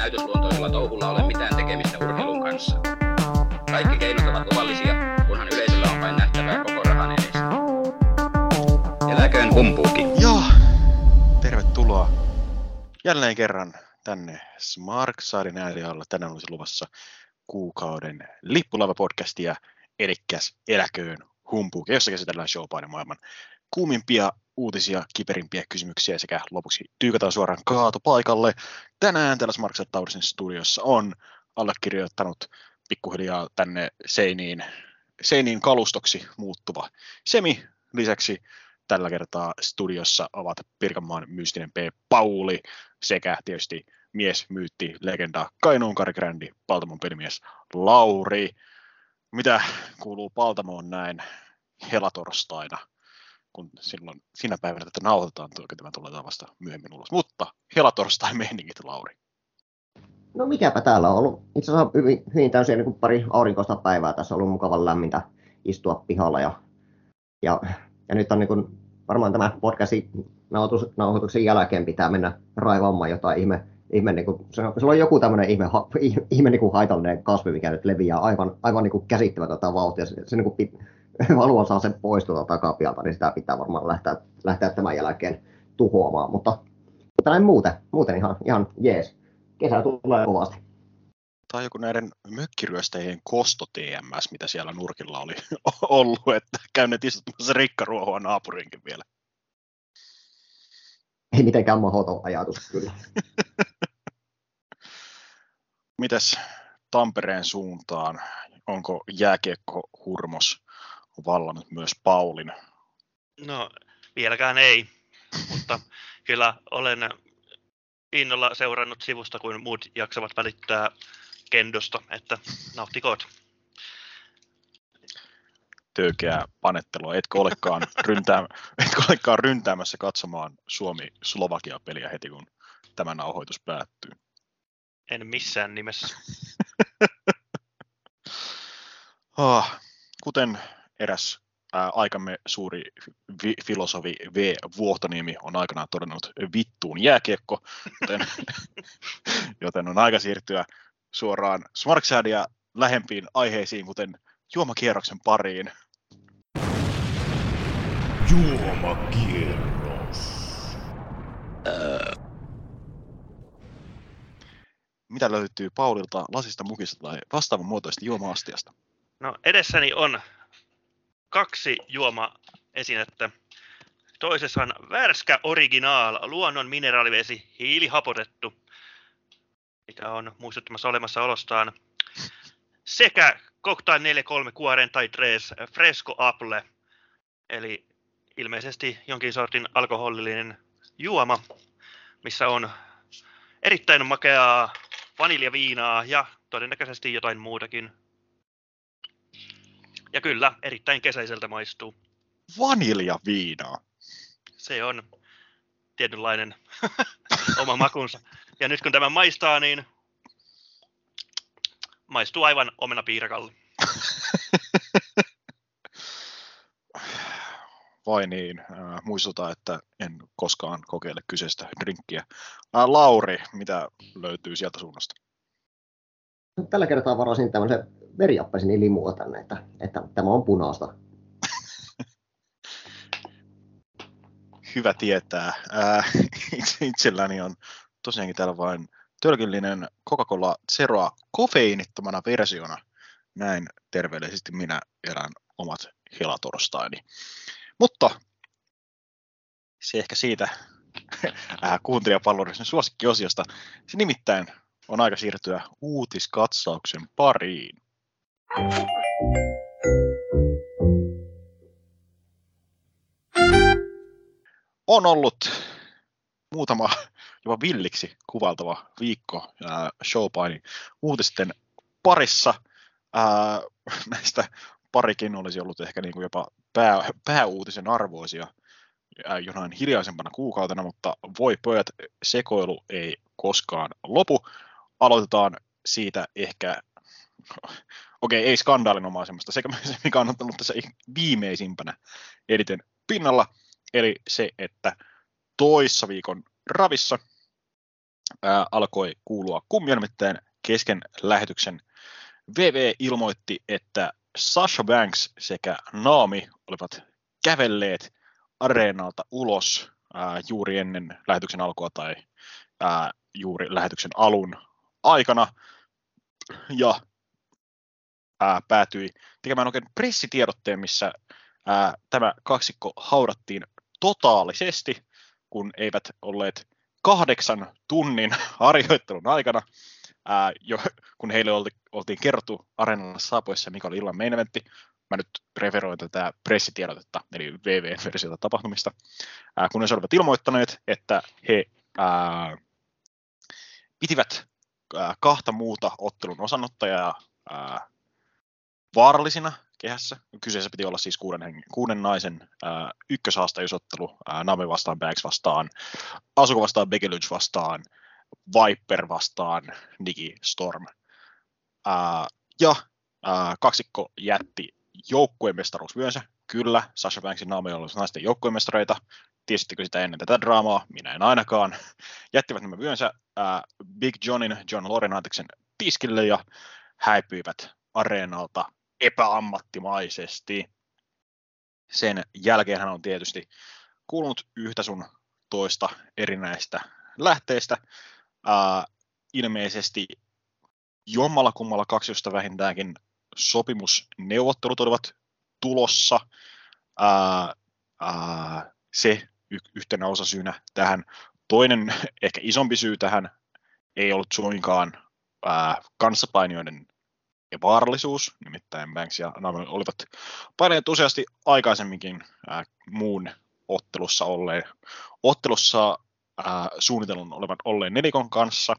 näytösluontoisella touhulla ole mitään tekemistä urheilun kanssa. Kaikki keinot ovat luvallisia, kunhan yleisöllä on vain nähtävää koko rahan edessä. Eläköön humpuuki. Joo, tervetuloa jälleen kerran tänne Smarksaadin äärialla. Tänään olisi luvassa kuukauden lippulaiva-podcastia, eli Eläköön humpuuki, jossa käsitellään showpainen maailman kuumimpia uutisia, kiperimpiä kysymyksiä sekä lopuksi tyykätään suoraan kaatopaikalle. Tänään täällä Smarkset Taurisin studiossa on allekirjoittanut pikkuhiljaa tänne seiniin, seiniin kalustoksi muuttuva Semi. Lisäksi tällä kertaa studiossa ovat Pirkanmaan mystinen P. Pauli sekä tietysti mies, myytti, legenda, Kainuun Karikrändi, Paltamon pelimies Lauri. Mitä kuuluu Paltamoon näin helatorstaina? Kun silloin, siinä päivänä tätä nauhoitetaan, toki tämä tulee vasta myöhemmin ulos. Mutta helatorstai meiningit, Lauri. No mikäpä täällä on ollut. Itse asiassa hyvin, hyvin täysin niin pari aurinkoista päivää. Tässä on ollut mukavan lämmintä istua pihalla. Ja, ja, ja nyt on niin kuin, varmaan tämä podcastin nauhoituksen jälkeen pitää mennä raivaamaan jotain ihme, ihme niin kuin, se, on, joku tämmöinen ihme, ha, ihme niin kuin haitallinen kasvi, mikä nyt leviää aivan, aivan niin kuin käsittämätöntä vauhtia. Se, se niin kuin, haluan saa sen pois tuolta takapialta, niin sitä pitää varmaan lähteä, lähteä tämän jälkeen tuhoamaan. Mutta, mutta näin muuten, muuten ihan, ihan jees. Kesä tulee kovasti. Tai joku näiden mökkiryöstäjien kosto TMS, mitä siellä nurkilla oli ollut, että käyneet istuttamassa rikkaruohoa naapurinkin vielä. Ei mitenkään mahdoton ajatus kyllä. Mites Tampereen suuntaan? Onko jääkiekko hurmos vallannut myös Paulin? No, vieläkään ei, mutta kyllä olen innolla seurannut sivusta, kuin muut jaksavat välittää kendosta, että nauttikoot. Töykeää panettelua. Etkö olekaan, ryntää, etkö olekaan ryntäämässä katsomaan Suomi-Slovakia-peliä heti, kun tämä nauhoitus päättyy? En missään nimessä. oh, kuten eräs ää, aikamme suuri vi- filosofi V. Vuohtoniemi on aikanaan todennut vittuun jääkiekko, joten, joten on aika siirtyä suoraan Smarksadia lähempiin aiheisiin, kuten juomakierroksen pariin. Juomakierros. Öö. Mitä löytyy Paulilta lasista, mukista tai vastaavan muotoista juoma-astiasta? No edessäni on kaksi juomaesinettä. Toisessa on värskä original, luonnon mineraalivesi, hiilihapotettu, mikä on muistuttamassa olemassa olostaan. Sekä Cocktail 43 Kuoren tai Tres Fresco Apple, eli ilmeisesti jonkin sortin alkoholillinen juoma, missä on erittäin makeaa vaniljaviinaa ja todennäköisesti jotain muutakin ja kyllä, erittäin kesäiseltä maistuu. Vaniljaviinaa. Se on tietynlainen oma makunsa. Ja nyt kun tämä maistaa, niin maistuu aivan omena piirakalle. Vai niin, äh, muistuta, että en koskaan kokeile kyseistä drinkkiä. Äh, Lauri, mitä löytyy sieltä suunnasta? Tällä kertaa varasin tämmöisen veriappesini limua tänne, että, että tämä on punaista. Hyvä tietää. Ää, itse, itselläni on tosiaankin täällä vain tölkillinen Coca-Cola Zeroa kofeiinittomana versiona. Näin terveellisesti minä elän omat helatorstaini. Mutta se ehkä siitä kuuntelijapalveluiden suosikkiosiosta. Se nimittäin on aika siirtyä uutiskatsauksen pariin. On ollut muutama jopa villiksi kuvaltava viikko showpainin uutisten parissa. Ää, näistä parikin olisi ollut ehkä niin kuin jopa pää, pääuutisen arvoisia jonain hiljaisempana kuukautena, mutta voi pojat, sekoilu ei koskaan lopu. Aloitetaan siitä ehkä okei, ei skandaalinomaisemmasta, sekä se, mikä on ottanut tässä viimeisimpänä editen pinnalla, eli se, että toissa viikon ravissa ää, alkoi kuulua kummia, nimittäin kesken lähetyksen. VV ilmoitti, että Sasha Banks sekä Naomi olivat kävelleet areenalta ulos ää, juuri ennen lähetyksen alkua tai ää, juuri lähetyksen alun aikana ja ää, päätyi tekemään oikein pressitiedotteen, missä ää, tämä kaksikko haudattiin totaalisesti, kun eivät olleet kahdeksan tunnin harjoittelun aikana, ää, jo, kun heille olti, oltiin kerrottu areenalla saapuessa, mikä oli illan main eventti. Mä nyt referoin tätä pressitiedotetta, eli VV-versiota tapahtumista, ää, kun he olivat ilmoittaneet, että he ää, pitivät kahta muuta ottelun osanottajaa vaarallisina kehässä. Kyseessä piti olla siis kuuden, hengen, kuuden naisen ää, Nami vastaan, Bags vastaan, Asuko vastaan, Becky Lynch vastaan, Viper vastaan, Nikki Storm. Ää, ja ää, kaksikko jätti joukkueen mestaruusvyönsä. Kyllä, Sasha Banksin Nami oli naisten joukkueen mestareita. Tiesittekö sitä ennen tätä draamaa? Minä en ainakaan. Jättivät nämä vyönsä ää, Big Johnin, John Laurinaitiksen tiskille ja häipyivät areenalta epäammattimaisesti. Sen jälkeen hän on tietysti kuulunut yhtä sun toista erinäistä lähteistä. Ää, ilmeisesti jommalla kummalla kaksiosta vähintäänkin sopimusneuvottelut olivat tulossa. Ää, ää, se yhtenä osasyynä tähän. Toinen, ehkä isompi syy tähän, ei ollut suinkaan ää, kanssapainijoiden vaarallisuus, nimittäin Banks ja Navel olivat paineet useasti aikaisemminkin ää, muun ottelussa olleen, ottelussa ää, suunnitelun olevan olleen nelikon kanssa,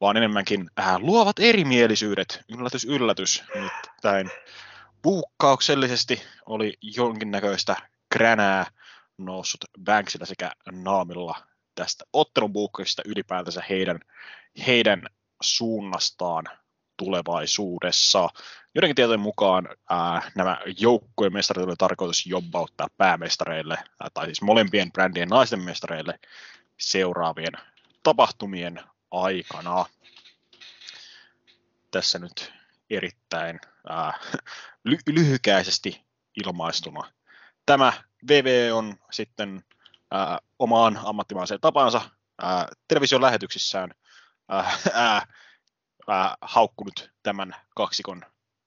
vaan enemmänkin ää, luovat erimielisyydet, yllätys yllätys, nimittäin puukkauksellisesti oli jonkinnäköistä kränää noussut Banksilla sekä Naamilla tästä ottelun buukkauksesta ylipäätänsä heidän, heidän suunnastaan tulevaisuudessa. Joidenkin tietojen mukaan ää, nämä joukkojen mestarit oli tarkoitus jobbauttaa päämestareille, ää, tai siis molempien brändien naisten mestareille seuraavien tapahtumien aikana. Tässä nyt erittäin ää, ly- lyhykäisesti ilmaistuna. Tämä VV on sitten ää, omaan ammattimaiseen tapansa ää, television lähetyksissään ää, ää, ää, haukkunut tämän kaksikon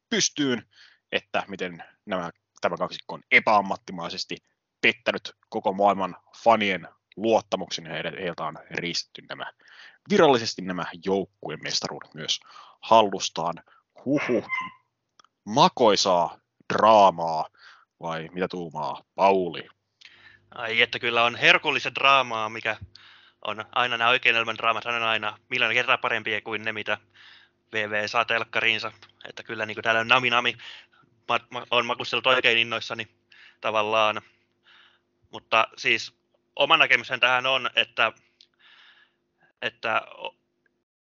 pystyyn, että miten nämä, tämä kaksikko on epäammattimaisesti pettänyt koko maailman fanien luottamuksen ja heiltä on riistetty nämä virallisesti nämä joukkueen mestaruudet myös hallustaan. Huhu, makoisaa draamaa vai mitä tuumaa Pauli? Ai että kyllä on herkullista draamaa, mikä on aina nämä oikein elämän draamat on aina milloin kerran parempia kuin ne, mitä VV saa telkkariinsa. Että kyllä niin kuin täällä on Nami Nami, mä, mä olen makustellut oikein innoissani tavallaan. Mutta siis oma näkemyshän tähän on, että, että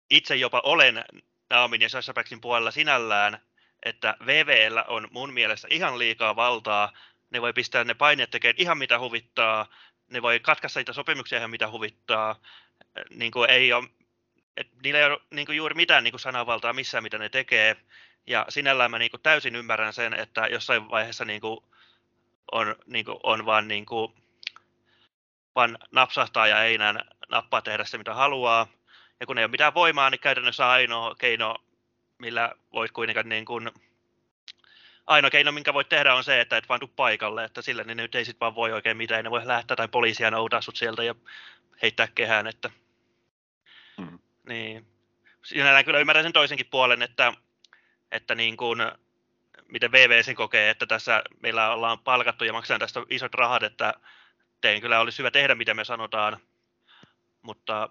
itse jopa olen Naomin ja Sasha puolella sinällään, että VVllä on mun mielestä ihan liikaa valtaa. Ne voi pistää ne paineet tekemään ihan mitä huvittaa. Ne voi katkaista niitä sopimuksia ihan mitä huvittaa. Niin kuin ei ole, et niillä ei ole niin kuin juuri mitään niin kuin sananvaltaa missään, mitä ne tekee. Ja sinällään mä niin kuin täysin ymmärrän sen, että jossain vaiheessa niin kuin on, niin kuin, on vaan, niin kuin, vaan napsahtaa ja ei enää nappaa tehdä se, mitä haluaa. Ja kun ei ole mitään voimaa, niin käytännössä ainoa keino, millä voit kuitenkaan niin kuin, ainoa keino, minkä voit tehdä on se, että et vaan tuu paikalle, että sillä niin nyt ei sit vaan voi oikein mitään, ei ne voi lähteä tai poliisia noutaa sut sieltä ja heittää kehään, että Hmm. niin. Sinällään kyllä ymmärrän sen toisenkin puolen, että, että niin kuin, miten VV sen kokee, että tässä meillä ollaan palkattu ja maksajan tästä isot rahat, että teidän kyllä olisi hyvä tehdä, mitä me sanotaan, mutta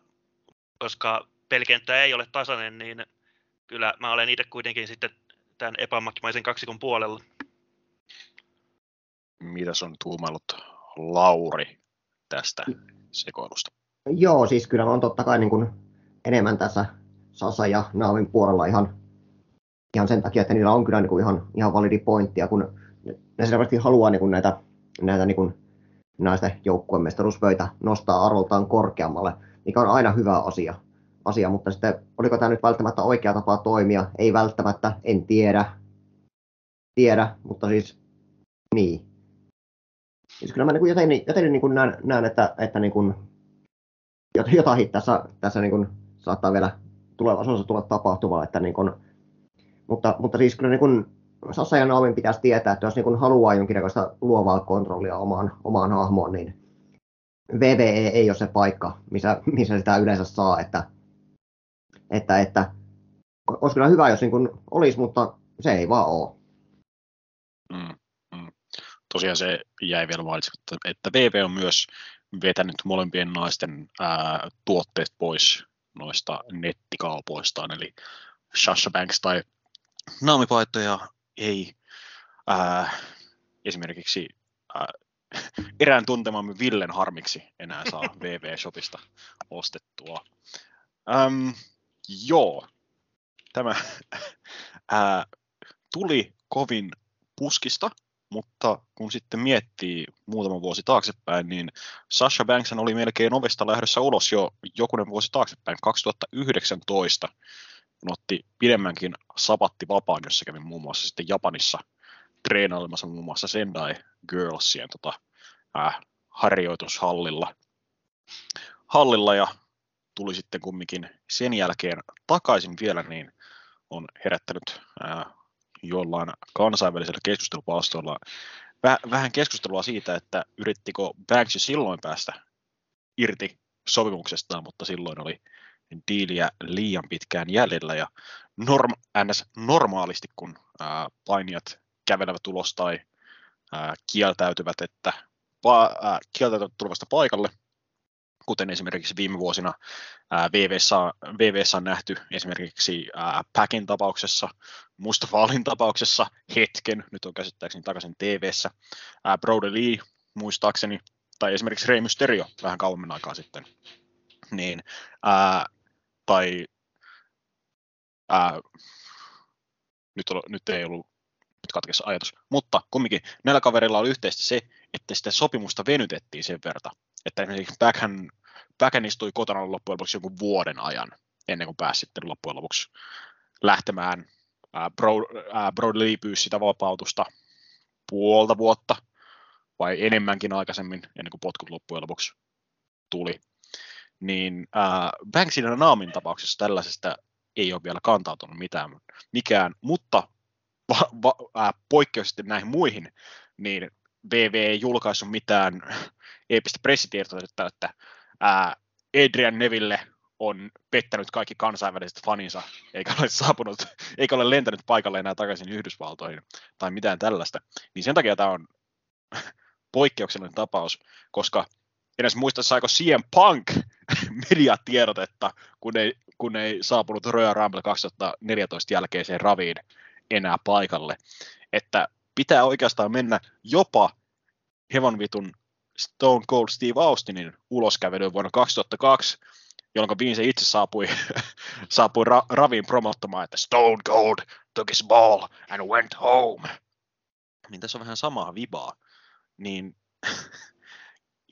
koska pelikenttä ei ole tasainen, niin kyllä mä olen itse kuitenkin sitten tämän epäammattimaisen kaksikon puolella. Mitä on tuumailut Lauri tästä sekoilusta? Joo, siis kyllä on totta kai niin kuin enemmän tässä Sasa ja Naavin puolella ihan, ihan sen takia, että niillä on kyllä niin kuin ihan, ihan validi pointtia, kun ne selvästi haluaa niin kuin näitä, näitä niin kuin naisten joukkueen mestaruuspöitä nostaa arvoltaan korkeammalle, mikä on aina hyvä asia. Asia, mutta sitten oliko tämä nyt välttämättä oikea tapa toimia? Ei välttämättä, en tiedä. Tiedä, mutta siis niin. Siis kyllä mä niin jotenkin, jotenkin niin näen, näen, että, että niin kuin, jotain tässä, tässä niin kuin saattaa vielä tulevaisuudessa tulla tapahtumaan. Että niin kuin, mutta, mutta siis kyllä niin kuin Sassa ja Naomin pitäisi tietää, että jos niin kuin haluaa jonkinnäköistä luovaa kontrollia omaan, omaan hahmoon, niin VVE ei ole se paikka, missä, missä sitä yleensä saa, että, että, että olisi kyllä hyvä, jos niin kuin olisi, mutta se ei vaan ole. Mm, mm. Tosiaan se jäi vielä mainitsematta, että VV on myös vetänyt molempien naisten ää, tuotteet pois noista nettikaupoistaan, eli Sasha Banks tai naamipaitoja ei ää, esimerkiksi ää, erään tuntemamme Villen harmiksi enää saa VV-shopista ostettua. Äm, joo, tämä ää, tuli kovin puskista, mutta kun sitten miettii muutama vuosi taaksepäin, niin Sasha Banks oli melkein ovesta lähdössä ulos jo jokunen vuosi taaksepäin, 2019, kun otti pidemmänkin sapatti vapaan, jossa kävin muun muassa sitten Japanissa treenailemassa muun muassa Sendai Girlsien tota, äh, harjoitushallilla. Hallilla ja tuli sitten kumminkin sen jälkeen takaisin vielä, niin on herättänyt äh, jollain kansainvälisellä keskustelupalstoilla vähän keskustelua siitä, että yrittikö Banks silloin päästä irti sopimuksestaan, mutta silloin oli diiliä liian pitkään jäljellä ja norm, ns. normaalisti, kun ää, painijat kävelevät ulos tai ää, kieltäytyvät, että pa, ää, kieltäytyvät tulevasta paikalle, kuten esimerkiksi viime vuosina VVssä, VVssä on nähty esimerkiksi Packin tapauksessa, Mustafaalin tapauksessa hetken, nyt on käsittääkseni takaisin TVssä, ää, Brody Lee muistaakseni, tai esimerkiksi Rey Mysterio vähän kauemmin aikaa sitten, niin ää, tai ää, nyt, ol, nyt ei ollut nyt katkessa ajatus, mutta kumminkin näillä kaverilla oli yhteistä se, että sitä sopimusta venytettiin sen verran, esimerkiksi Backhand, Backhand istui kotona loppujen lopuksi jonkun vuoden ajan, ennen kuin pääsi sitten loppujen lopuksi lähtemään. Ää, ää, pyysi sitä vapautusta puolta vuotta, vai enemmänkin aikaisemmin, ennen kuin potkut loppujen lopuksi tuli niin äh, Banksin ja Naamin tapauksessa tällaisesta ei ole vielä kantautunut mitään, mikään, mutta va, va, äh, poikkeuksellisesti näihin muihin, niin VV ei julkaissut mitään eeppistä pressitietoa, että Adrian Neville on pettänyt kaikki kansainväliset faninsa, eikä ole saapunut, eikä ole lentänyt paikalle enää takaisin Yhdysvaltoihin tai mitään tällaista. Niin sen takia tämä on poikkeuksellinen tapaus, koska en edes muista, saiko CM Punk mediatiedotetta, kun ei, kun ei saapunut Royal Rumble 2014 jälkeiseen raviin enää paikalle. Että pitää oikeastaan mennä jopa hevonvitun Stone Cold Steve Austinin uloskävelyyn vuonna 2002, jolloin Vince itse saapui, saapui ra- raviin promottamaan, että Stone Cold took his ball and went home. Niin tässä on vähän samaa vibaa. Niin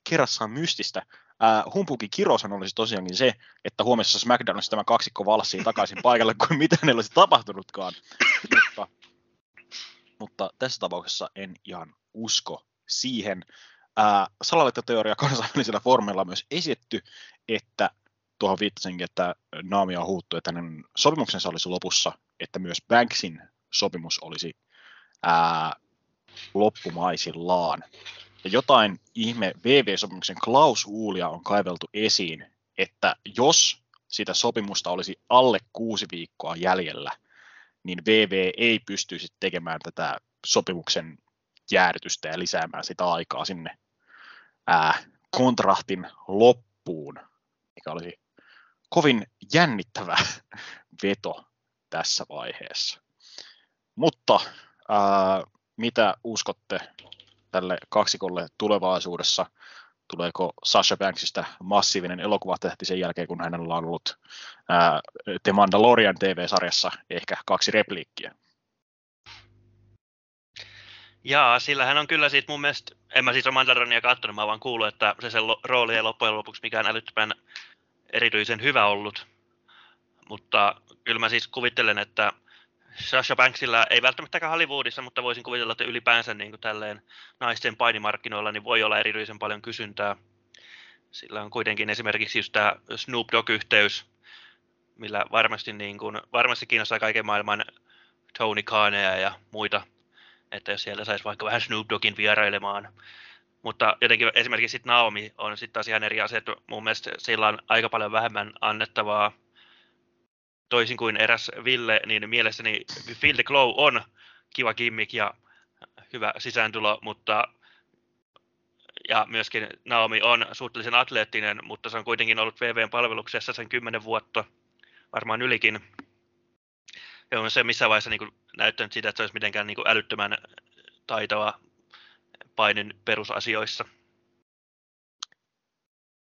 kerrassaan mystistä. Äh, Humpuki Kirosan olisi tosiaankin se, että huomisessa SmackDownissa tämä kaksikko valssii takaisin paikalle, kuin mitä ne olisi tapahtunutkaan. mutta, mutta tässä tapauksessa en ihan usko siihen. Salaliittoteoria kansainvälisellä formella on myös esitetty, että tuohon viittasinkin, että Naamia huuttu, että hänen sopimuksensa olisi lopussa, että myös Banksin sopimus olisi ää, loppumaisillaan. Ja jotain ihme VV-sopimuksen klausuulia on kaiveltu esiin, että jos sitä sopimusta olisi alle kuusi viikkoa jäljellä, niin VV ei pystyisi tekemään tätä sopimuksen jäädytystä ja lisäämään sitä aikaa sinne ää, kontrahtin loppuun, mikä olisi kovin jännittävä veto tässä vaiheessa. Mutta ää, mitä uskotte tälle kaksikolle tulevaisuudessa? Tuleeko Sasha Banksista massiivinen elokuvatähti sen jälkeen, kun hänellä on ollut ää, The Mandalorian TV-sarjassa ehkä kaksi repliikkiä? Jaa, sillä hän on kyllä siitä mun mielestä, en mä siis ole Mandaloriania katsonut, mä vaan kuullut, että se sen rooli ei loppujen lopuksi mikään älyttömän erityisen hyvä ollut. mutta kyllä mä siis kuvittelen, että Sasha Banksilla ei välttämättä Hollywoodissa, mutta voisin kuvitella, että ylipäänsä niin kuin tälleen naisten painimarkkinoilla niin voi olla erityisen paljon kysyntää. Sillä on kuitenkin esimerkiksi just tämä Snoop Dogg-yhteys, millä varmasti, niin kuin, varmasti kiinnostaa kaiken maailman Tony Khaneja ja muita, että jos sieltä saisi vaikka vähän Snoop Doggin vierailemaan. Mutta jotenkin esimerkiksi sit Naomi on sitten taas ihan eri asia, että mun mielestä sillä on aika paljon vähemmän annettavaa toisin kuin eräs Ville, niin mielestäni Feel the Glow on kiva gimmick ja hyvä sisääntulo, mutta ja myöskin Naomi on suhteellisen atleettinen, mutta se on kuitenkin ollut VVn palveluksessa sen kymmenen vuotta, varmaan ylikin. Ja on se missään vaiheessa niin näyttänyt sitä, että se olisi mitenkään niin älyttömän taitava painin perusasioissa.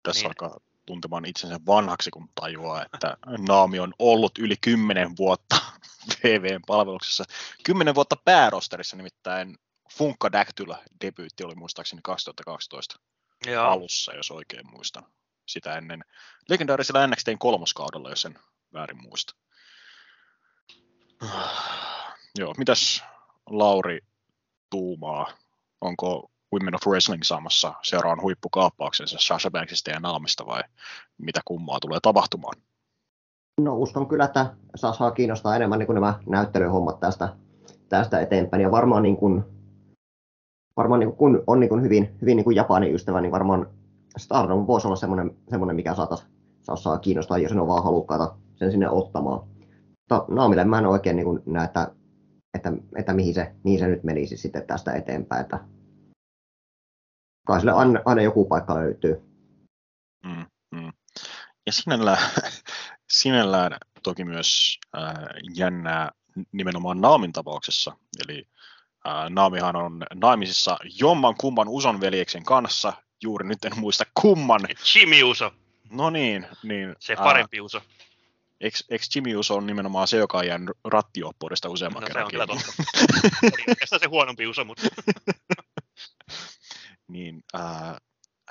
Tässä niin. alkaa tuntemaan itsensä vanhaksi, kun tajuaa, että Naami on ollut yli 10 vuotta VVn palveluksessa. 10 vuotta päärosterissa nimittäin Funkadactyl debyytti oli muistaakseni 2012 Joo. alussa, jos oikein muistan. Sitä ennen legendaarisella NXTn kolmoskaudella, jos en väärin muista. Joo, mitäs Lauri tuumaa? Onko Women of Wrestling saamassa seuraavan huippukaappauksensa Sasha Banksista ja Naamista vai mitä kummaa tulee tapahtumaan? No uskon kyllä, että Sasha kiinnostaa enemmän niin kuin nämä näyttelyhommat tästä, tästä eteenpäin ja varmaan niin kuin, varmaan niin kuin, kun on niin kuin hyvin, hyvin niin kuin Japanin ystävä, niin varmaan Stardom voisi olla semmoinen, semmoinen mikä saataisiin Sashaa kiinnostaa, jos ne on vaan halukkaita sen sinne ottamaan. Mutta Naamille mä en oikein niin kuin näe, että, että, että mihin, se, mihin se nyt menisi sitten tästä eteenpäin. Että kai sille aina, aina joku paikka löytyy. Mm, mm. Ja sinällään, sinällään toki myös äh, jännää nimenomaan Naamin tapauksessa. Eli äh, Naamihan on naimisissa jomman kumman Uson veljeksen kanssa, juuri nyt en muista kumman. Jimmy Uso. No niin. niin Se parempi äh, Uso. Eikö, eikö Jimmy Uso on nimenomaan se, joka on jäänyt rattioppuudesta useamman no, kerran? se on kyllä totta. Oli se huonompi Uso, mutta... niin ää,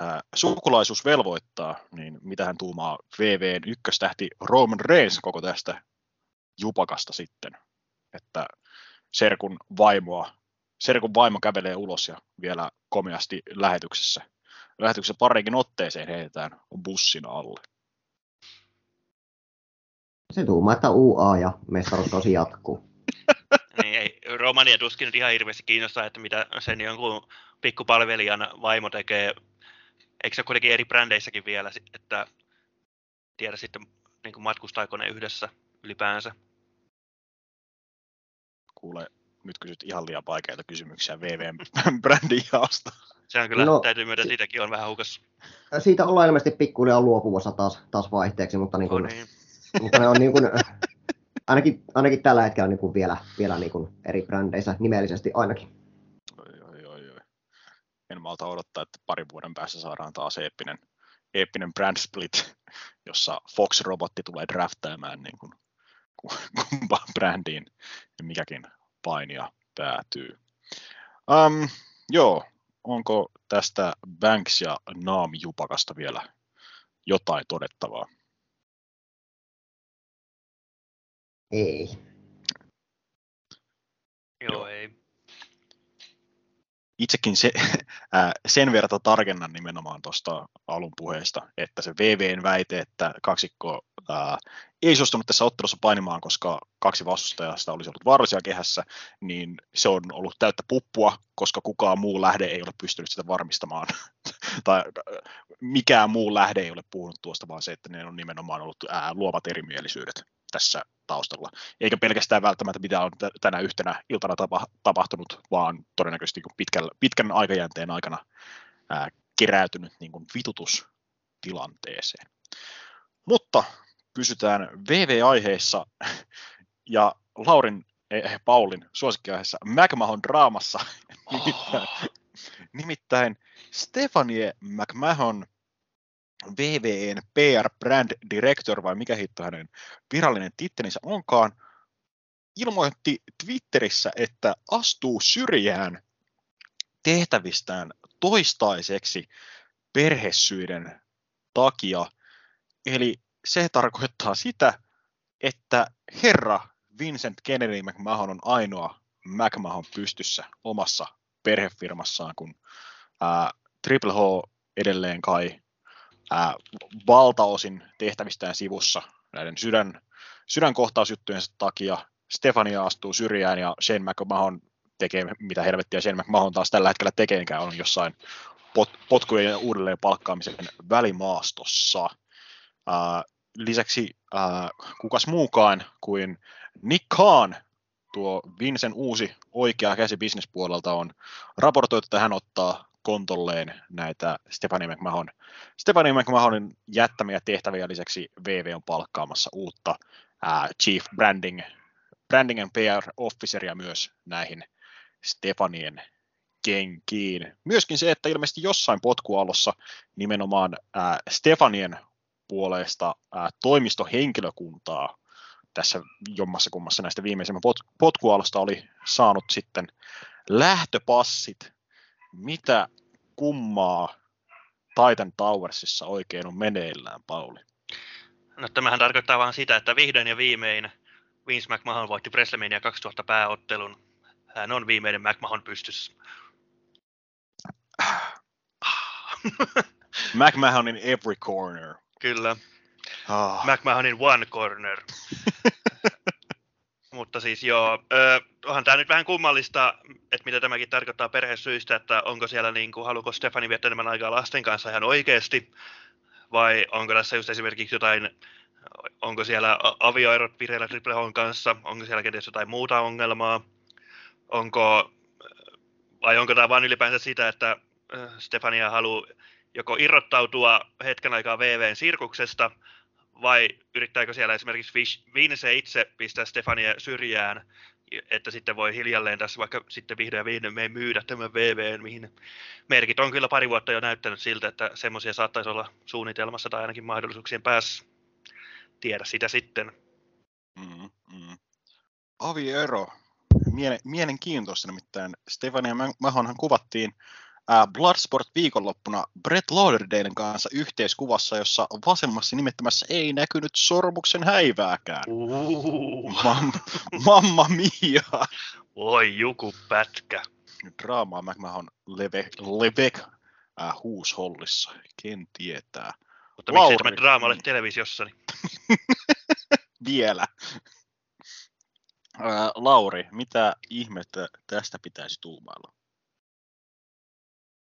ää, sukulaisuus velvoittaa, niin mitä hän tuumaa VVn ykköstähti Roman Reigns koko tästä jupakasta sitten, että Serkun vaimoa, Serkun vaimo kävelee ulos ja vielä komeasti lähetyksessä. Lähetyksessä pariinkin otteeseen heitetään bussin alle. Se tuumaa, että UA ja mestaruus tosi jatkuu. Romania tuskin nyt ihan hirveästi kiinnostaa, että mitä sen jonkun pikkupalvelijan vaimo tekee. Eikö se kuitenkin eri brändeissäkin vielä, että tiedä sitten niin matkustaako ne yhdessä ylipäänsä? Kuule, nyt kysyt ihan liian vaikeita kysymyksiä VVM-brändin jaosta. Se on kyllä, no, täytyy myöntää, siitäkin on vähän hukassa. Siitä ollaan ilmeisesti pikkuhiljaa luopumassa taas, taas vaihteeksi, mutta, niin kuin, no niin. mutta ne on niin kuin, ainakin, ainakin tällä hetkellä niin kuin vielä, vielä niin kuin eri brändeissä nimellisesti ainakin. Oi, oi, oi. En malta odottaa, että parin vuoden päässä saadaan taas eeppinen, eeppinen brand split, jossa Fox-robotti tulee draftaamaan niin kuin, kumpaan brändiin mikäkin painia päätyy. Um, joo, onko tästä Banks ja Naami Jupakasta vielä jotain todettavaa? Ei. Joo, ei. Itsekin se, ää, sen verran tarkennan nimenomaan tuosta alun puheesta, että se VVn väite, että kaksikko ää, ei suostunut tässä ottelussa painimaan, koska kaksi vastustajasta olisi ollut vaarallisia kehässä, niin se on ollut täyttä puppua, koska kukaan muu lähde ei ole pystynyt sitä varmistamaan. tai mikään muu lähde ei ole puhunut tuosta, vaan se, että ne on nimenomaan ollut ää, luovat erimielisyydet tässä taustalla. Eikä pelkästään välttämättä mitä on tänä yhtenä iltana tapa, tapahtunut, vaan todennäköisesti niin pitkän, pitkän aikajänteen aikana ää, keräytynyt niin kuin vitutustilanteeseen. Mutta pysytään VV-aiheessa ja Laurin eh, Paulin suosikkiaiheessa McMahon draamassa. nimittäin, nimittäin Stefanie McMahon VVEn PR Brand Director, vai mikä hitto hänen virallinen tittelinsä onkaan, ilmoitti Twitterissä, että astuu syrjään tehtävistään toistaiseksi perhesyiden takia. Eli se tarkoittaa sitä, että herra Vincent Kennedy McMahon on ainoa McMahon pystyssä omassa perhefirmassaan, kun ää, Triple H edelleen kai ää, valtaosin tehtävistään sivussa näiden sydän, sydänkohtausjuttujen takia. Stefania astuu syrjään ja Shane McMahon tekee, mitä helvettiä Shane McMahon taas tällä hetkellä tekeekään, on jossain pot, potkujen ja uudelleen palkkaamisen välimaastossa. Ää, lisäksi ää, kukas muukaan kuin Nick Khan, tuo Vincen uusi oikea käsi bisnespuolelta on raportoitu, että hän ottaa kontolleen näitä Stephanie McMahon, Stephanie McMahonin jättämiä tehtäviä lisäksi VV on palkkaamassa uutta ää, Chief Branding, Branding and PR Officeria myös näihin Stefanien kenkiin. Myöskin se, että ilmeisesti jossain potkualossa nimenomaan ää, Stefanien puolesta ää, toimistohenkilökuntaa tässä jommassa kummassa näistä viimeisimmän pot- potkualosta oli saanut sitten lähtöpassit. Mitä kummaa Titan Towersissa oikein on meneillään, Pauli? No tämähän tarkoittaa vain sitä, että vihdoin ja viimein Vince McMahon voitti WrestleMania 2000 pääottelun. Hän on viimeinen McMahon pystyssä. McMahon in every corner. Kyllä. Ah. McMahonin one corner. Mutta siis joo, ö, onhan tämä nyt vähän kummallista, että mitä tämäkin tarkoittaa perhesyistä, että onko siellä niin kuin, haluko Stefani viettää enemmän aikaa lasten kanssa ihan oikeasti, vai onko tässä just esimerkiksi jotain, onko siellä avioerot vireillä Triple Hn kanssa, onko siellä kenties jotain muuta ongelmaa, onko, vai onko tämä vain ylipäänsä sitä, että Stefania haluaa joko irrottautua hetken aikaa VVn sirkuksesta, vai yrittääkö siellä esimerkiksi Vince itse pistää Stefania syrjään, että sitten voi hiljalleen tässä vaikka sitten vihdoin ja viimein me myydä tämän VVn, mihin merkit on kyllä pari vuotta jo näyttänyt siltä, että semmoisia saattaisi olla suunnitelmassa tai ainakin mahdollisuuksien päässä. Tiedä sitä sitten. Mm, mm. Aviero. Miele- mielenkiintoista nimittäin. Stefania Mahonhan kuvattiin Bloodsport viikonloppuna Brett Lauderdalen kanssa yhteiskuvassa, jossa vasemmassa nimettömässä ei näkynyt sormuksen häivääkään. Uh, Mam, mamma mia! voi joku pätkä. Draamaa McMahon leve, levek äh, huushollissa. Ken tietää. Mutta miksei Lauri. tämä draama ole televisiossa, niin Vielä. Ää, Lauri, mitä ihmettä tästä pitäisi tuumailla?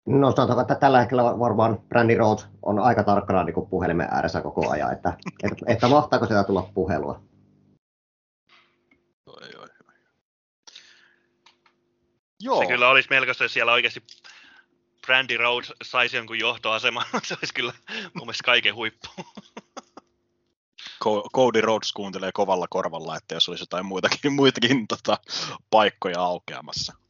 No sanotaanko, että tällä hetkellä varmaan Brandy Rhodes on aika tarkkana niin kuin puhelimen ääressä koko ajan, että, että, että mahtaako sieltä tulla puhelua. Oi, oi, oi. Joo, se kyllä olisi melkoista, jos siellä oikeasti Brandy Rhodes saisi jonkun johtoaseman. se olisi kyllä mun mielestä kaiken huippu. Co- Cody Rhodes kuuntelee kovalla korvalla, että jos olisi jotain muitakin, muitakin tota, paikkoja aukeamassa.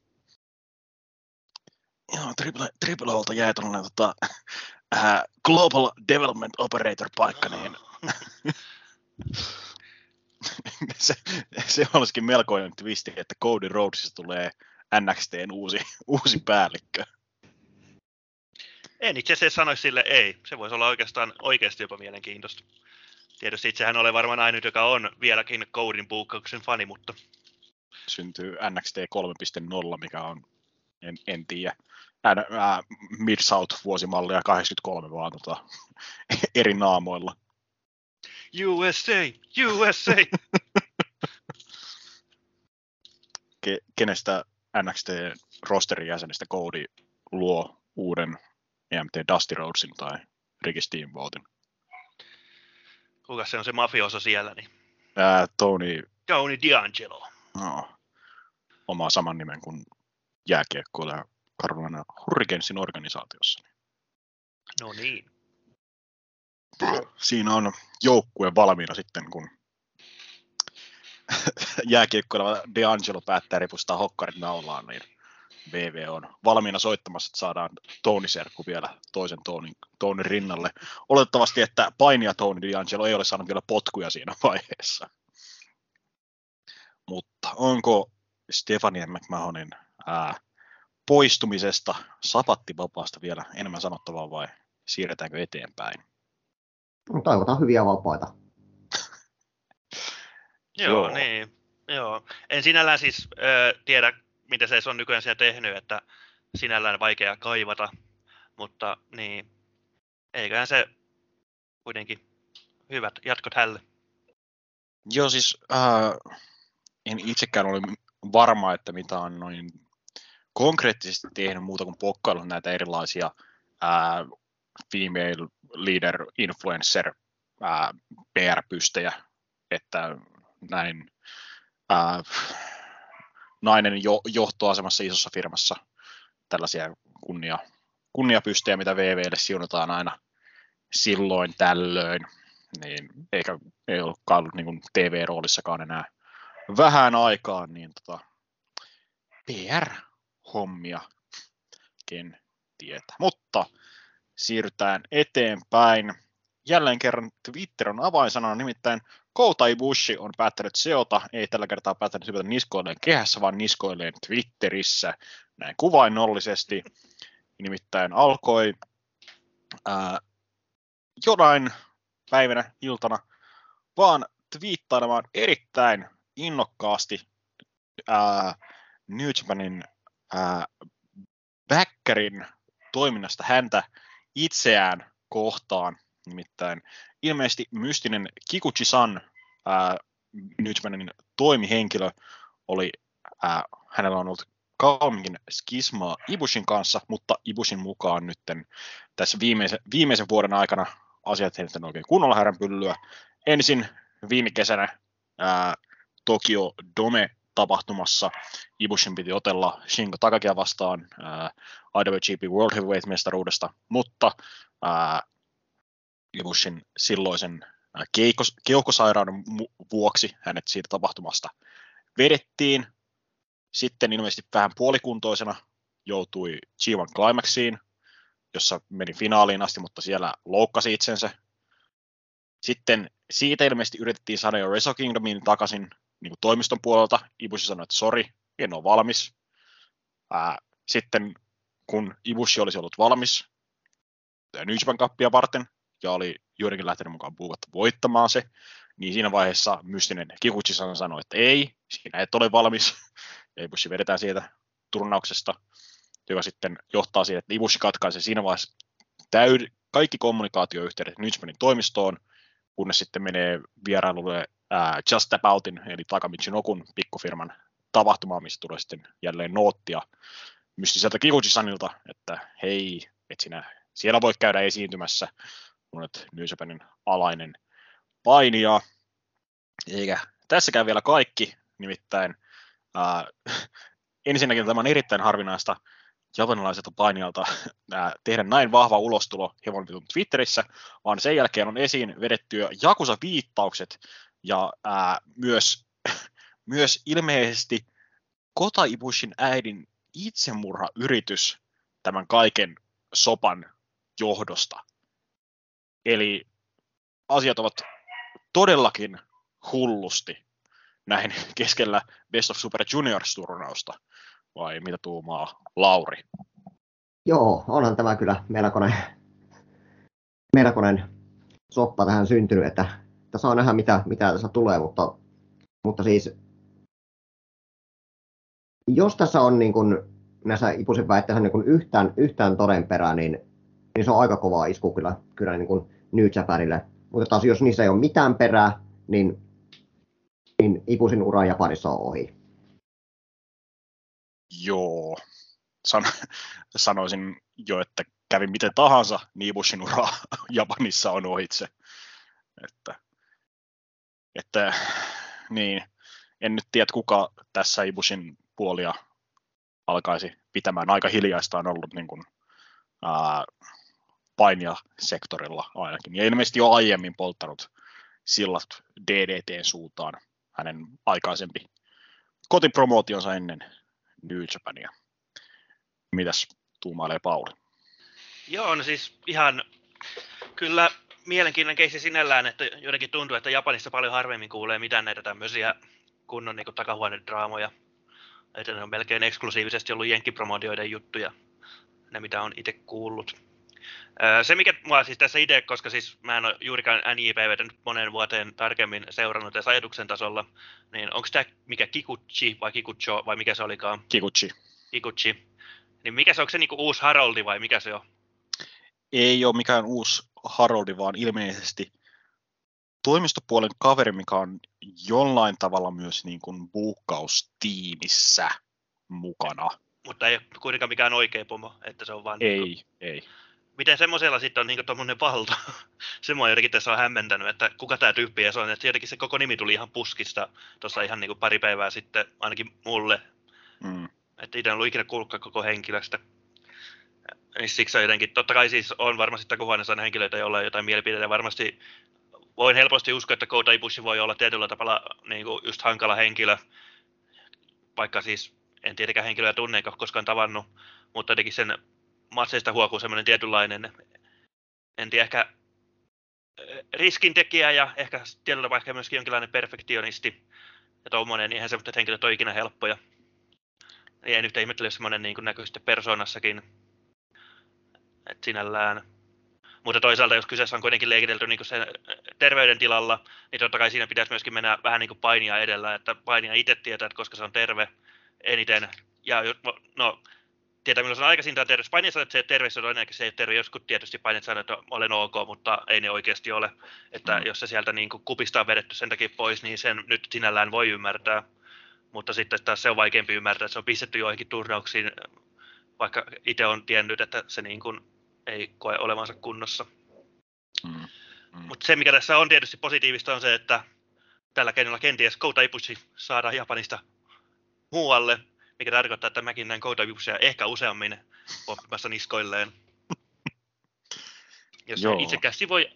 Joo, Triple, Triple Holta jäi tuollainen tota, äh, Global Development Operator paikka, niin se, se olisikin melkoinen twisti, että Cody Rhodesista tulee NXTn uusi, uusi päällikkö. En itse asiassa sanoisi sille ei. Se voisi olla oikeastaan oikeasti jopa mielenkiintoista. Tietysti itsehän olen varmaan ainut, joka on vieläkin Codin buukkauksen fani, mutta Syntyy NXT 3.0, mikä on, en, en tiedä, Ää, ää, Mid-South vuosimallia 83 vaan tota, eri naamoilla. USA, USA! Ke, kenestä NXT rosterin jäsenistä Cody luo uuden EMT Dusty Rhodesin tai Ricky Steamboatin. Kuka se on se mafioso siellä, niin Ää, Tony Tony D'Angelo. no, omaa saman nimen kuin jääkiekkoilija Carolina Hurricanesin organisaatiossa. No niin. Siinä on joukkue valmiina sitten, kun jääkiekkoileva D'Angelo päättää ripustaa hokkarit naulaan, niin VV on valmiina soittamassa, että saadaan Tony Serkku vielä toisen Tonin, Tonin rinnalle. Oletettavasti, että painia Tony D'Angelo ei ole saanut vielä potkuja siinä vaiheessa. Mutta onko Stefanien McMahonin ää, poistumisesta sapattivapaasta vielä enemmän sanottavaa vai siirretäänkö eteenpäin? No, Toivotaan hyviä vapaita. Joo, Joo. niin. Joo. En sinällään siis ö, tiedä, mitä se on nykyään siellä tehnyt, että sinällään vaikea kaivata, mutta niin, eiköhän se kuitenkin hyvät jatkot hälle. Joo, siis äh, en itsekään ole varma, että mitä on noin konkreettisesti tehnyt muuta kuin pokkaillut näitä erilaisia äh, female leader influencer äh, PR-pystejä, että näin äh, nainen jo, johtoasemassa isossa firmassa tällaisia kunnia, kunniapystejä, mitä VVlle siunataan aina silloin tällöin, niin eikä ei ollutkaan ollut niin TV-roolissakaan enää vähän aikaa, niin tota, PR-hommia, ken tietää. Mutta siirrytään eteenpäin. Jälleen kerran Twitter on avainsana, nimittäin Kouta Ibushi on päättänyt seota, ei tällä kertaa päättänyt hypätä niskoilleen kehässä, vaan niskoilleen Twitterissä, näin kuvainnollisesti. Nimittäin alkoi ää, jonain päivänä, iltana, vaan twiittailemaan erittäin innokkaasti ää, New Japanin ää, toiminnasta häntä itseään kohtaan. Nimittäin ilmeisesti mystinen Kikuchi-san, ää, New Japanin toimihenkilö, oli, ää, hänellä on ollut kauemminkin skismaa Ibushin kanssa, mutta Ibushin mukaan nytten tässä viimeisen, viimeisen vuoden aikana asiat heittänyt oikein kunnolla häränpyllyä. Ensin viime kesänä ää, Tokyo Dome tapahtumassa Ibushin piti otella Shingo Takakia vastaan ää, IWGP World Heavyweight-mestaruudesta, mutta ää, Ibushin silloisen keikos, keuhkosairauden vuoksi hänet siitä tapahtumasta vedettiin. Sitten ilmeisesti vähän puolikuntoisena joutui G1 Climaxiin, jossa meni finaaliin asti, mutta siellä loukkasi itsensä. Sitten siitä ilmeisesti yritettiin saada jo Wrestle Kingdomiin takaisin niin kuin toimiston puolelta. Ibushi sanoi, että sori, en ole valmis. Ää, sitten kun Ibushi olisi ollut valmis New Japan Cupia varten, ja oli joidenkin lähtenyt mukaan buukatta voittamaan se, niin siinä vaiheessa mystinen Kikuchi sanoi, että ei, sinä et ole valmis. Ja Ibushi vedetään siitä turnauksesta, joka sitten johtaa siihen, että Ibushi katkaisee siinä vaiheessa täyd- kaikki kommunikaatioyhteydet New Japanin toimistoon, kunnes sitten menee vierailulle ää, Just Aboutin, eli Takamichi-nokun pikkufirman tapahtumaan, missä tulee sitten jälleen noottia mystiseltä Kikuchi-sanilta, että hei, et sinä siellä voit käydä esiintymässä, kun olet New Japanin alainen painija. Eikä tässäkään vielä kaikki, nimittäin ää, ensinnäkin tämä on erittäin harvinaista japanilaiselta painijalta ää, tehdä näin vahva ulostulo hevonvitun Twitterissä, vaan sen jälkeen on esiin vedettyä Jakusa-viittaukset ja ää, myös, myös ilmeisesti Kota Ibushin äidin itsemurhayritys tämän kaiken sopan johdosta. Eli asiat ovat todellakin hullusti näin keskellä Best of Super Juniors-turnausta, vai mitä tuumaa Lauri? Joo, onhan tämä kyllä melkoinen, melkoinen soppa tähän syntynyt, että, että saa nähdä mitä, mitä tässä tulee, mutta, mutta siis jos tässä on niin kuin, näissä Ipusin väitteissä niin kuin yhtään, yhtään todenperää, niin, niin se on aika kova isku kyllä, kyllä niin kuin New Japanille. Mutta taas jos niissä ei ole mitään perää, niin, niin Ipusin ura Japanissa on ohi. Joo, San, sanoisin jo, että kävi miten tahansa, niin Ibushin ura Japanissa on ohitse. Että, että niin, en nyt tiedä, kuka tässä Ibushin puolia alkaisi pitämään. Aika hiljaista on ollut niin kuin, ää, painijasektorilla ainakin. Ja ilmeisesti jo aiemmin polttanut sillat DDTn suuntaan hänen aikaisempi kotipromootionsa ennen New Japania. Mitäs tuumailee Pauli? Joo, no siis ihan kyllä mielenkiintoinen keissi sinällään, että jotenkin tuntuu, että Japanissa paljon harvemmin kuulee mitään näitä tämmöisiä kunnon niin takahuonedraamoja. Että ne on melkein eksklusiivisesti ollut jenkkipromodioiden juttuja, ne mitä on itse kuullut. Se, mikä mua siis tässä idea, koska siis mä en ole juurikaan NJPVtä nyt monen vuoteen tarkemmin seurannut tässä ajatuksen tasolla, niin onko tämä mikä Kikuchi vai Kikucho vai mikä se olikaan? Kikuchi. Kikuchi. Niin mikä se, onko se niinku uusi Haroldi vai mikä se on? Ei ole mikään uusi Haroldi, vaan ilmeisesti toimistopuolen kaveri, mikä on jollain tavalla myös niin kuin buukkaustiimissä mukana. Mutta ei ole kuitenkaan mikään oikea pomo, että se on vaan... Niinku, Ei, ei. Miten semmoisella sitten on niinku tommonen valta? se mua jotenkin tässä on hämmentänyt, että kuka tämä tyyppi edes on. Että jotenkin se koko nimi tuli ihan puskista tuossa ihan niinku pari päivää sitten, ainakin mulle. Mm. Että itse en ollut ikinä kuullutkaan koko henkilöstä. Niin siksi on jotenkin, totta kai siis on varmasti takuhuoneessa aina henkilöitä, joilla on jotain mielipiteitä. Varmasti voin helposti uskoa, että Kouta Ibushi voi olla tietyllä tavalla niin kuin just hankala henkilö. Vaikka siis en tietenkään henkilöä tunne eikä ole koskaan tavannut, mutta jotenkin sen matseista huokuu semmoinen tietynlainen, en tiedä, ehkä eh, riskintekijä ja ehkä tietyllä ehkä myöskin jonkinlainen perfektionisti ja tuommoinen, niin eihän semmoiset henkilöt ole ikinä helppoja. Niin en yhtä ihmettele, jos semmoinen niin näkyy sitten persoonassakin. Et sinällään. Mutta toisaalta, jos kyseessä on kuitenkin leikitelty niin sen terveydentilalla, niin totta kai siinä pitäisi myöskin mennä vähän niin kuin painia edellä, että painia itse tietää, että koska se on terve eniten. Ja no, tietää milloin on aikaisin tai terve. Painia sanoo, että se ei ole terve, se on että se terve. Joskus tietysti että olen ok, mutta ei ne oikeasti ole. Että Mm. jos se sieltä niin kuin kupista on vedetty sen takia pois, niin sen nyt sinällään voi ymmärtää. Mutta sitten taas se on vaikeampi ymmärtää, että se on pistetty joihinkin turnauksiin, vaikka itse on tiennyt, että se niin kuin ei koe olevansa kunnossa. Mm. Mm. Mutta se, mikä tässä on tietysti positiivista, on se, että tällä keinolla kenties Kouta Ibushi saadaan Japanista muualle, mikä tarkoittaa, että mäkin näen Kouta Ibushia ehkä useammin poppimassa niskoilleen. Jos Joo. Itsekästi voi,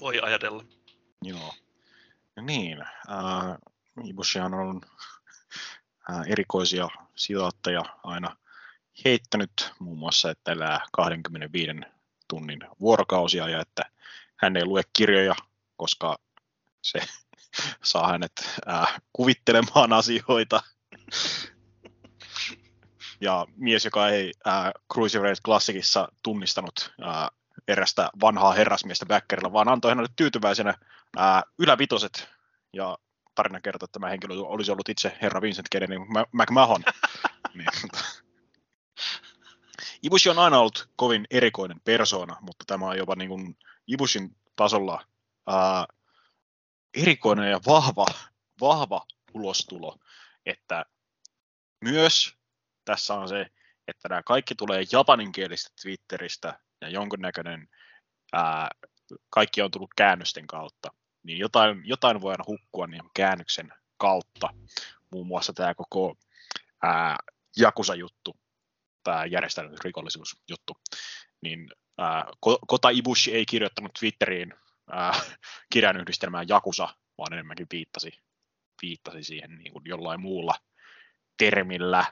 voi ajatella. Joo. No niin, äh, on äh, erikoisia sijoittajia aina heittänyt, muun muassa, että elää 25 tunnin vuorokausia ja että hän ei lue kirjoja, koska se saa hänet äh, kuvittelemaan asioita. Ja mies, joka ei äh, Cruiserweight Classicissa tunnistanut äh, erästä vanhaa herrasmiestä backerilla, vaan antoi hänelle tyytyväisenä ää, ylävitoset, ja tarina kertoo, että tämä henkilö olisi ollut itse herra Vincent Kennedy McMahon. niin, Ibushi on aina ollut kovin erikoinen persoona, mutta tämä on jopa niin kuin Ibushin tasolla ää, erikoinen ja vahva, vahva ulostulo, että myös tässä on se, että nämä kaikki tulee japaninkielistä Twitteristä ja jonkunnäköinen ää, kaikki on tullut käännösten kautta, niin jotain, jotain voi aina hukkua niin käännöksen kautta. Muun muassa tämä koko ää, Jakusa-juttu, tämä järjestäytynyt rikollisuusjuttu, niin ää, Ko- Kota Ibushi ei kirjoittanut Twitteriin ää, kirjainyhdistelmään Jakusa, vaan enemmänkin viittasi, viittasi siihen niin kuin jollain muulla termillä.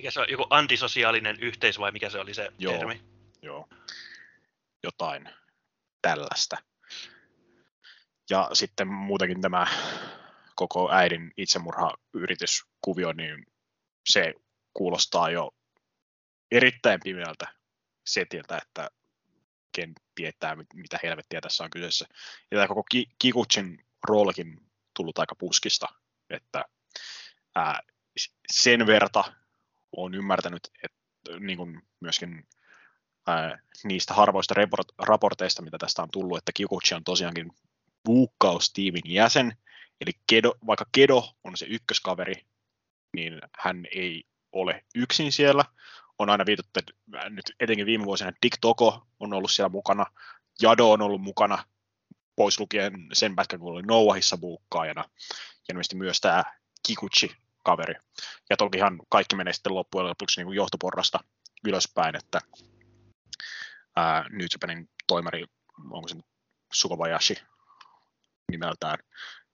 Mikä se on, joku antisosiaalinen yhteis vai mikä se oli se Joo. termi? Joo, jotain tällaista. Ja sitten muutenkin tämä koko äidin itsemurhayrityskuvio, niin se kuulostaa jo erittäin pimeältä setiltä, että ken tietää, mit- mitä helvettiä tässä on kyseessä. Ja tämä koko Ki- Kikutsin roolikin tullut aika puskista, että ää, sen verta on ymmärtänyt, että niin kuin myöskin ää, niistä harvoista raporteista, mitä tästä on tullut, että Kikuchi on tosiaankin buukkaustiimin jäsen, eli Kedo, vaikka Kedo on se ykköskaveri, niin hän ei ole yksin siellä. On aina viitattu, että nyt etenkin viime vuosina Dick Toko on ollut siellä mukana, Jado on ollut mukana, pois lukien sen pätkän, kun oli Noahissa buukkaajana, ja myös tämä Kikuchi-kaveri. Ja tokihan kaikki menee sitten loppujen lopuksi niin kuin johtoporrasta ylöspäin, että ää, New Japanin toimari, onko se nyt Sukobayashi nimeltään,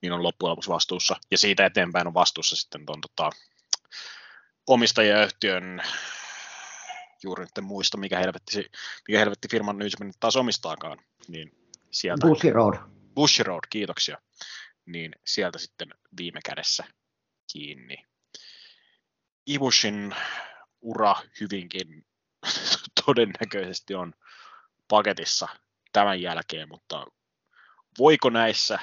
niin on loppujen lopuksi vastuussa. Ja siitä eteenpäin on vastuussa sitten ton tota, omistajayhtiön, juuri nyt en muista, mikä helvetti, se- mikä helvetti firman New Japan taas omistaakaan, niin sieltä, Bushy Road. Bush Road, kiitoksia, niin sieltä sitten viime kädessä kiinni. Ibushin ura hyvinkin todennäköisesti on paketissa tämän jälkeen, mutta voiko näissä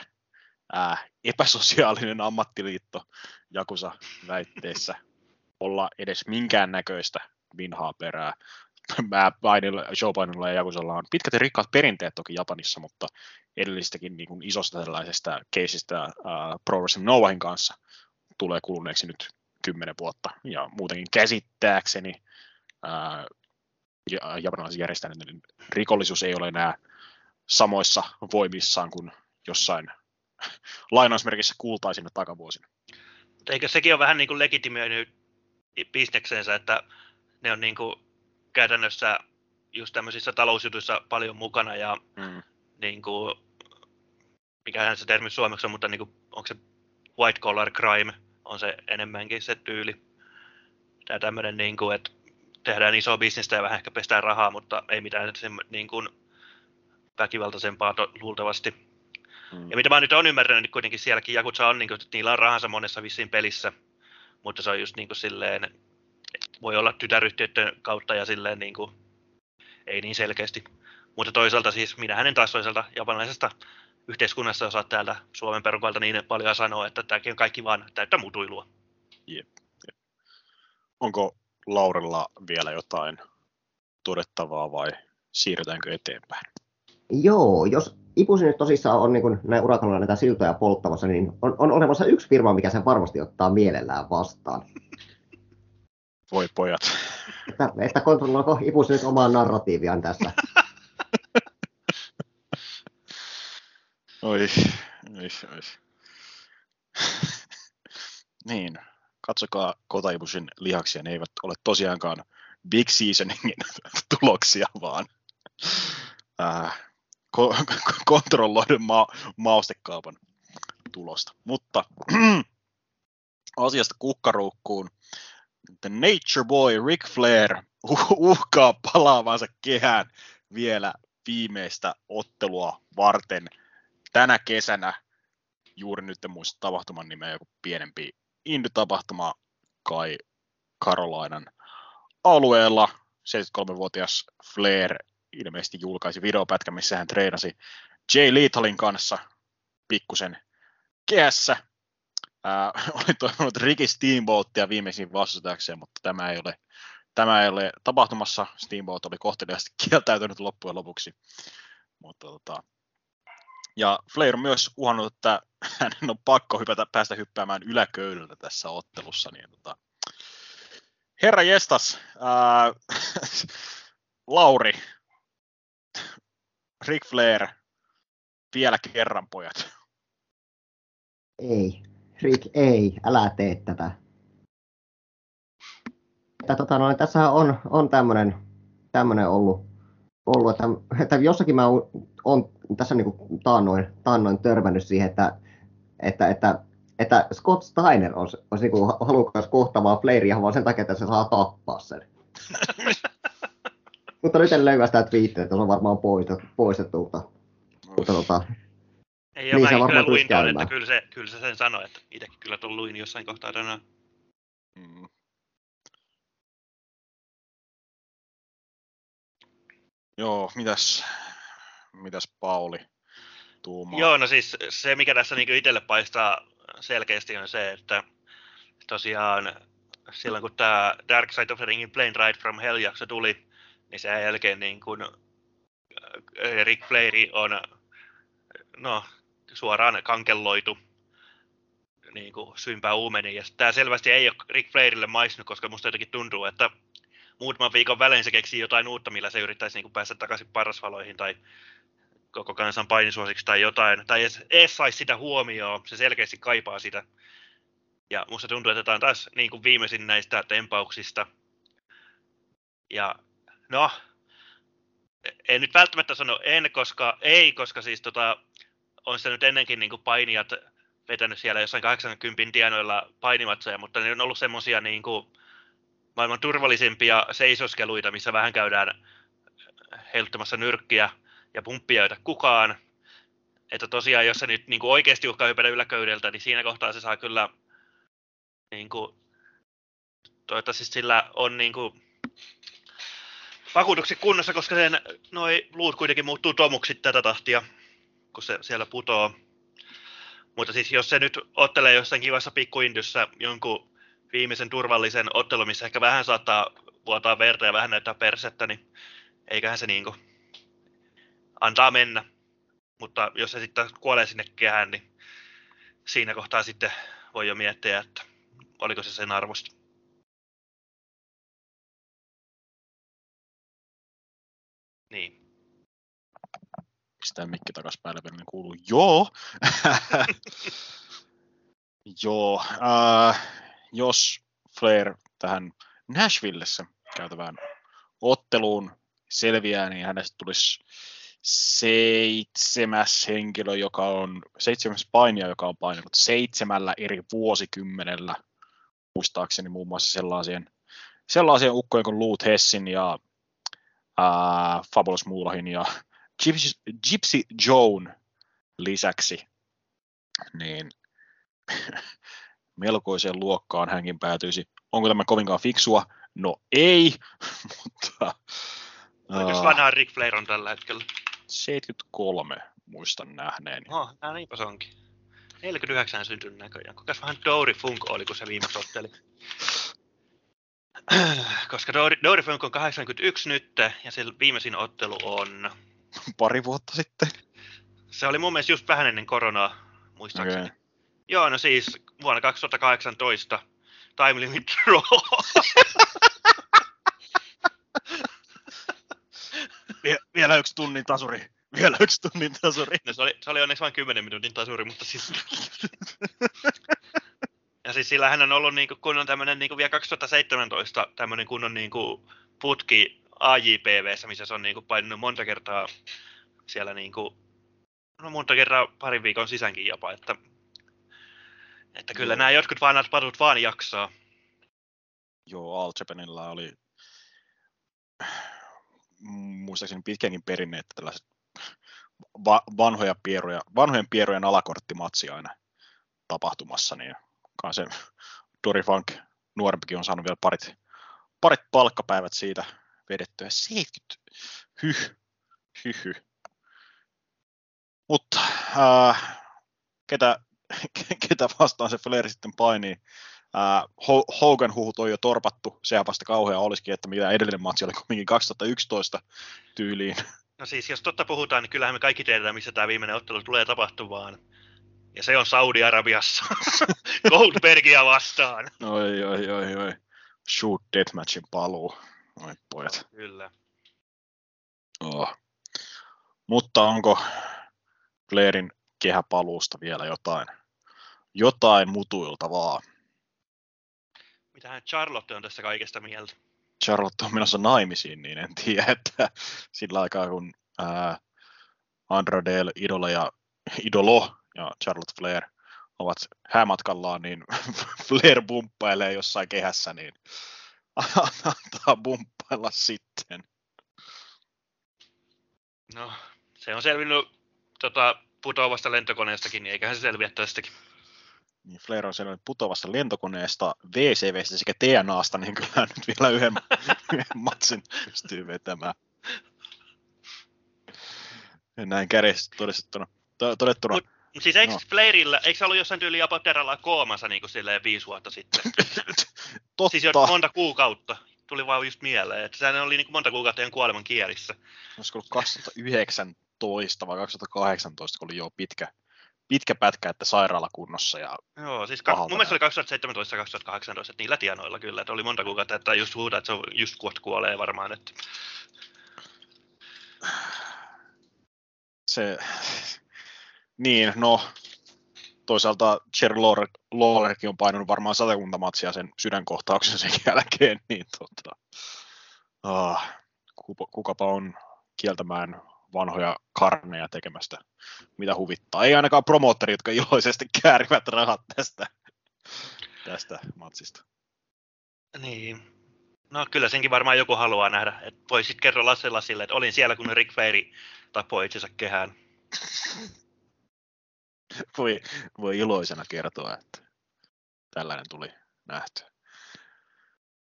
ää, epäsosiaalinen ammattiliitto Jakusa väitteissä olla edes minkään näköistä vinhaa perää. Mä painilla, showpainilla ja Jakusalla on pitkät ja rikkaat perinteet toki Japanissa, mutta edellistäkin niin kuin isosta tällaisesta keisistä uh, Pro Wrestling Novahin kanssa tulee kuluneeksi nyt kymmenen vuotta. Ja muutenkin käsittääkseni uh, japanilaisen järjestäjän rikollisuus ei ole enää samoissa voimissaan kuin jossain lainausmerkissä kultaisina takavuosina. Eikö sekin ole vähän niin kuin legitimioinut bisneksensä, että ne on niin kuin käytännössä just tämmöisissä talousjutuissa paljon mukana ja mm. niin kuin, mikähän se termi suomeksi on, mutta niin kuin, onko se white collar crime on se enemmänkin se tyyli. Tämä tämmöinen, niin kuin, että tehdään isoa bisnestä ja vähän ehkä pestään rahaa, mutta ei mitään sen, niin kuin, väkivaltaisempaa to, luultavasti. Mm. Ja mitä mä nyt on ymmärtänyt, niin kuitenkin sielläkin Jakutsa on, niin kuin, että niillä on rahansa monessa vissiin pelissä, mutta se on just niin kuin silleen, voi olla tytäryhtiöiden kautta ja silleen niin kuin, ei niin selkeästi. Mutta toisaalta siis minä hänen taas toisaalta japanilaisesta yhteiskunnassa osaa täältä Suomen perukalta niin paljon sanoa, että tämäkin on kaikki vaan täyttä mutuilua. Jep, jep. Onko Laurella vielä jotain todettavaa vai siirrytäänkö eteenpäin? Joo, jos Ipusi nyt tosissaan on niin näin urakalla näitä siltoja polttamassa, niin on, on olemassa yksi firma, mikä sen varmasti ottaa mielellään vastaan. Voi pojat. Että, että kontrolloiko Ipusi nyt omaa narratiiviaan tässä? oi, oi, oi. niin, katsokaa Kotaibusin lihaksia, ne eivät ole tosiaankaan Big Seasoningin tuloksia, vaan äh, kontrolloiden ma- maustekaupan tulosta. Mutta asiasta kukkaruukkuun. The Nature Boy Ric Flair uhkaa palaavansa kehään vielä viimeistä ottelua varten tänä kesänä. Juuri nyt en muista tapahtuman nimeä, joku pienempi Indy-tapahtuma kai Karolainan alueella. 73-vuotias Flair ilmeisesti julkaisi videopätkä, missä hän treenasi Jay Lethalin kanssa pikkusen keässä. Ää, olin toivonut Ricky Steamboatia viimeisin vastustajakseen, mutta tämä ei ole, tämä ei ole tapahtumassa. Steamboat oli kohteliaasti kieltäytynyt loppujen lopuksi. Mutta, tota, ja Flair on myös uhannut, että hänen on pakko hypätä, päästä hyppäämään yläköydyltä tässä ottelussa. Niin, tota, herra jestas, ää, Lauri, Ric Flair, vielä kerran pojat. Ei, Rick, ei, älä tee tätä. Että, tota, no, tässä on, on tämmöinen ollut, ollut että, että, jossakin mä oon tässä niin kuin taannoin, taannoin törmännyt siihen, että, että, että, että Scott Steiner olisi, olisi niin halukas kohtaamaan Flairia vaan sen takia, että se saa tappaa sen. Mutta nyt en löyä sitä twiittiä, että se on varmaan poistettu. poistettu mutta, mutta tota, ei niin ole, mä kyllä luin ton, että kyllä se, kyllä se sen sanoi, että itsekin kyllä tuon luin jossain kohtaa tänään. Mm. Joo, mitäs, mitäs Pauli tuumaa? Joo, no siis se, mikä tässä niin itselle paistaa selkeästi on se, että tosiaan silloin kun tämä Dark Side of the Ringin Plane Ride from Hell jakso tuli, niin sen jälkeen niin kun äh, Rick Flairi on no, suoraan kankelloitu niin kuin sympää uumeni. Ja tämä selvästi ei ole Rick Flairille maistunut, koska musta jotenkin tuntuu, että muutaman viikon välein se keksii jotain uutta, millä se yrittäisi niin kuin päästä takaisin parasvaloihin tai koko kansan painisuosiksi tai jotain, tai edes, edes saisi sitä huomioon, se selkeästi kaipaa sitä. Ja musta tuntuu, että tämä on taas niin kuin viimeisin näistä tempauksista. Ja no, en nyt välttämättä sano en, koska ei, koska siis tota, on sitä nyt ennenkin niin kuin painijat vetänyt siellä jossain 80 tienoilla painimatsoja, mutta ne on ollut semmoisia niin kuin maailman turvallisimpia seisoskeluita, missä vähän käydään heiluttamassa nyrkkiä ja pumppia kukaan. Että tosiaan, jos se nyt niin kuin oikeasti uhkaa hypätä yläköydeltä, niin siinä kohtaa se saa kyllä niin kuin, toivottavasti sillä on niin kuin, vakuutuksi kunnossa, koska sen noi luut kuitenkin muuttuu tomuksi tätä tahtia, kun se siellä putoo. Mutta siis jos se nyt ottelee jossain kivassa pikkuindyssä jonkun viimeisen turvallisen ottelun, missä ehkä vähän saattaa vuotaa verta ja vähän näyttää persettä, niin eiköhän se niinku antaa mennä. Mutta jos se sitten kuolee sinne kehään, niin siinä kohtaa sitten voi jo miettiä, että oliko se sen arvosta. Niin. Pistää mikki takas päälle, niin kuuluu. Joo. Joo. Äh, jos Flair tähän Nashvillessä käytävään otteluun selviää, niin hänestä tulisi seitsemäs henkilö, joka on, seitsemäs painija, joka on painanut seitsemällä eri vuosikymmenellä, muistaakseni muun muassa sellaisien, sellaisien ukkojen kuin Loot Hessin ja ää, Fabulous Moolahin ja Gypsy, Gypsy Joan lisäksi, niin melkoiseen luokkaan hänkin päätyisi. Onko tämä kovinkaan fiksua? No ei, mutta... Jos vanha Rick Flair on tällä hetkellä? 73 muistan nähneeni. Oh, no niinpä se onkin. 49 syntynyt näköjään. Kuinka vähän Dory Funk oli, kun se viimeksi otteli? Koska Dory, Dory Funk on 81 nyt, ja se viimeisin ottelu on... Pari vuotta sitten. Se oli mun mielestä just vähän ennen koronaa, muistaakseni. Okay. Joo, no siis vuonna 2018 Time Limit Draw. vielä yksi tunnin tasuri. Vielä yksi tunnin tasuri. No se oli, se oli onneksi vain 10 minuutin tasuri, mutta siis... ja siis sillä hän on ollut niinku kunnon tämmönen niinku vielä 2017 tämmönen kunnon niinku putki AJPVssä, missä se on niinku painunut monta kertaa siellä niinku, no monta kertaa parin viikon sisänkin jopa, että, että kyllä Joo. nämä jotkut vanhat patut vaan jaksaa. Joo, Japanilla oli muistaakseni pitkänkin perinne, että tällaiset va- vanhoja pieruja, vanhojen pierujen alakorttimatsi aina tapahtumassa, niin se Dory Funk nuorempikin on saanut vielä parit, parit palkkapäivät siitä vedettyä. 70, hyh, hyh, hyh. Mutta äh, ketä, ketä vastaan se Flair sitten painii? Uh, Hogan huhut on jo torpattu, sehän vasta kauhea olisikin, että mitä edellinen matsi oli kuitenkin 2011 tyyliin. No siis, jos totta puhutaan, niin kyllähän me kaikki tiedetään, missä tämä viimeinen ottelu tulee tapahtumaan. Ja se on Saudi-Arabiassa. Goldbergia vastaan. Oi, oi, oi, oi. Shoot Deathmatchin paluu. Oi pojat. Kyllä. Oh. Mutta onko Blairin kehäpaluusta vielä jotain, jotain mutuiltavaa? Mitähän Charlotte on tässä kaikesta mieltä? Charlotte on menossa naimisiin, niin en tiedä, että sillä aikaa kun ää, Andradale, Idola ja Idolo ja Charlotte Flair ovat häämatkallaan, niin Flair bumppailee jossain kehässä, niin antaa bumppailla sitten. No, se on selvinnyt tota, putoavasta lentokoneestakin, niin eiköhän se selviä tästäkin niin Flair on sellainen putovasta lentokoneesta, VCVstä sekä TNAsta, niin kyllä nyt vielä yhden, yhden matsin pystyy vetämään. Ja näin kädessä todettuna. todettuna. Mut, siis eikö no. Flairillä, eikö se ollut jossain tyyli Apoteralla koomassa niin kuin silleen viisi vuotta sitten? Totta. Siis jo monta kuukautta. Tuli vaan just mieleen, että sehän oli niin kuin monta kuukautta ihan kuoleman kielissä. Olisiko ollut 2019 vai 2018, kun oli jo pitkä, pitkä pätkä, että sairaalakunnossa. Ja Joo, siis ka- mun mielestä oli 2017-2018, että niillä tienoilla kyllä, että oli monta kuukautta, että just huutaa, että se on just kuot kuolee varmaan. Että... Se, niin, no, toisaalta Jerry Lawler, Lawlerkin on painanut varmaan satakuntamatsia sen sydänkohtauksen sen jälkeen, niin tota, uh, kukapa on kieltämään vanhoja karneja tekemästä, mitä huvittaa. Ei ainakaan promoottori, jotka iloisesti käärivät rahat tästä, tästä matsista. Niin. No kyllä senkin varmaan joku haluaa nähdä. Et voi sitten kertoa Lassella sille, että olin siellä, kun Rick Fairy tapoi itsensä kehään. voi, voi iloisena kertoa, että tällainen tuli nähty.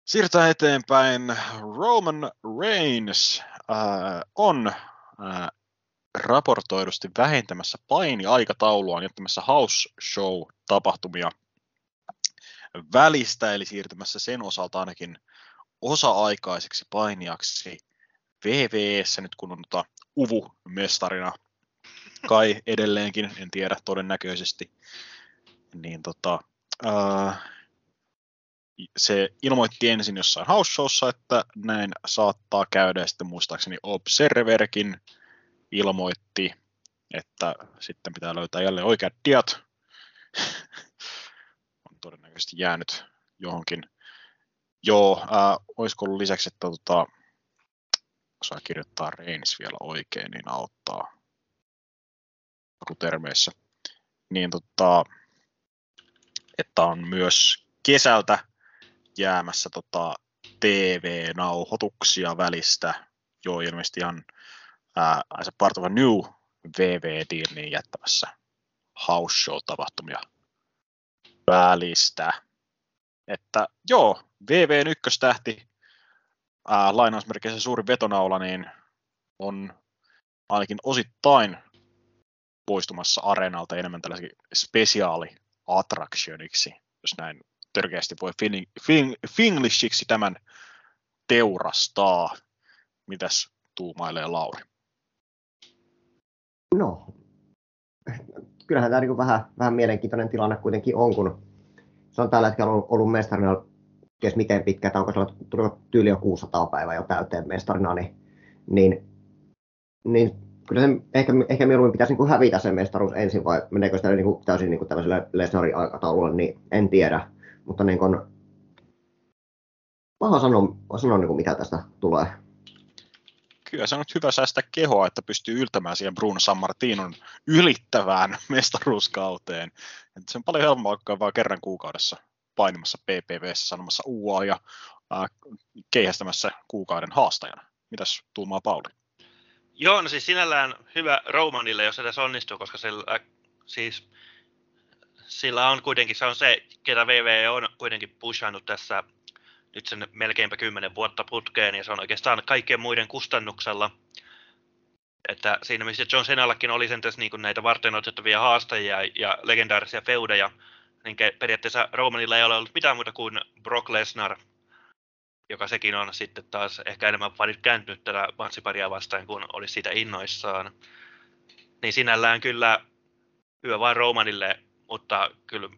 Siirrytään eteenpäin. Roman Reigns äh, on raportoidusti vähentämässä painiaikatauluaan jättämässä house show-tapahtumia välistä, eli siirtymässä sen osalta ainakin osa-aikaiseksi painijaksi VVS nyt kun on tota Uvu-mestarina kai edelleenkin, en tiedä todennäköisesti, niin tota, ää, se ilmoitti ensin jossain house showssa, että näin saattaa käydä, ja sitten muistaakseni Observerkin ilmoitti, että sitten pitää löytää jälleen oikeat diat. on todennäköisesti jäänyt johonkin. Joo, ää, olisiko ollut lisäksi, että tota, osaa kirjoittaa Reigns vielä oikein, niin auttaa termeissä. Niin tota, että on myös kesältä jäämässä tota TV-nauhoituksia välistä, jo ilmeisesti ihan as a part of a new VV-deal, niin jättämässä house show-tapahtumia välistä. Että joo, VVn ykköstähti, ää, lainausmerkeissä suuri vetonaula, niin on ainakin osittain poistumassa areenalta enemmän tällaisen spesiaali attractioniksi, jos näin törkeästi voi fing, fing, finglishiksi tämän teurastaa. Mitäs tuumailee Lauri? No, kyllähän tämä niin vähän, vähän mielenkiintoinen tilanne kuitenkin on, kun se on tällä hetkellä ollut, ollut mestarina ties miten pitkä, että onko se tullut tyyli jo 600 päivää jo täyteen mestarina, niin, niin, niin kyllä se ehkä, ehkä mieluummin pitäisi niin hävitä se mestaruus ensin, vai meneekö sitä niin kuin, täysin niin kuin tällaiselle Lesnarin aikataululle, niin en tiedä. Mutta niin kuin, paha sanoa, sanoa niin kuin mitä tästä tulee. Kyllä se on nyt hyvä säästä kehoa, että pystyy yltämään siihen Bruno Sammartinon ylittävään mestaruuskauteen. Että se on paljon helpompaa vaan kerran kuukaudessa painimassa PPVssä sanomassa UA ja äh, keihästämässä kuukauden haastajana. Mitäs tuumaa Pauli? Joo, no siis sinällään hyvä Romanille, jos se tässä onnistuu, koska sillä, äh, siis, sillä on kuitenkin, se on se, ketä VV on kuitenkin pushannut tässä nyt sen melkeinpä kymmenen vuotta putkeen, ja se on oikeastaan kaikkien muiden kustannuksella. Että siinä missä John Cenallakin oli sen tässä niin näitä varten otettavia haastajia ja legendaarisia feudeja, niin periaatteessa Romanilla ei ole ollut mitään muuta kuin Brock Lesnar, joka sekin on sitten taas ehkä enemmän fanit kääntynyt tätä matsiparia vastaan, kun olisi siitä innoissaan. Niin sinällään kyllä hyvä vain Romanille, mutta kyllä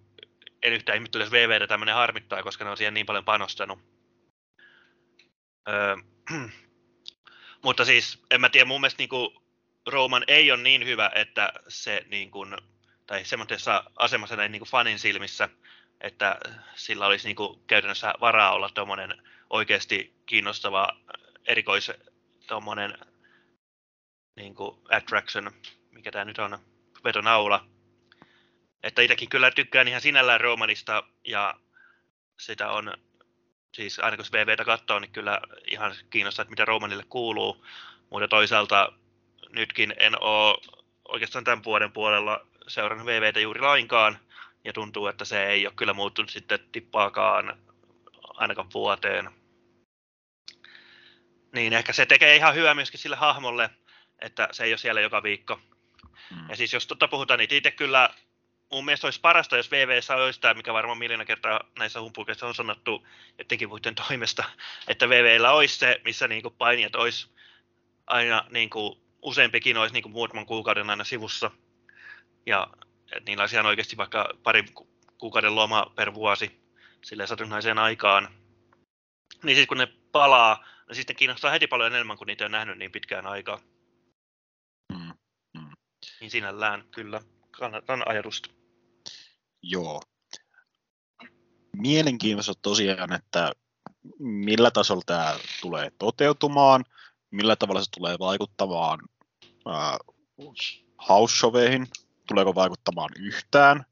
en yhtään ihmettele, jos VVD tämmöinen harmittaa, koska ne on siihen niin paljon panostanut. Öö, mutta siis, en mä tiedä, mun mielestä niin kuin Roman ei ole niin hyvä, että se niin kuin, tai semmoisessa asemassa näin niin kuin fanin silmissä, että sillä olisi niin kuin käytännössä varaa olla tuommoinen oikeasti kiinnostava erikois tuommoinen niin kuin attraction, mikä tämä nyt on, vetonaula. Että itsekin kyllä tykkään ihan sinällään Romanista ja sitä on, siis aina kun VVtä katsoo, niin kyllä ihan kiinnostaa, että mitä Romanille kuuluu. Mutta toisaalta nytkin en ole oikeastaan tämän vuoden puolella seurannut VVtä juuri lainkaan. Ja tuntuu, että se ei ole kyllä muuttunut sitten tippaakaan ainakaan vuoteen. Niin ehkä se tekee ihan hyvää myöskin sille hahmolle, että se ei ole siellä joka viikko. Mm. Ja siis jos totta puhutaan, niin itse kyllä mun mielestä olisi parasta, jos VVS olisi tämä, mikä varmaan miljoona kertaa näissä humpukeissa on sanottu etenkin muiden toimesta, että VVllä olisi se, missä niinku painijat olisi aina niinku, useampikin olisi niinku muutaman kuukauden aina sivussa. Ja että niillä olisi ihan oikeasti vaikka pari kuukauden loma per vuosi sille satunnaiseen aikaan. Niin sitten kun ne palaa, niin sitten kiinnostaa heti paljon enemmän, kuin niitä on nähnyt niin pitkään aikaa. Mm, mm. Niin sinällään kyllä kannatan ajatusta. Joo. Mielenkiintoista tosiaan, että millä tasolla tämä tulee toteutumaan, millä tavalla se tulee vaikuttamaan äh, house showeihin, tuleeko vaikuttamaan yhtään.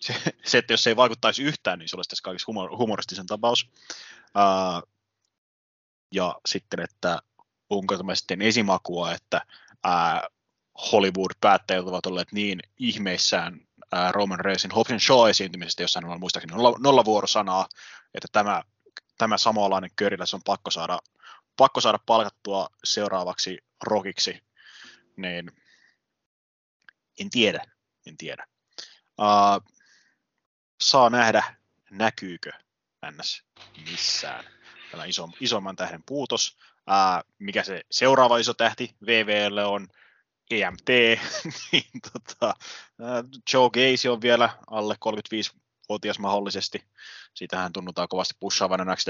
Se, se, että jos se ei vaikuttaisi yhtään, niin se olisi tässä kaikissa humor, humoristisen tapaus. Uh, ja sitten, että onko tämä sitten esimakua, että uh, Hollywood-päättäjät ovat olleet niin ihmeissään Roman Reignin Hobbs Shaw esiintymisestä, jossa hän on muistaakseni nolla, nolla vuorosanaa, että tämä tämä samanlainen Köriläs on pakko saada, pakko saada palkattua seuraavaksi rokiksi, niin en tiedä, en tiedä. Uh, saa nähdä, näkyykö ns. missään tämä iso, isomman tähden puutos. Uh, mikä se seuraava iso tähti VVlle on EMT, niin tota, Joe Gacy on vielä alle 35-vuotias mahdollisesti. Siitähän tunnutaan kovasti pushaavan NXT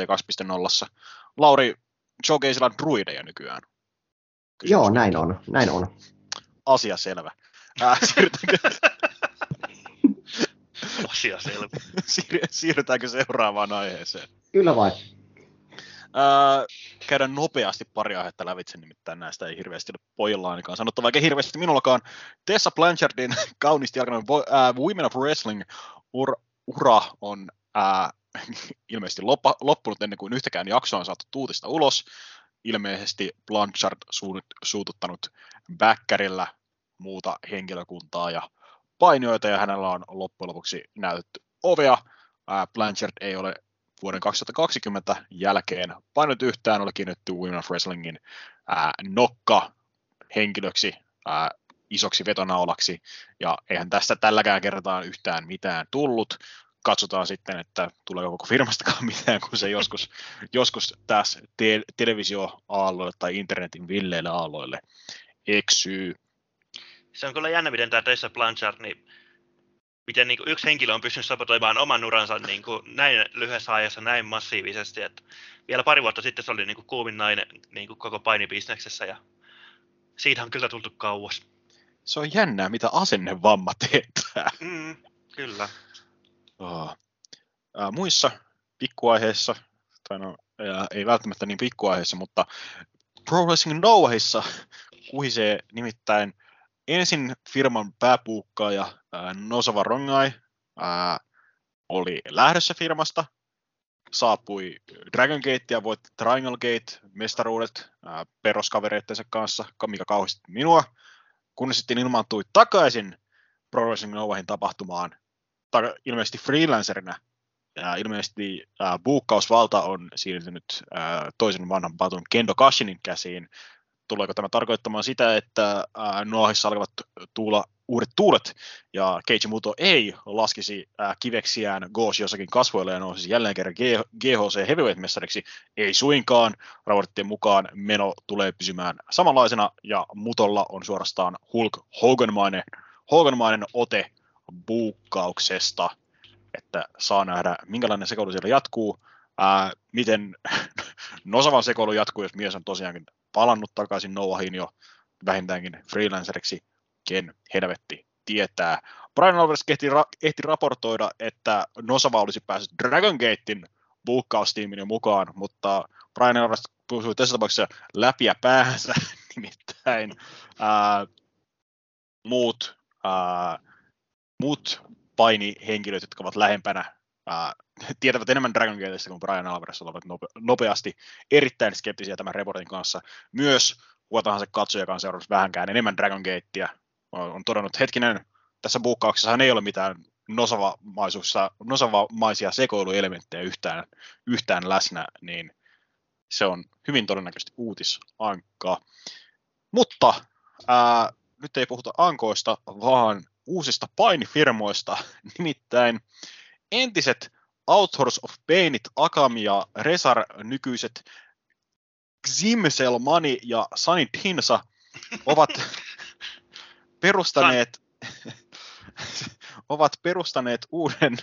2.0. Lauri, Joe Gacylla on druideja nykyään. Kysymys. Joo, näin on, näin on. Asia selvä. Äh, siirrytäänkö... Asia selvä. siirrytäänkö seuraavaan aiheeseen? Kyllä vai. Ää, käydä nopeasti pari aihetta lävitse, nimittäin näistä ei hirveästi ole pojilla ainakaan sanottavaa, eikä hirveästi minullakaan. Tessa Blanchardin kauniisti alkanut äh, Women of Wrestling ur, ura on äh, ilmeisesti loppa, loppunut ennen kuin yhtäkään jaksoa on saatu tuutista ulos. Ilmeisesti Blanchard suut, suututtanut backerillä muuta henkilökuntaa ja painioita, ja hänellä on loppujen lopuksi näytetty ovea. Blanchard ei ole vuoden 2020 jälkeen painot yhtään, oli kiinnitetty Women of Wrestlingin ää, nokka henkilöksi, ää, isoksi vetonaulaksi, ja eihän tästä tälläkään kertaa yhtään mitään tullut. Katsotaan sitten, että tulee koko firmastakaan mitään, kun se joskus, joskus tässä te- televisio-aalloille tai internetin villeille aalloille eksyy. Se on kyllä jännä, miten tämä Tessa Blanchard, niin miten niin kuin yksi henkilö on pystynyt sabotoimaan oman uransa niin kuin näin lyhyessä ajassa näin massiivisesti, että vielä pari vuotta sitten se oli niin kuin kuumin nainen niin kuin koko painibisneksessä ja siitä on kyllä tultu kauas. Se on jännää, mitä asennevamma teettää. Mm, kyllä. Oh. Äh, muissa pikkuaiheissa, tai no, ei välttämättä niin pikkuaiheissa, mutta Pro Wrestling Noahissa kuhisee nimittäin ensin firman pääpuukkaaja Nosava Rongai oli lähdössä firmasta, saapui Dragon Gate ja voitti Triangle Gate mestaruudet ää, peruskavereittensa kanssa, mikä kauhisti minua, kunnes sitten ilmaantui takaisin Pro Wrestling Novahin tapahtumaan. Ta- ilmeisesti freelancerina. Ja ilmeisesti äh, buukkausvalta on siirtynyt äh, toisen vanhan patun Kendo Kashinin käsiin, tuleeko tämä tarkoittamaan sitä, että Noahissa alkavat tuula uudet tuulet, ja Keiji Muto ei laskisi ää, kiveksiään Goos jossakin kasvoille ja nousisi jälleen kerran GHC Heavyweight-mestariksi. Ei suinkaan. Raporttien mukaan meno tulee pysymään samanlaisena, ja Mutolla on suorastaan Hulk Hoganmainen, Hoganmainen ote buukkauksesta, että saa nähdä, minkälainen sekoilu siellä jatkuu. Ää, miten Nosavan sekoilu jatkuu, jos mies on tosiaankin palannut takaisin Noahin jo vähintäänkin freelanceriksi, ken helvetti tietää. Brian Alvarez ehti, ra- ehti raportoida, että Nosava olisi päässyt Dragon Gatein buukkaustiimin jo mukaan, mutta Brian Alvarez pysyi tässä tapauksessa läpiä päänsä, nimittäin ää, muut, ää, muut painihenkilöt, jotka ovat lähempänä ää, tietävät enemmän Dragon Gateista kuin Brian Alvarez olevat nope- nopeasti erittäin skeptisiä tämän reportin kanssa. Myös kuka tahansa katsoja, joka on seurannut vähänkään enemmän Dragon Gatea, on todennut, hetkinen, tässä buukkauksessa ei ole mitään nosavamaisia sekoiluelementtejä yhtään, yhtään läsnä, niin se on hyvin todennäköisesti uutisankkaa. Mutta ää, nyt ei puhuta ankoista, vaan uusista painifirmoista, nimittäin entiset Authors of Painit, Akami ja Resar nykyiset Ximsel Mani ja Sunny Tinsa ovat perustaneet ovat perustaneet uuden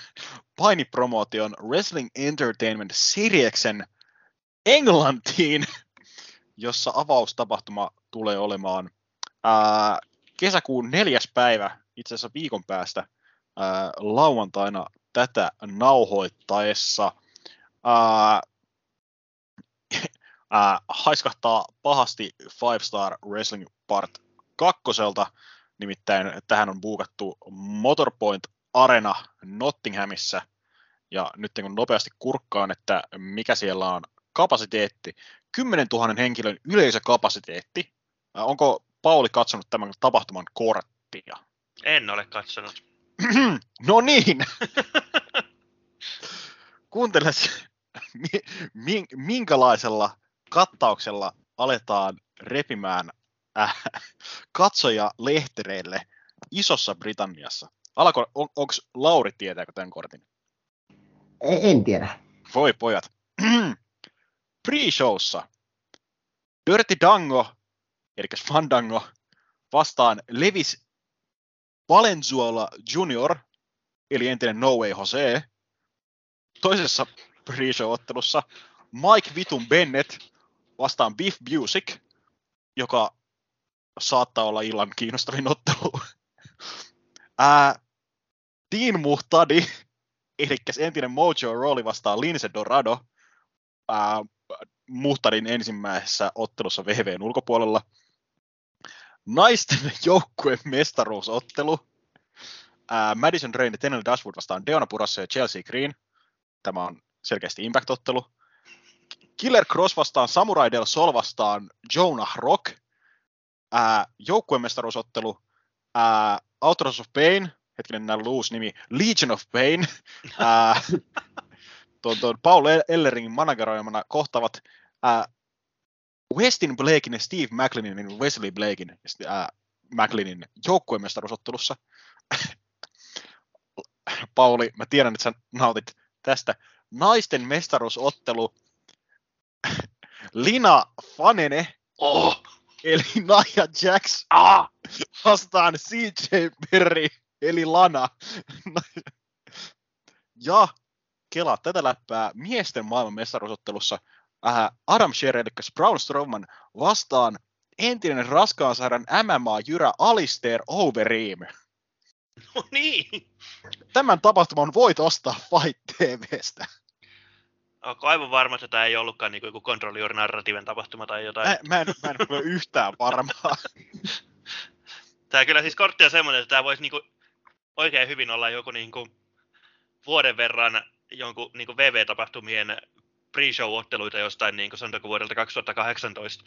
painipromootion Wrestling Entertainment Sirieksen Englantiin, jossa avaustapahtuma tulee olemaan ää, kesäkuun neljäs päivä, itse asiassa viikon päästä, ää, lauantaina tätä nauhoittaessa ää, ää, haiskahtaa pahasti Five Star Wrestling Part kakkoselta, nimittäin tähän on buukattu Motorpoint Arena Nottinghamissa, ja nyt kun nopeasti kurkkaan, että mikä siellä on kapasiteetti, 10 000 henkilön yleisökapasiteetti. Onko Pauli katsonut tämän tapahtuman korttia? En ole katsonut. no niin. Kuuntele, mi, minkälaisella kattauksella aletaan repimään äh, katsoja lehtereille isossa Britanniassa? Alko, on, onko Lauri tietääkö tämän kortin? En tiedä. Voi pojat. Pre-showssa Dirty Dango, eli Fandango, vastaan Levis Valenzuela Junior, eli entinen No Way Jose. Toisessa pre-show-ottelussa Mike Vitun Bennett vastaan Biff Busick, joka saattaa olla illan kiinnostavin ottelu. Ää, Dean Muhtadi, eli entinen Mojo Rawley vastaan Lince Dorado, ää, Muhtadin ensimmäisessä ottelussa VVn ulkopuolella. Naisten joukkueen mestaruusottelu. Ää, Madison Rain ja Tenel Dashwood vastaan Deona Purassa ja Chelsea Green. Tämä on selkeästi Impact-ottelu. Killer Cross vastaan Samurai Del Sol vastaan Jonah Rock. Ää, joukkueen mestaruusottelu. Ää, Outros of Pain, hetkinen näin uusi nimi, Legion of Pain. Ää, tuon, tuon Paul Elleringin manageroimana kohtavat ää, Westin Blakein ja Steve McLeanin, Wesley Blakein ja McLeanin joukkuemestaruusottelussa. Pauli, mä tiedän, että sä nautit tästä. Naisten mestaruusottelu Lina Fanene, Oh! eli Nia Jax, Ah! vastaan CJ Perry, eli Lana. ja kelaa tätä läppää miesten maailman mestaruusottelussa äh, Adam Sherry, eli Braun Strowman vastaan entinen raskaan saadaan MMA-jyrä Alistair Overeem. No niin! Tämän tapahtuman voit ostaa Fight TVstä. Onko aivan varma, että tämä ei ollutkaan niin joku Control Your Narrativen tapahtuma tai jotain? Mä, mä, en, mä en ole yhtään varmaa. Tämä kyllä siis kortti on semmoinen, että tämä voisi niinku oikein hyvin olla joku niinku vuoden verran jonkun niinku VV-tapahtumien pre-show-otteluita jostain niinku sanotaanko vuodelta 2018.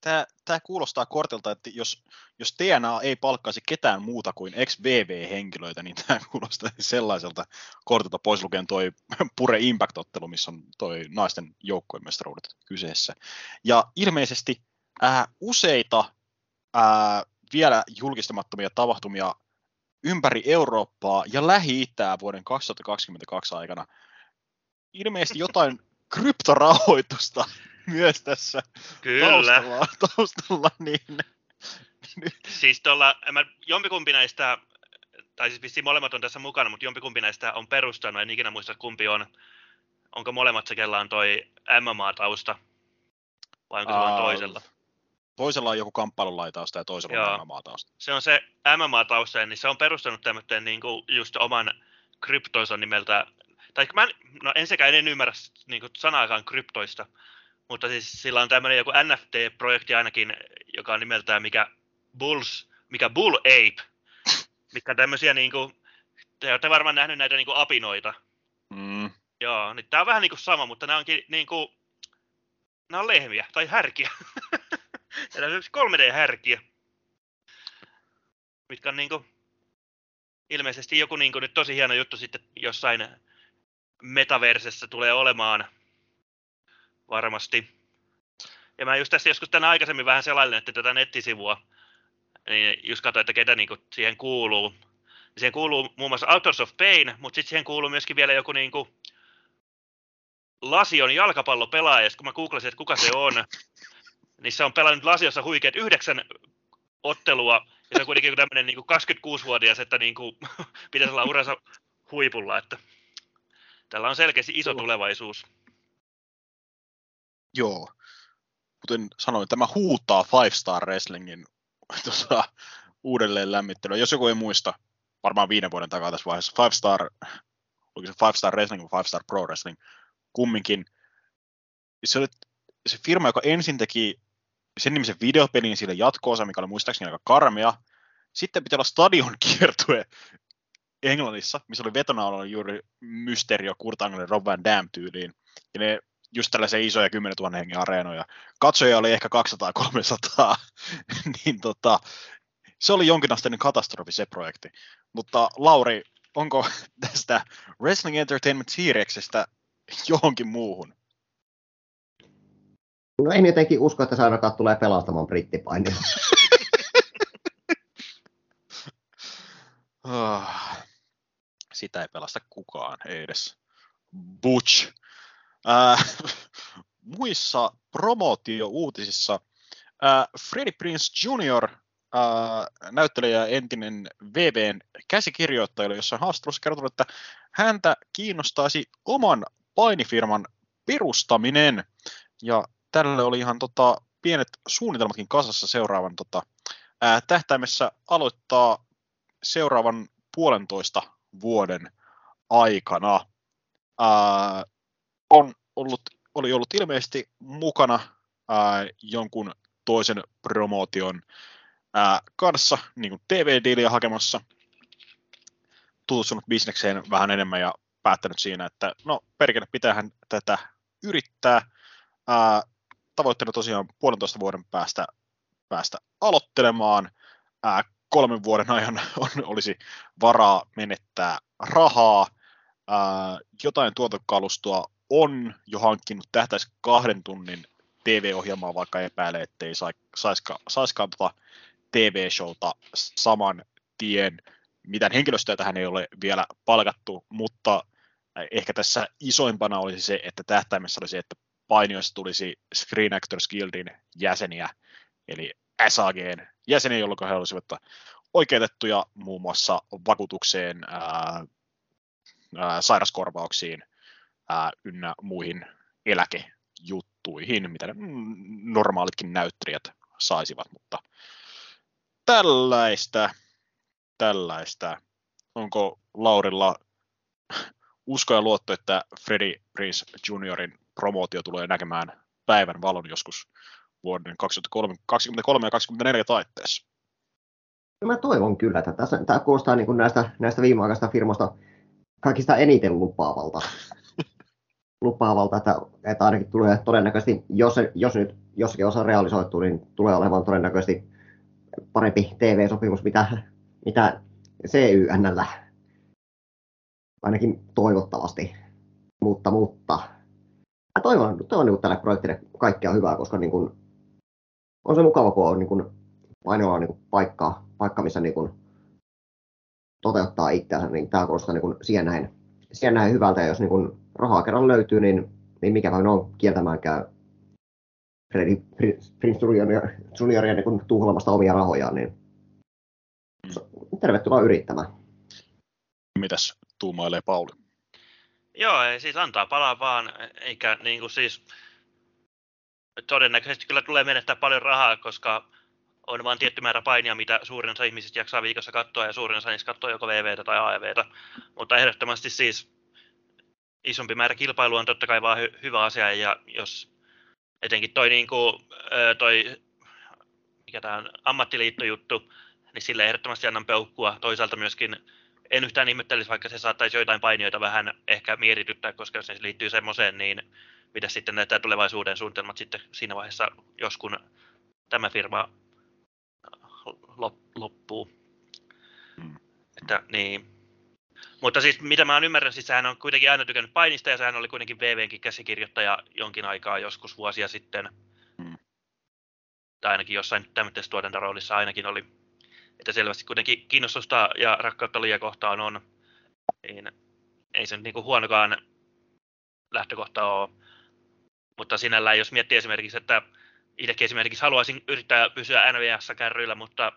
Tämä, tämä kuulostaa kortilta, että jos, jos TNA ei palkkaisi ketään muuta kuin ex-VV-henkilöitä, niin tämä kuulostaa sellaiselta kortilta pois lukien toi Pure Impact-ottelu, missä on toi naisten joukkueen mestaruudet kyseessä. Ja ilmeisesti ää, useita ää, vielä julkistamattomia tapahtumia ympäri Eurooppaa ja Lähi-Itää vuoden 2022 aikana. Ilmeisesti jotain kryptorahoitusta myös tässä Kyllä. taustalla, taustalla niin, niin Siis tuolla, mä, jompikumpi näistä, tai siis vissiin molemmat on tässä mukana, mutta jompikumpi näistä on perustanut, en ikinä muista kumpi on. Onko molemmat se, kella on toi MMA-tausta? Vai onko se vaan Aa, toisella? toisella on joku kamppailulaitausta ja toisella on Joo. maatausta. Se on se MMA-tausta, niin se on perustanut tämmöisen niin kuin just oman kryptoisa nimeltä, tai mä en, no ensinnäkään en ymmärrä niin kuin sanaakaan kryptoista, mutta siis sillä on tämmöinen joku NFT-projekti ainakin, joka on nimeltään mikä Bulls, mikä Bull Ape, mitkä on tämmöisiä niin kuin, te olette varmaan nähnyt näitä niin kuin apinoita. Mm. Joo, niin tää on vähän niin kuin sama, mutta nämä onkin niin kuin, nämä on lehmiä tai härkiä. ja nämä on 3D-härkiä. Mitkä on niin kuin, ilmeisesti joku niin kuin, nyt tosi hieno juttu sitten jossain metaversessä tulee olemaan varmasti. Ja mä just tässä joskus tänä aikaisemmin vähän selailin, että tätä nettisivua, niin just katsoin, että ketä niin kuin siihen kuuluu. Siihen kuuluu muun muassa Authors of Pain, mutta sitten siihen kuuluu myöskin vielä joku niin kuin Lasion jalkapallopelaaja, kun mä googlasin, että kuka se on, niin se on pelannut Lasiossa huikeat yhdeksän ottelua, ja se on kuitenkin tämmöinen niin 26-vuotias, että niin kuin, pitäisi olla uransa huipulla, että tällä on selkeästi iso tulevaisuus. Joo. Kuten sanoin, tämä huutaa Five Star Wrestlingin tuossa uudelleen lämmittelyä. Jos joku ei muista, varmaan viiden vuoden takaa tässä vaiheessa, Five Star, oliko se Five Star Wrestling vai Five Star Pro Wrestling, kumminkin. Se oli se firma, joka ensin teki sen nimisen videopelin sille jatkoosa, mikä oli muistaakseni aika karmea. Sitten piti olla stadion kiertue Englannissa, missä oli vetona ollut juuri Mysterio, Kurt Angle, Rob Van Dam tyyliin. Ja ne just tällaisia isoja 10 000 hengen areenoja. Katsoja oli ehkä 200-300, niin tota, se oli jonkinasteinen katastrofi se projekti. Mutta Lauri, onko tästä Wrestling Entertainment Seriesistä johonkin muuhun? No en jotenkin usko, että se ainakaan tulee pelastamaan brittipainia. Sitä ei pelasta kukaan, ei edes Butch. Äh, muissa promootio-uutisissa äh, Freddie Prince Jr., äh, näyttelijä entinen VVn käsikirjoittaja, oli jossain haastattelussa kertonut, että häntä kiinnostaisi oman painifirman perustaminen. Ja tälle oli ihan tota, pienet suunnitelmatkin kasassa seuraavan tota, ää, tähtäimessä aloittaa seuraavan puolentoista vuoden aikana. Ää, on ollut, oli ollut ilmeisesti mukana ää, jonkun toisen promootion ää, kanssa niin kuin TV-diiliä hakemassa, tutustunut bisnekseen vähän enemmän ja päättänyt siinä, että no perkele, pitäähän tätä yrittää. Ää, tavoitteena tosiaan puolentoista vuoden päästä, päästä aloittelemaan. Ää, kolmen vuoden ajan on, olisi varaa menettää rahaa. Ää, jotain tuotokalustoa on jo hankkinut, tähtäisi kahden tunnin TV-ohjelmaa, vaikka epäilee, ettei saiskaan, saiskaan tota TV-showta saman tien. Mitään henkilöstöä tähän ei ole vielä palkattu, mutta ehkä tässä isoimpana olisi se, että tähtäimessä olisi että painioissa tulisi Screen Actors Guildin jäseniä, eli SAGn jäseniä, jolloin he olisivat oikeutettuja muun muassa vakuutukseen, ää, ää, sairaskorvauksiin ää, ynnä muihin eläkejuttuihin, mitä ne normaalitkin näyttelijät saisivat, mutta tällaista, tällaista. Onko Laurilla usko ja luotto, että Freddie Prince Juniorin promootio tulee näkemään päivän valon joskus vuoden 2023 ja 2024 taitteessa? No mä toivon kyllä, että tässä, tämä kuulostaa niin kuin näistä, näistä viimeaikaisista firmoista kaikista eniten lupaavalta. lupaavalta, että, että ainakin tulee todennäköisesti, jos, jos nyt jossakin osa realisoituu, niin tulee olemaan todennäköisesti parempi TV-sopimus, mitä, mitä CYNllä. Ainakin toivottavasti. Mutta, mutta mä toivon, toivon niin tälle projektille kaikkea hyvää, koska niin kuin, on se mukava, kun on niin kuin, ainoa niin kuin, paikka, paikka, missä niin kuin, toteuttaa itseänsä, niin tämä kuulostaa niin kuin, siihen, näin, siihen näin hyvältä, ja jos niin kuin, rahaa kerran löytyy, niin, niin mikä vain on kieltämäänkään Freddy Prince Junioria, Junioria niin tuhlamasta omia rahojaan, niin tervetuloa yrittämään. Mitäs tuumailee Pauli? Joo, ei siis antaa palaa vaan, eikä niin kuin siis todennäköisesti kyllä tulee menettää paljon rahaa, koska on vain tietty määrä painia, mitä suurin osa ihmisistä jaksaa viikossa katsoa, ja suurin osa niistä katsoo joko VVtä tai AEVtä. Mutta ehdottomasti siis isompi määrä kilpailua on totta kai vaan hy- hyvä asia, ja jos etenkin toi, niin kuin, toi mikä tämä on, ammattiliittojuttu, niin sille ehdottomasti annan peukkua. Toisaalta myöskin en yhtään ihmettelisi, vaikka se saattaisi joitain painioita vähän ehkä mietityttää, koska jos se liittyy semmoiseen, niin mitä sitten näyttää tulevaisuuden suunnitelmat sitten siinä vaiheessa, jos kun tämä firma loppuu. Hmm. Että, niin. Mutta siis mitä mä ymmärrän, siis hän on kuitenkin aina tykännyt painista ja sehän oli kuitenkin VVnkin käsikirjoittaja jonkin aikaa joskus vuosia sitten. Hmm. Tai ainakin jossain tämmöisessä tuotantaroolissa ainakin oli. Että selvästi kuitenkin kiinnostusta ja rakkautta liian kohtaan on. Niin ei se nyt niinku huonokaan lähtökohta ole. Mutta sinällään jos miettii esimerkiksi, että itsekin esimerkiksi haluaisin yrittää pysyä NVS kärryillä, mutta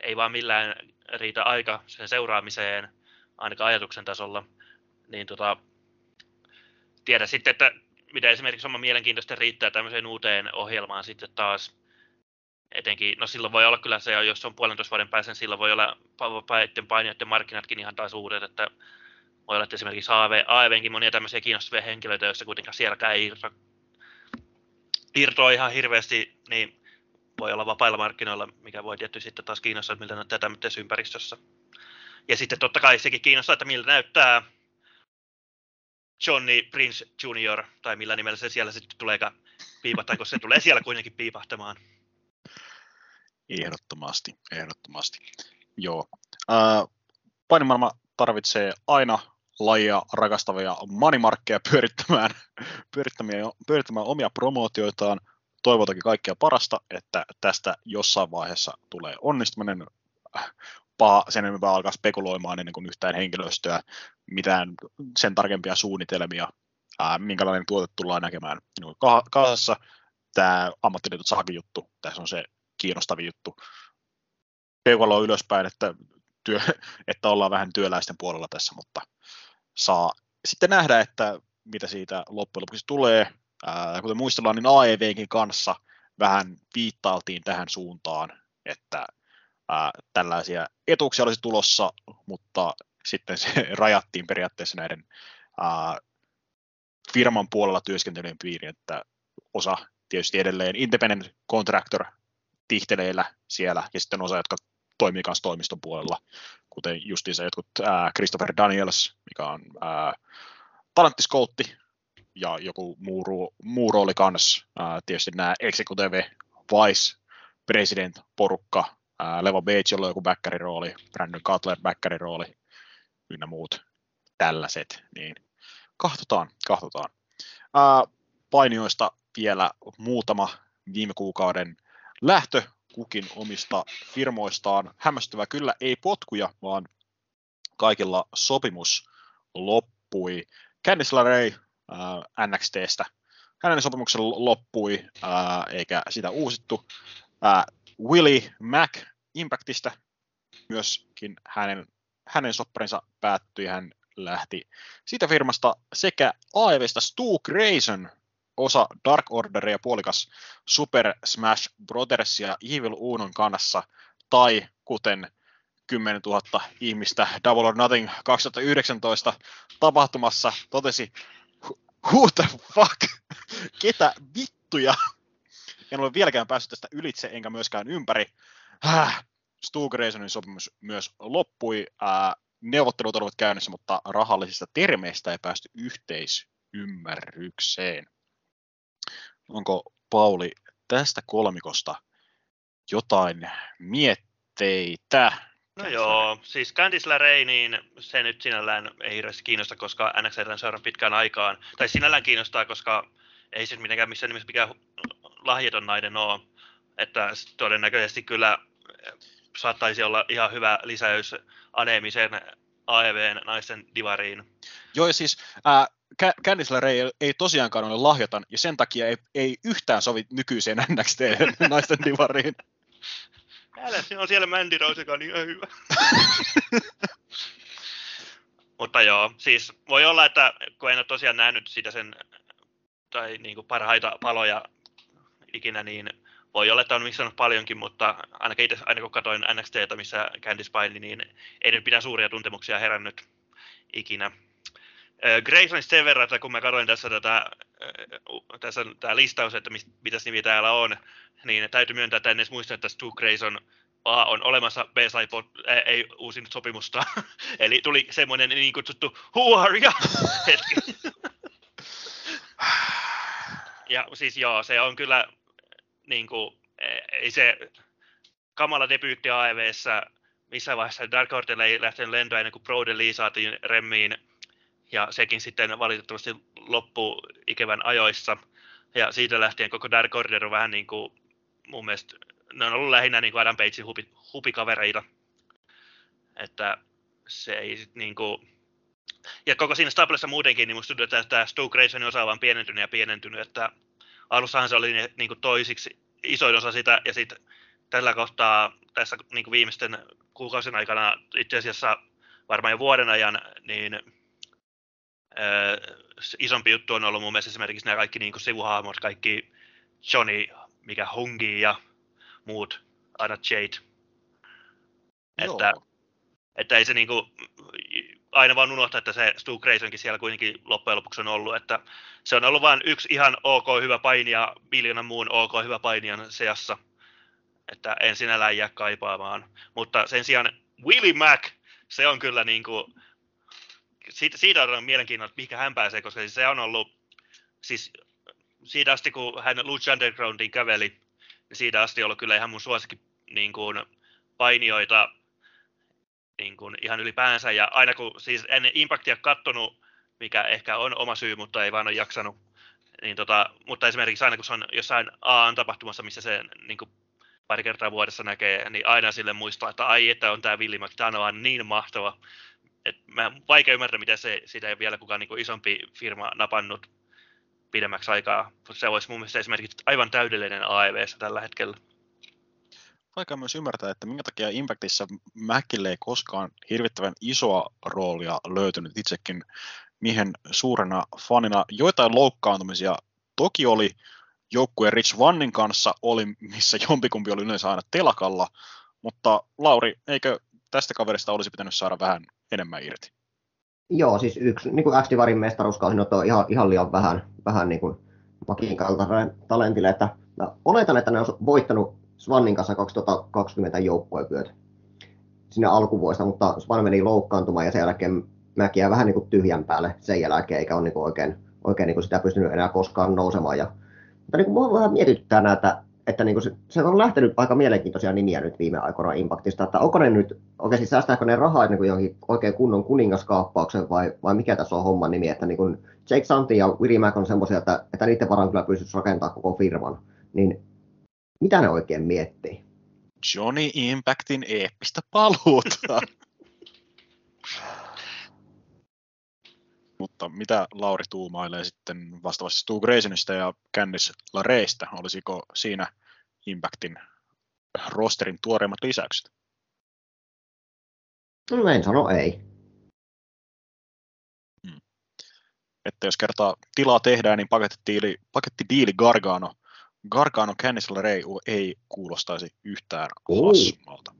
ei vaan millään riitä aika sen seuraamiseen, ainakaan ajatuksen tasolla, niin tota, tiedä sitten, että mitä esimerkiksi oma mielenkiintoista riittää tämmöiseen uuteen ohjelmaan sitten taas. Etenkin, no silloin voi olla kyllä se, jos on puolentoista vuoden päässä, niin silloin voi olla painoiden painijoiden markkinatkin ihan taas uudet, että voi olla, että esimerkiksi AV, AEVnkin monia tämmöisiä kiinnostavia henkilöitä, joissa kuitenkaan sielläkään ei irtoa ihan hirveästi, niin voi olla vapailla markkinoilla, mikä voi tietysti sitten taas kiinnostaa, miltä näyttää tämmöisessä ympäristössä. Ja sitten totta kai sekin kiinnostaa, että miltä näyttää Johnny Prince Jr. tai millä nimellä se siellä sitten tulee piipahtaa, kun se tulee siellä kuitenkin piipahtamaan. Ehdottomasti, ehdottomasti. Joo. Äh, painimaailma tarvitsee aina lajia rakastavia manimarkkeja pyörittämään, pyörittämään, pyörittämään omia promootioitaan. Toivotakin kaikkea parasta, että tästä jossain vaiheessa tulee onnistuminen. Paha sen enempää alkaa spekuloimaan ennen kuin yhtään henkilöstöä, mitään sen tarkempia suunnitelmia, ää, minkälainen tuote tullaan näkemään. Niin Kaasassa tämä ammattiliitot saakin juttu, tässä on se kiinnostavin juttu. Peukalo ylöspäin, että, työ, että ollaan vähän työläisten puolella tässä, mutta saa sitten nähdä, että mitä siitä loppujen lopuksi tulee. Ää, kuten muistellaan, niin AEVkin kanssa vähän viittailtiin tähän suuntaan, että ää, tällaisia etuuksia olisi tulossa, mutta sitten se rajattiin periaatteessa näiden ää, firman puolella työskentelyjen piiriin, että osa tietysti edelleen independent contractor tihteleillä siellä, ja sitten osa, jotka toimii myös toimiston puolella, kuten justiinsa jotkut ää, Christopher Daniels, mikä on talenttiskoutti, ja joku muu, muu rooli kanssa. Ää, tietysti nämä executive vice president porukka, Levo Bates, jolla on joku rooli, Brandon Cutler rooli, ynnä muut tällaiset, niin kahtotaan, kahtotaan. Ää, painioista vielä muutama viime kuukauden lähtö kukin omista firmoistaan. Hämmästyvä kyllä ei potkuja, vaan kaikilla sopimus loppui. Candice LeRae äh, NXTstä. Hänen sopimuksen loppui, äh, eikä sitä uusittu. Äh, Willie Mac Impactista myöskin hänen, hänen sopparinsa päättyi. Hän lähti siitä firmasta sekä AEVstä Stu Grayson osa Dark Orderia puolikas Super Smash Brothersia Evil Unon kanssa, tai kuten 10 000 ihmistä Double or Nothing 2019 tapahtumassa totesi, who the fuck, ketä vittuja, en ole vieläkään päässyt tästä ylitse enkä myöskään ympäri. Stu Graysonin sopimus myös loppui. Neuvottelut olivat käynnissä, mutta rahallisista termeistä ei päästy yhteisymmärrykseen. Onko Pauli tästä kolmikosta jotain mietteitä? No joo, siis Candice LeRae, niin se nyt sinällään ei hirveästi kiinnosta, koska NXL seuraa pitkään aikaan. Tai sinällään kiinnostaa, koska ei se mitenkään missään nimessä mikään lahjaton nainen ole. Että todennäköisesti kyllä saattaisi olla ihan hyvä lisäys aneemisen AEVn naisten divariin. Joo, ja siis äh, Candice LeRae ei tosiaankaan ole lahjoton, ja sen takia ei, ei yhtään sovi nykyiseen NXT naisten divariin. Älä, on siellä Mandy Rose, joka on ihan hyvä. Mutta joo, siis voi olla, että kun en ole tosiaan nähnyt sitä sen, tai niin kuin parhaita paloja ikinä, niin voi olla, että on missannut paljonkin, mutta ainakin itse, aina kun katsoin NXTtä, missä Candice paini, niin ei nyt pitää suuria tuntemuksia herännyt ikinä. Graysonista sen verran, että kun mä katsoin tässä tätä, tässä tämä listaus, että mitä nimi täällä on, niin täytyy myöntää, että en edes muista, että Stu Grayson A on olemassa, B sai ei, ei uusinut sopimusta. Eli tuli semmoinen niin kutsuttu you? hetki. ja siis joo, se on kyllä niin kuin, e, ei se kamala debyytti AEVssä missä vaiheessa Dark Order ei lähtenyt lentoon ennen kuin Brody Lee saatiin remmiin ja sekin sitten valitettavasti loppuu ikävän ajoissa. Ja siitä lähtien koko Dark Order on vähän niin kuin mun mielestä, ne on ollut lähinnä niin kuin Adam Pagein hupi, hupikavereita. Että se ei sit niin kuin... Ja koko siinä stablessa muutenkin, niin musta tuntuu, että tämä Stu Graysonin osa on vaan pienentynyt ja pienentynyt, että alussahan se oli niin kuin toisiksi isoin osa sitä, ja sitten tällä kohtaa tässä niin kuin viimeisten kuukausien aikana, itse asiassa varmaan jo vuoden ajan, niin isompi juttu on ollut mun mielestä esimerkiksi nämä kaikki niin sivuhahmot, kaikki Johnny, mikä Hungi ja muut, aina Jade. Että, että ei se niin kuin, aina vaan unohtaa, että se Stu Graysonkin siellä kuitenkin loppujen lopuksi on ollut, että se on ollut vain yksi ihan ok hyvä painija miljoonan muun ok hyvä painijan seassa, että en sinällään jää kaipaamaan. Mutta sen sijaan Willie Mack, se on kyllä niin kuin, siitä, siitä on mielenkiintoista, mikä hän pääsee, koska siis se on ollut, siis siitä asti kun hän Lucha Undergroundiin käveli, niin siitä asti on ollut kyllä ihan mun suosikki niin kuin, painioita. niin kuin ihan ylipäänsä. Ja aina kun siis ennen Impactia kattonut, mikä ehkä on oma syy, mutta ei vaan ole jaksanut, niin tota, mutta esimerkiksi aina kun se on jossain A-tapahtumassa, missä se niin kuin pari kertaa vuodessa näkee, niin aina sille muistaa, että ai, että on tämä on vaan niin mahtava. Et mä vaikea ymmärtää, miten se, sitä ei vielä kukaan niin isompi firma napannut pidemmäksi aikaa. Se olisi mun mielestä esimerkiksi aivan täydellinen AEV tällä hetkellä. Vaikea myös ymmärtää, että minkä takia Impactissa Mäkille ei koskaan hirvittävän isoa roolia löytynyt itsekin mihin suurena fanina. Joitain loukkaantumisia toki oli, joukkueen Rich Vannin kanssa oli, missä jompikumpi oli yleensä aina telakalla, mutta Lauri, eikö tästä kaverista olisi pitänyt saada vähän enemmän irti? Joo, siis yksi niin kuin X-Divarin mestaruuskausi on ihan, ihan liian vähän, vähän niin kuin Makin kaltainen talentille, että mä oletan, että ne on voittanut Svannin kanssa 2020 joukkuevyöt sinne alkuvuodesta, mutta Svan meni loukkaantumaan ja sen jälkeen Mäkiä vähän niin kuin tyhjän päälle sen jälkeen, eikä ole niin kuin oikein, oikein niin kuin sitä pystynyt enää koskaan nousemaan. Ja, mutta niin kuin mua vähän mietityttää näitä, että niin kuin se, se, on lähtenyt aika mielenkiintoisia nimiä nyt viime aikoina Impactista, että onko ne nyt, oikeasti säästääkö ne rahaa niin kuin johonkin oikein kunnon kuningaskaappaukseen vai, vai mikä tässä on homman nimi, että niin kuin Jake Santi ja Willie Mack on semmoisia, että, että niiden varaan kyllä pystyisi rakentamaan koko firman, niin mitä ne oikein miettii? Johnny Impactin eeppistä paluuta. Mutta mitä Lauri tuumailee sitten vastaavasti Stu Graysonista ja Candice Lareista? Olisiko siinä Impactin rosterin tuoreimmat lisäykset? No en sano ei. Hmm. Että jos kertaa tilaa tehdään, niin pakettidiili, pakettidiili Gargano, Gargano Candice LeRae ei kuulostaisi yhtään hassumalta.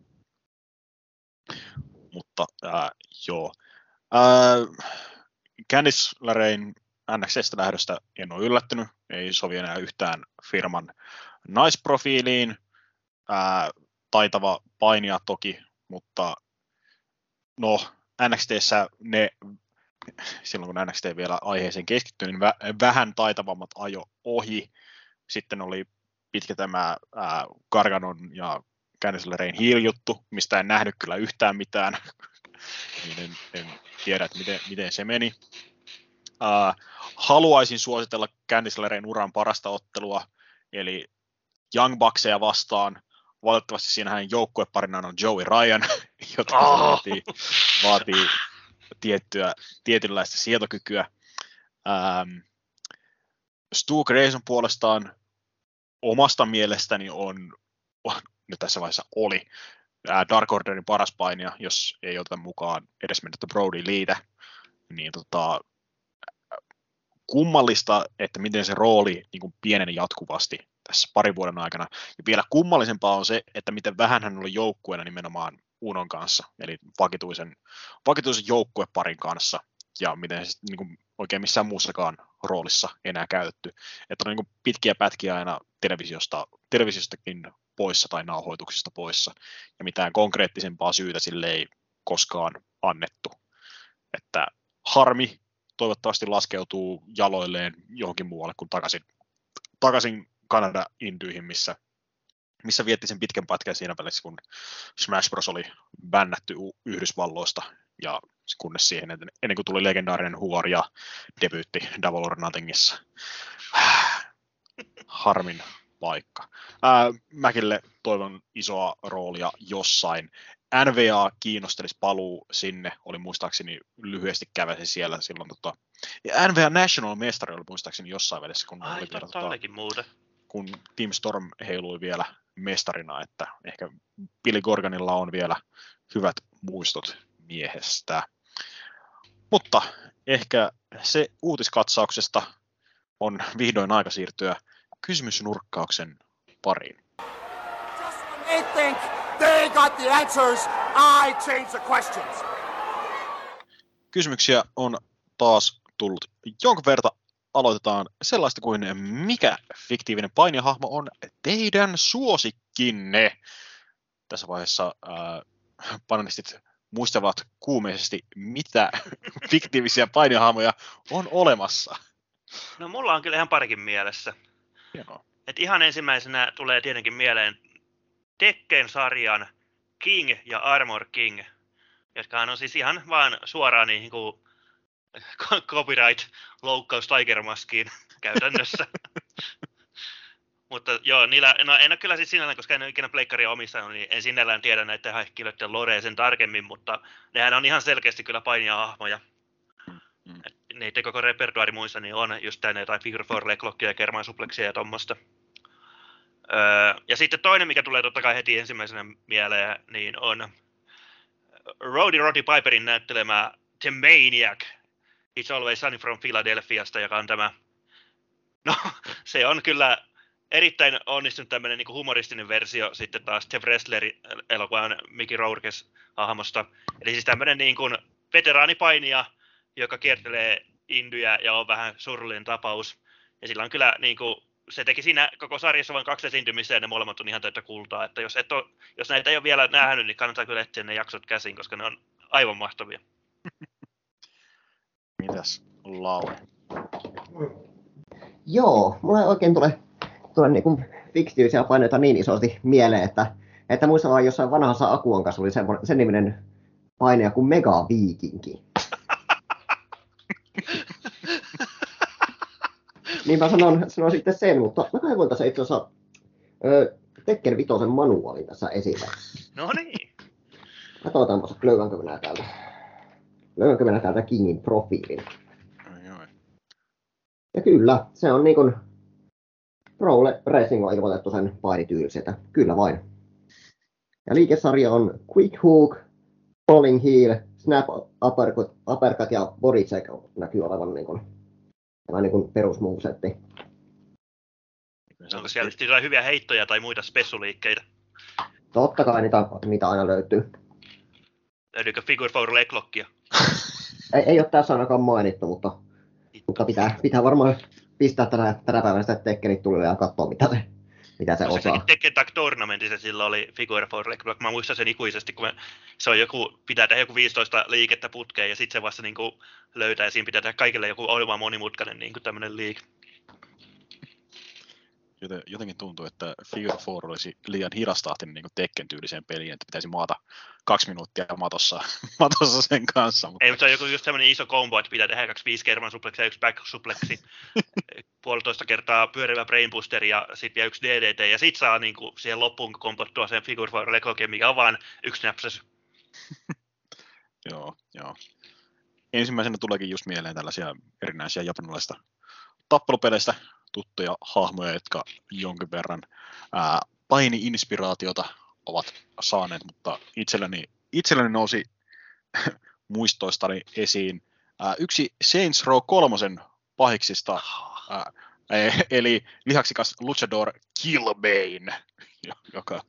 Mutta äh, joo. Äh, Candice Larein NXSstä lähdöstä en ole yllättynyt, ei sovi enää yhtään firman naisprofiiliin. Ää, taitava painia toki, mutta no NXTssä ne, silloin kun NXT vielä aiheeseen keskittyi, niin vähän taitavammat ajo ohi. Sitten oli pitkä tämä ää, Garganon ja Candice Larein hiilijuttu, mistä en nähnyt kyllä yhtään mitään, niin en, en tiedä, että miten, miten se meni. Uh, haluaisin suositella Candice uran parasta ottelua, eli Young Bucksia vastaan. Valitettavasti siinä hänen joukkueparinaan on Joey Ryan, joka oh. vaatii, vaatii tiettyä, tietynlaista sietokykyä. Um, Stu Grayson puolestaan omasta mielestäni on, on nyt tässä vaiheessa oli Dark Orderin paras painija, jos ei oteta mukaan edes mennyttä Brody Leitä, niin tota, kummallista, että miten se rooli niin kuin pieneni jatkuvasti tässä parin vuoden aikana. Ja vielä kummallisempaa on se, että miten vähän hän oli joukkueena nimenomaan Unon kanssa, eli vakituisen, vakituisen joukkueparin kanssa, ja miten se niin kuin oikein missään muussakaan roolissa enää käytetty. Että on niin kuin pitkiä pätkiä aina televisiosta, televisiostakin poissa tai nauhoituksista poissa, ja mitään konkreettisempaa syytä sille ei koskaan annettu. Että harmi, toivottavasti laskeutuu jaloilleen johonkin muualle kuin takaisin, takaisin Kanada Indyihin, missä, missä vietti sen pitkän pätkän siinä välissä, kun Smash Bros. oli bännätty Yhdysvalloista, ja kunnes siihen, ennen kuin tuli legendaarinen huor ja debyytti Double or Nothingissa. Harmin paikka. Ää, Mäkille toivon isoa roolia jossain. NVA kiinnostelisi paluu sinne, oli muistaakseni lyhyesti kävesi siellä silloin. Tota, ja NVA National mestari oli muistaakseni jossain välissä, kun, Ai, oli vielä, tota, muuta. kun Team Storm heilui vielä mestarina, että ehkä Billy Gorganilla on vielä hyvät muistot miehestä. Mutta ehkä se uutiskatsauksesta on vihdoin aika siirtyä kysymysnurkkauksen pariin. Just when they think they got the answers, I change the questions. Kysymyksiä on taas tullut jonkin verran. Aloitetaan sellaista kuin mikä fiktiivinen painihahmo on teidän suosikkinne? Tässä vaiheessa äh, panelistit muistavat kuumeisesti, mitä fiktiivisiä painihahmoja on olemassa. No mulla on kyllä ihan parikin mielessä. Hienoa. Et ihan ensimmäisenä tulee tietenkin mieleen Tekken-sarjan King ja Armor King. jotka on siis ihan vaan suoraan niin kuin copyright-loukkaus Tiger Maskiin käytännössä. Mutta joo, niillä, no en ole kyllä siis sinällään, koska en ole ikinä pleikkaria omistanut, niin en sinällään tiedä näiden henkilöiden lorea sen tarkemmin, mutta nehän on ihan selkeästi kyllä painia hahmoja. Mm. Niiden koko repertuaari muissa niin on just tänne jotain Figure 4 Leglockia ja Kermansuplexia ja tuommoista. Öö, ja sitten toinen, mikä tulee totta kai heti ensimmäisenä mieleen, niin on Roddy Roddy Piperin näyttelemä The Maniac, It's Always Sunny from Philadelphiasta, joka on tämä, no se on kyllä erittäin onnistunut tämmöinen niin humoristinen versio sitten taas Jeff Wrestlerin elokuvan Mickey Rourkes hahmosta. Eli siis tämmöinen niin kuin veteraanipainija, joka kiertelee Indyä ja on vähän surullinen tapaus. Ja sillä on kyllä niin kuin, se teki siinä koko sarjassa vain kaksi esiintymistä ja ne molemmat on ihan täyttä kultaa. Että jos, et ole, jos näitä ei ole vielä nähnyt, niin kannattaa kyllä etsiä ne jaksot käsin, koska ne on aivan mahtavia. Mitäs Lauri? Joo, mulla ei oikein tule, tule niin fiktiivisiä paineita niin isosti mieleen, että, että muistan jossain vanhassa Akuan kanssa oli sen, sen niminen paine kuin Mega Viikinki. niin mä sanon, sanon sitten sen, mutta mä kaivoin tässä itse asiassa Tekken Vitosen manuaalin tässä esille. No niin. Katsotaan, löydänkö minä täältä. Löydänkö minä täältä Kingin profiilin. Ja kyllä, se on niin kuin Pro Racing on ilmoitettu sen painityyliseltä. Kyllä vain. Ja liikesarja on Quick Hook, Falling Heel, Snap Uppercut, uppercut ja Body Check näkyy olevan niin kuin, tämä niin perusmovesetti. Onko siellä jotain hyviä heittoja tai muita spessuliikkeitä? Totta kai niitä, niitä aina löytyy. Löytyykö Figure Four Leglockia? ei, ei ole tässä ainakaan mainittu, mutta, mutta pitää, pitää varmaan pistää tänä, tänä päivänä sitä Tekkenit tulille ja katsoa, mitä se, mitä se osaa. Tekken Tag Tournamentissa sillä oli Figure for Recruit. Mä muistan sen ikuisesti, kun me, se on joku, pitää tehdä joku 15 liikettä putkeen ja sitten se vasta niin kuin löytää ja siinä pitää tehdä kaikille joku aivan monimutkainen niin kuin tämmöinen liike jotenkin tuntuu, että Figure 4 olisi liian hidastahtinen niin Tekken tyyliseen peliin, että pitäisi maata kaksi minuuttia matossa, matossa sen kanssa. Mutta... Ei, mutta se on joku just sellainen iso combo, että pitää tehdä kaksi viisi kerman supleksia ja yksi back supleksi, puolitoista kertaa pyörivä brainbuster ja sitten vielä yksi DDT, ja sit saa niin kuin, siihen loppuun kompottua sen Figure 4 Legokin, mikä on vain yksi näpsäs. joo, joo. Ensimmäisenä tuleekin just mieleen tällaisia erinäisiä japanilaista tappelupeleistä tuttuja hahmoja, jotka jonkin verran ää, paini-inspiraatiota ovat saaneet, mutta itselleni, itselleni nousi muistoistani esiin ää, yksi Saints Row kolmosen pahiksista, ää, e, eli lihaksikas Luchador Killbane, joka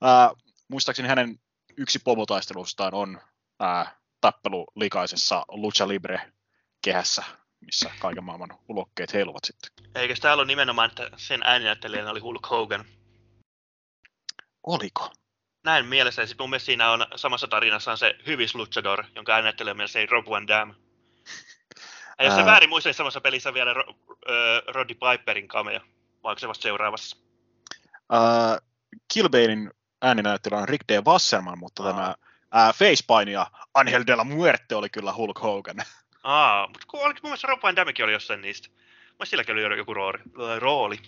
ää, muistaakseni hänen yksi pomotaistelustaan on ää, tappelu likaisessa Lucha Libre kehässä missä kaiken maailman ulokkeet heiluvat sitten. Eikö täällä ole nimenomaan, että sen ääninäyttelijänä oli Hulk Hogan? Oliko? Näin mielessä. Sitten mun mielestä siinä on samassa tarinassa on se Hyvis Luchador, jonka on se Rob Van Dam. Ja jos se väärin muista, niin samassa pelissä on vielä Ro- Roddy Piperin cameo. Vai onko se vasta seuraavassa? Killbanein ääninäyttelijä on Rick D. Wasserman, mutta Aa. tämä äh, Facepainija Angel de la Muerte oli kyllä Hulk Hogan. Aa, mutta kun oliko mun mielestä Rob Van Dammekin oli jossain niistä. Mä silläkin oli joku rooli. rooli.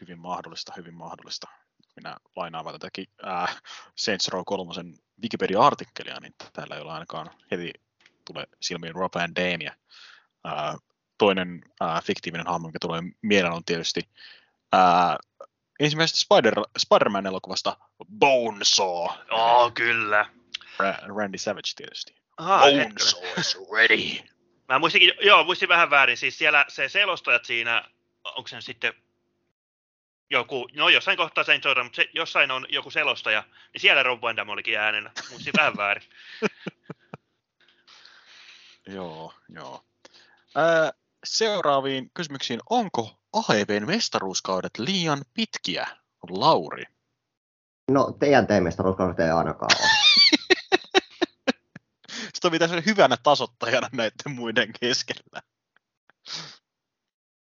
Hyvin mahdollista, hyvin mahdollista. Minä lainaan vaan tätäkin äh, Saints Row 3 Wikipedia-artikkelia, niin täällä ei ole ainakaan heti tulee silmiin Rob Van Dam. Äh, toinen äh, fiktiivinen hahmo, mikä tulee mieleen, on tietysti äh, ensimmäisestä Spider, Spider-Man-elokuvasta Bonesaw. Oh, kyllä. Randy Savage tietysti. Aha, ready. Mä muistin, joo, muistin vähän väärin. Siis siellä se selostajat siinä, onko se sitten joku, no jossain kohtaa Saint Jordan, mutta se, jossain on joku selostaja, niin siellä Rob Van Damme olikin äänenä. Muistin vähän väärin. joo, joo. Ää, seuraaviin kysymyksiin. Onko AEVn mestaruuskaudet liian pitkiä, Lauri? No, teidän mestaruuskaudet ei ainakaan ole. Sitä pitäisi hyvänä tasottajana näiden muiden keskellä.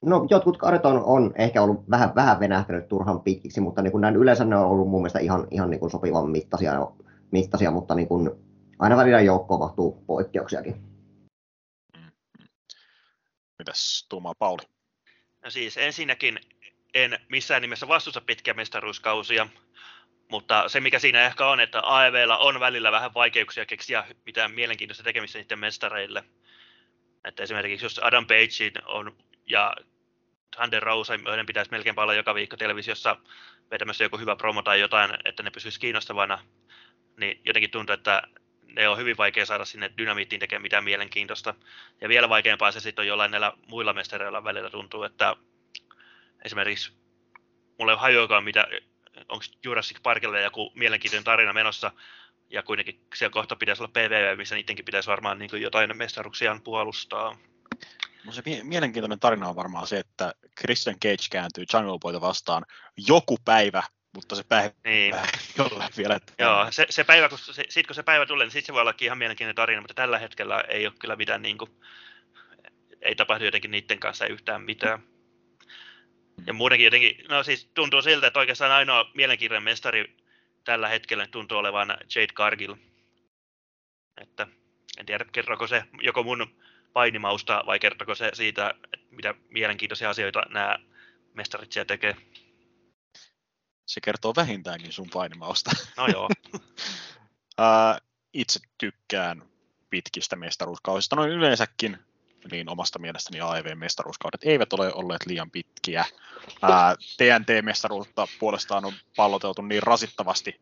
No jotkut kaudet on, on ehkä ollut vähän, vähän venähtänyt turhan pitkiksi, mutta niin kuin näin yleensä ne on ollut mun mielestä ihan, ihan niin kuin sopivan mittaisia mittaisia, mutta niin kuin, aina välillä joukkoon mahtuu poikkeuksiakin. Mitäs tuumaa Pauli? No siis ensinnäkin en missään nimessä vastusta pitkiä mestaruuskausia, mutta se mikä siinä ehkä on, että AEVllä on välillä vähän vaikeuksia keksiä mitään mielenkiintoista tekemistä niiden mestareille. Että esimerkiksi jos Adam Page on ja Thunder Rose, joiden pitäisi melkein olla joka viikko televisiossa vetämässä joku hyvä promo tai jotain, että ne pysyisi kiinnostavana, niin jotenkin tuntuu, että ne on hyvin vaikea saada sinne dynamiittiin tekemään mitään mielenkiintoista. Ja vielä vaikeampaa se sitten on jollain näillä muilla mestareilla välillä tuntuu, että esimerkiksi mulle ei ole hajuakaan, mitä, onko Jurassic Parkilla joku mielenkiintoinen tarina menossa, ja kuitenkin siellä kohta pitäisi olla PVV, missä niidenkin pitäisi varmaan niin jotain mestaruksiaan puolustaa. No se mielenkiintoinen tarina on varmaan se, että Christian Cage kääntyy Jungle Boyta vastaan joku päivä, mutta se päivä niin. jollain vielä. Joo, se, se päivä, kun se, sit kun se päivä tulee, niin sitten se voi olla ihan mielenkiintoinen tarina, mutta tällä hetkellä ei ole kyllä mitään, niin kuin, ei tapahdu jotenkin niiden kanssa yhtään mitään. Ja muutenkin jotenkin, no siis tuntuu siltä, että oikeastaan ainoa mielenkiintoinen mestari tällä hetkellä tuntuu olevan Jade Cargill. Että en tiedä, kerroko se joko mun painimausta vai kertoko se siitä, mitä mielenkiintoisia asioita nämä mestarit siellä tekee. Se kertoo vähintäänkin sun painimausta. No joo. itse tykkään pitkistä mestaruuskausista, noin yleensäkin, niin omasta mielestäni AEV-mestaruuskaudet eivät ole olleet liian pitkiä. TNT-mestaruutta puolestaan on palloteltu niin rasittavasti,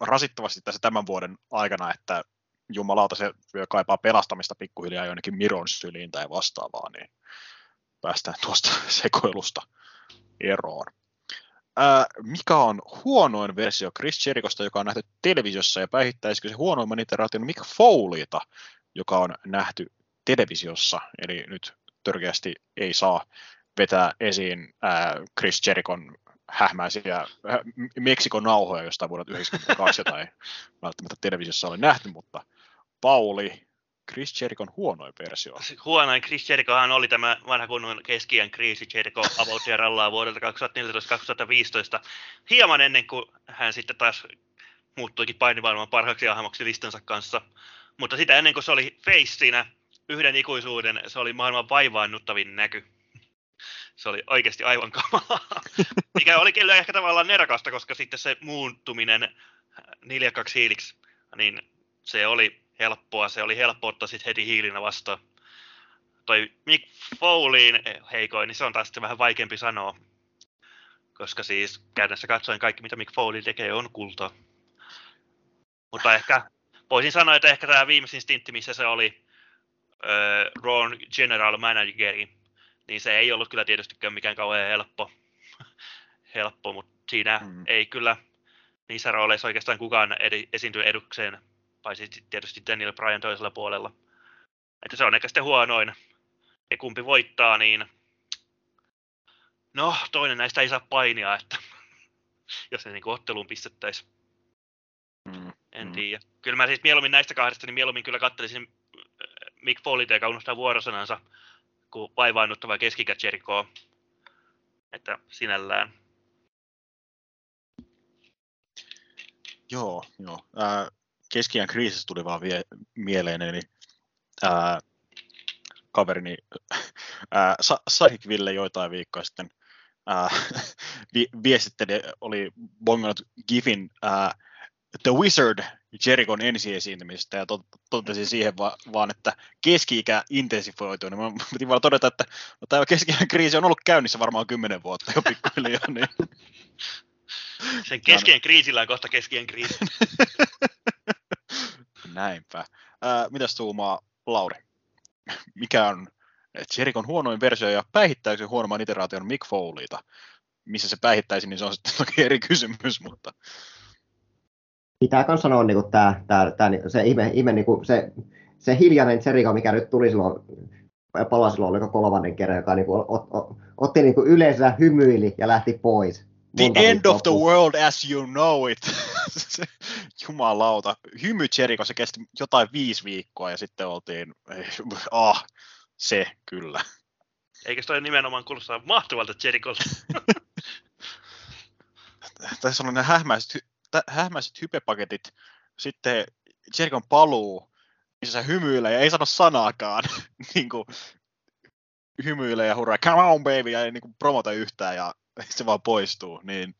rasittavasti tässä tämän vuoden aikana, että jumalauta se kaipaa pelastamista pikkuhiljaa jonnekin Miron syliin tai vastaavaa, niin päästään tuosta sekoilusta eroon. Ää, mikä on huonoin versio Chris Jerichosta, joka on nähty televisiossa, ja päihittäisikö se huonoimman iteraation Mick Foleyta, joka on nähty televisiossa, eli nyt törkeästi ei saa vetää esiin ää, Chris Jerichon hähmäisiä äh, Meksikon nauhoja jostain vuodelta 1992, jota ei välttämättä televisiossa ole nähty, mutta Pauli, Chris Jerichon huonoin versio. Huonoin Chris Jerichohan oli tämä vanha kunnon keskiän kriisi About Rallaa vuodelta 2014-2015, hieman ennen kuin hän sitten taas muuttuikin painimaailman parhaaksi hahmoksi listansa kanssa. Mutta sitä ennen kuin se oli face siinä yhden ikuisuuden, se oli maailman vaivaannuttavin näky. Se oli oikeasti aivan kamalaa. Mikä oli kyllä ehkä tavallaan nerokasta, koska sitten se muuttuminen niljakkaksi hiiliksi, niin se oli helppoa. Se oli helppo ottaa sitten heti hiilinä vastaan. Toi Mick Foleyin heikoin, niin se on taas sitten vähän vaikeampi sanoa. Koska siis käytännössä katsoen kaikki, mitä Mick Foley tekee, on kultaa. Mutta ehkä voisin sanoa, että ehkä tämä viimeisin stintti, missä se oli äh, Ron General Manageri, niin se ei ollut kyllä tietystikään mikään kauhean helppo, helppo mutta siinä mm. ei kyllä niissä rooleissa oikeastaan kukaan edi, esiinty edukseen, paitsi tietysti Daniel Bryan toisella puolella. Että se on ehkä sitten huonoin. Ja kumpi voittaa, niin no, toinen näistä ei saa painia, että jos ne niin otteluun pistettäisiin. Mm. En mm. tiedä. Kyllä mä siis mieluummin näistä kahdesta, niin mieluummin kyllä katselisin Mick Foley, joka unohtaa vuorosanansa kuin vaivaannuttava keskikä Jericho. Että sinällään. Joo, joo. Äh, keskiään kriisissä tuli vaan vie, mieleen, eli ää, kaverini ää, Sahik Ville joitain viikkoja sitten ää, vi, viestitteli, oli bongannut GIFin ää, The Wizard Jerikon ensiesiintymistä ja totesi siihen va- vaan, että keski-ikä intensifoituu. Niin mä piti vaan todeta, että no, tämä keski kriisi on ollut käynnissä varmaan kymmenen vuotta jo pikkuhiljaa. Niin. Sen keskien kriisillä on kohta keskien kriisi. Näinpä. Ää, mitäs tuumaa Lauri? Mikä on Jerikon huonoin versio ja päihittäykö huonomman iteraation Mick Foleyta? Missä se päihittäisi, niin se on sitten toki eri kysymys, mutta... Pitää myös sanoa niin tämä, tämä, tämä, se, ihme, ihme niin kuin se, se hiljainen Jericho, mikä nyt tuli silloin, palasi silloin oliko kolmannen kerran, joka niin kuin, ot, ot, otti niin kuin yleensä hymyili ja lähti pois. The end of the world as you know it. Jumalauta. Hymy Jericho, se kesti jotain viisi viikkoa ja sitten oltiin, ah, se kyllä. Eikö toi nimenomaan kuulostaa mahtavalta Jerikolta? Tässä on ne hähmäiset, hähmäiset hypepaketit sitten Jerikon paluu, missä se hymyilee ja ei sano sanaakaan. niin kuin, hymyilee ja hurraa, come on baby, ja ei niin kuin promota yhtään ja se vaan poistuu. Niin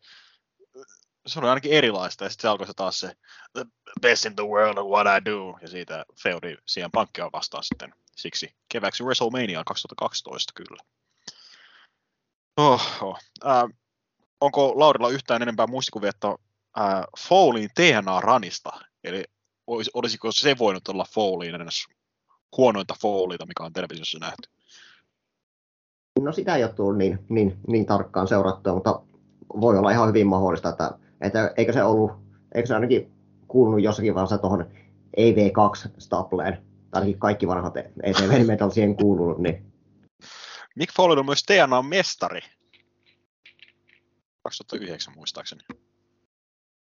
se oli ainakin erilaista, ja sitten se alkoi se taas se the best in the world of what I do, ja siitä feudi siihen pankkia vastaan sitten siksi keväksi WrestleMania 2012 kyllä. Oho. Äh, onko Laurilla yhtään enempää muistikuvia, että äh, Foleyin TNA-ranista, eli olis, olisiko se voinut olla Foleyin edes huonointa Foleyta, mikä on televisiossa nähty? No sitä ei ole tullut niin, niin, niin tarkkaan seurattua, mutta voi olla ihan hyvin mahdollista, että, että eikö se ollut, eikö se ainakin kuulunut jossakin vaiheessa tuohon EV2-stapleen, tai ainakin kaikki vanhat ETV-nimet on siihen kuulunut, niin Mick Foley on myös TNA-mestari. 2009 muistaakseni.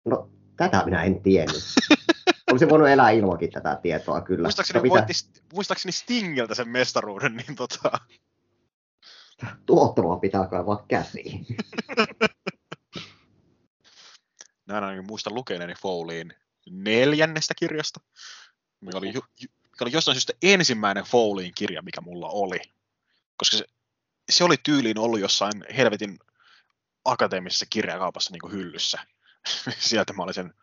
No tätä minä en tiennyt. Olisi voinut elää ilmankin tätä tietoa kyllä. Muistaakseni, No mitä- voitti, muistaakseni Stingiltä sen mestaruuden, niin tota, Tuottelua pitää kaivaa käsiin. näin ainakin muistan lukeneeni Foleyin neljännestä kirjasta, mikä oli, mikä oli jostain syystä ensimmäinen Foleyin kirja, mikä mulla oli. Koska se, se oli tyyliin ollut jossain helvetin akateemisessa kirjakaupassa niin hyllyssä. Sieltä mä olin sen,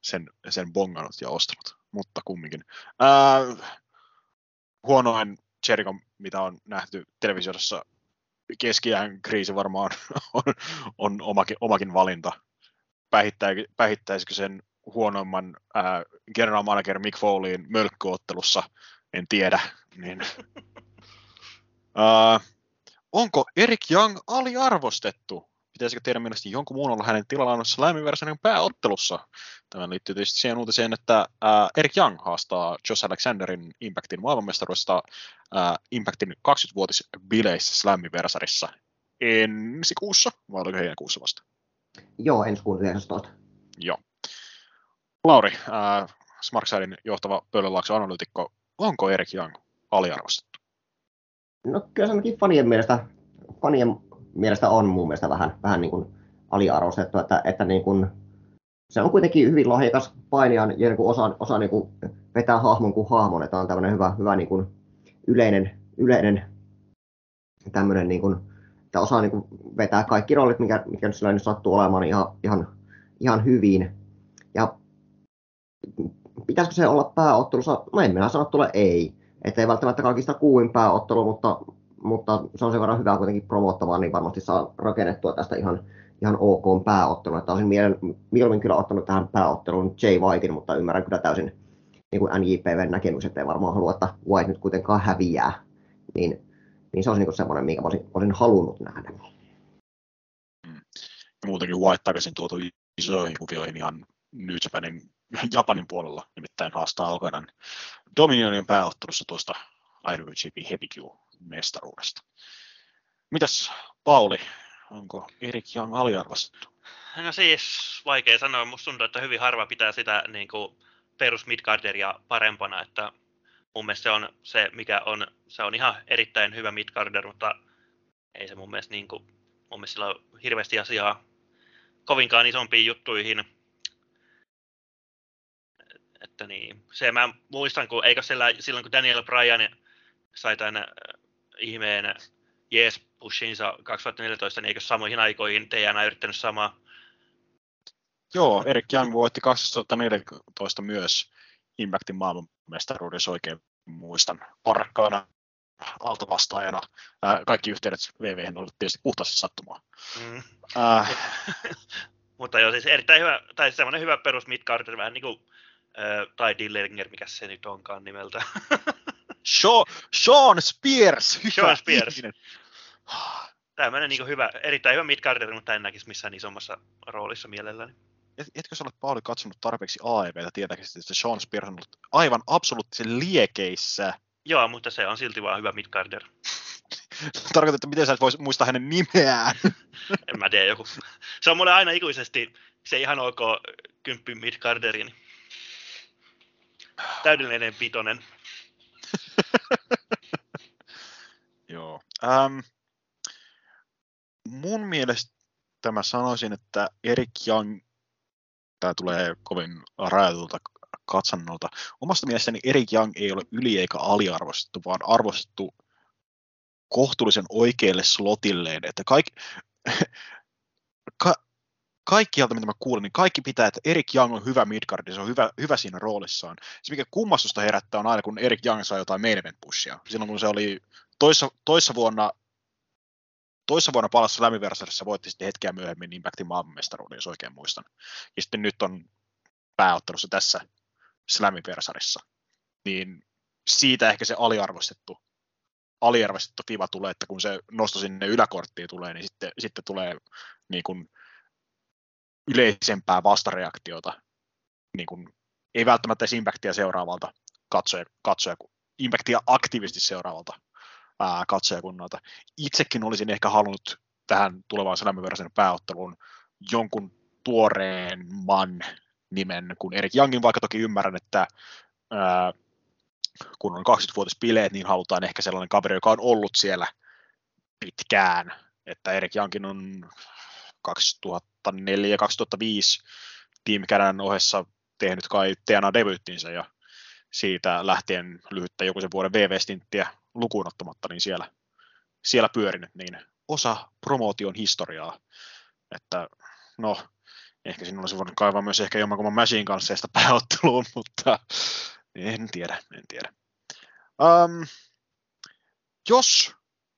sen, sen bongannut ja ostanut, mutta kumminkin. Ää, huonoin Jericho, mitä on nähty televisiossa keskiään kriisi varmaan on, on omakin, omakin valinta. Päihittäi, päihittäisikö sen huonoimman ää, general manager Mick Foleyin mölkkyottelussa, en tiedä. Niin. ää, onko Erik Young aliarvostettu? Pitäisikö teidän mielestä jonkun muun olla hänen tilallaan Slammiversanin pääottelussa? Tämä liittyy tietysti siihen uutiseen, että ää, Erik Young haastaa Josh Alexanderin Impactin maailmanmestaruudesta ää, Impactin 20-vuotisbileissä Slammiversarissa ensi kuussa, vai oliko heinäkuussa vasta? Joo, ensi kuun 19. Joo. Lauri, ää, Smartsidin johtava Pöllönlaakson analyytikko, onko Erik Young aliarvostettu? No kyllä se ainakin fanien mielestä, fanien mielestä on mun mielestä vähän, vähän niin kuin aliarvostettu, että, että niin kuin, se on kuitenkin hyvin lahjakas painija ja niin kuin osa, niin kuin vetää hahmon kuin hahmon, että on tämmöinen hyvä, hyvä niin kuin yleinen, yleinen tämmöinen niin kuin, että osaa niin kuin vetää kaikki roolit, mikä, mikä nyt sillä nyt sattuu olemaan, niin ihan, ihan, ihan hyvin. Ja pitäisikö se olla pääottelussa? No en minä sano tuolle ei. Että ei välttämättä kaikista kuuin pääottelu, mutta, mutta se on sen verran hyvä kuitenkin promottavaa, niin varmasti saa rakennettua tästä ihan, ihan ok pääottelu. Että olisin mielen, mieluummin kyllä ottanut tähän pääotteluun Jay Whitein, mutta ymmärrän kyllä täysin niin kuin NJPVn näkemykset, ei varmaan halua, että White nyt kuitenkaan häviää. Niin, niin se olisi niin semmoinen, minkä olisin, olisin halunnut nähdä. Ja muutenkin White takaisin tuotu isoihin kuvioihin ihan New Japanin, puolella, nimittäin haastaa alkaen Dominionin pääottelussa tuosta IWGP Heavy-mestaruudesta. Mitäs Pauli, onko Erik Young aliarvostettu? No siis, vaikea sanoa. Musta tuntuu, että hyvin harva pitää sitä niin kuin perus midcarderia parempana, että mun mielestä se on se, mikä on, se on ihan erittäin hyvä midcarder, mutta ei se mun mielestä, niin kuin, mun mielestä sillä on hirveästi asiaa kovinkaan isompiin juttuihin. Että niin, se mä muistan, kun eikö sillä, silloin kun Daniel Bryan sai tämän ihmeen Yes pushinsa 2014, niin eikö samoihin aikoihin TNA yrittänyt samaa? Joo, Erik Young voitti 2014 myös Impactin maailmanmestaruuden, jos oikein muistan, parkkaana altavastaajana. Ää, kaikki yhteydet VVhen olivat tietysti puhtaasti sattumaa. Mm. Ää, Mutta joo, siis erittäin hyvä, tai semmoinen hyvä perus midcarder, vähän niin kuin, äh, tai Dillinger, mikä se nyt onkaan nimeltä. Sean, Sean Spears! Hyvä Sean Spears. ihminen. tämmöinen niin hyvä, erittäin hyvä midcarder, mutta en näkisi missään isommassa roolissa mielelläni. Et, etkö sä ole Pauli katsonut tarpeeksi AEVtä tietääksesi, että Sean Spears on ollut aivan absoluuttisen liekeissä. Joo, mutta se on silti vaan hyvä midcarder. Tarkoitan, että miten sä et vois muistaa hänen nimeään. En mä tiedä, joku. Se on mulle aina ikuisesti se ihan ok kymppi midcarderi. niin Täydellinen pitonen. Joo. Ähm, mun mielestä mä sanoisin, että Erik Young, tämä tulee kovin rajatulta katsannolta. Omasta mielestäni Erik Young ei ole yli eikä aliarvostettu, vaan arvostettu kohtuullisen oikealle slotilleen, että kaikki, ka, kaikkialta, mitä mä kuulen, niin kaikki pitää, että Erik Young on hyvä midcard, se on hyvä, hyvä siinä roolissaan. Se, mikä kummastusta herättää, on aina, kun Erik Young saa jotain main pushia. Silloin, kun se oli toissa, toissa vuonna toissa vuonna palassa Lämiversarissa voitti sitten hetkeä myöhemmin Impactin maailmanmestaruuden, jos oikein muistan. Ja sitten nyt on pääottelussa tässä Slammiversarissa. Niin siitä ehkä se aliarvostettu, aliarvostettu FIVA tulee, että kun se nosto sinne yläkorttiin tulee, niin sitten, sitten tulee niin kuin yleisempää vastareaktiota, niin kuin, ei välttämättä edes Impactia seuraavalta katsoja, katsoja Impactia aktiivisesti seuraavalta ää, katsojakunnalta. Itsekin olisin ehkä halunnut tähän tulevaan Slammiversin pääotteluun jonkun tuoreemman nimen kuin Erik Youngin, vaikka toki ymmärrän, että ää, kun on 20-vuotispileet, niin halutaan ehkä sellainen kaveri, joka on ollut siellä pitkään. Että Erik Youngin on 2004-2005 Team Canadaan ohessa tehnyt kai TNA-debyyttinsä ja siitä lähtien lyhyttä joku sen vuoden VV-stinttiä lukuun ottamatta, niin siellä, siellä pyörinyt, niin osa promootion historiaa. Että no, ehkä sinun olisi voinut kaivaa myös ehkä jommankumman Machine kanssa sitä pääotteluun, mutta en tiedä, en tiedä. Um, jos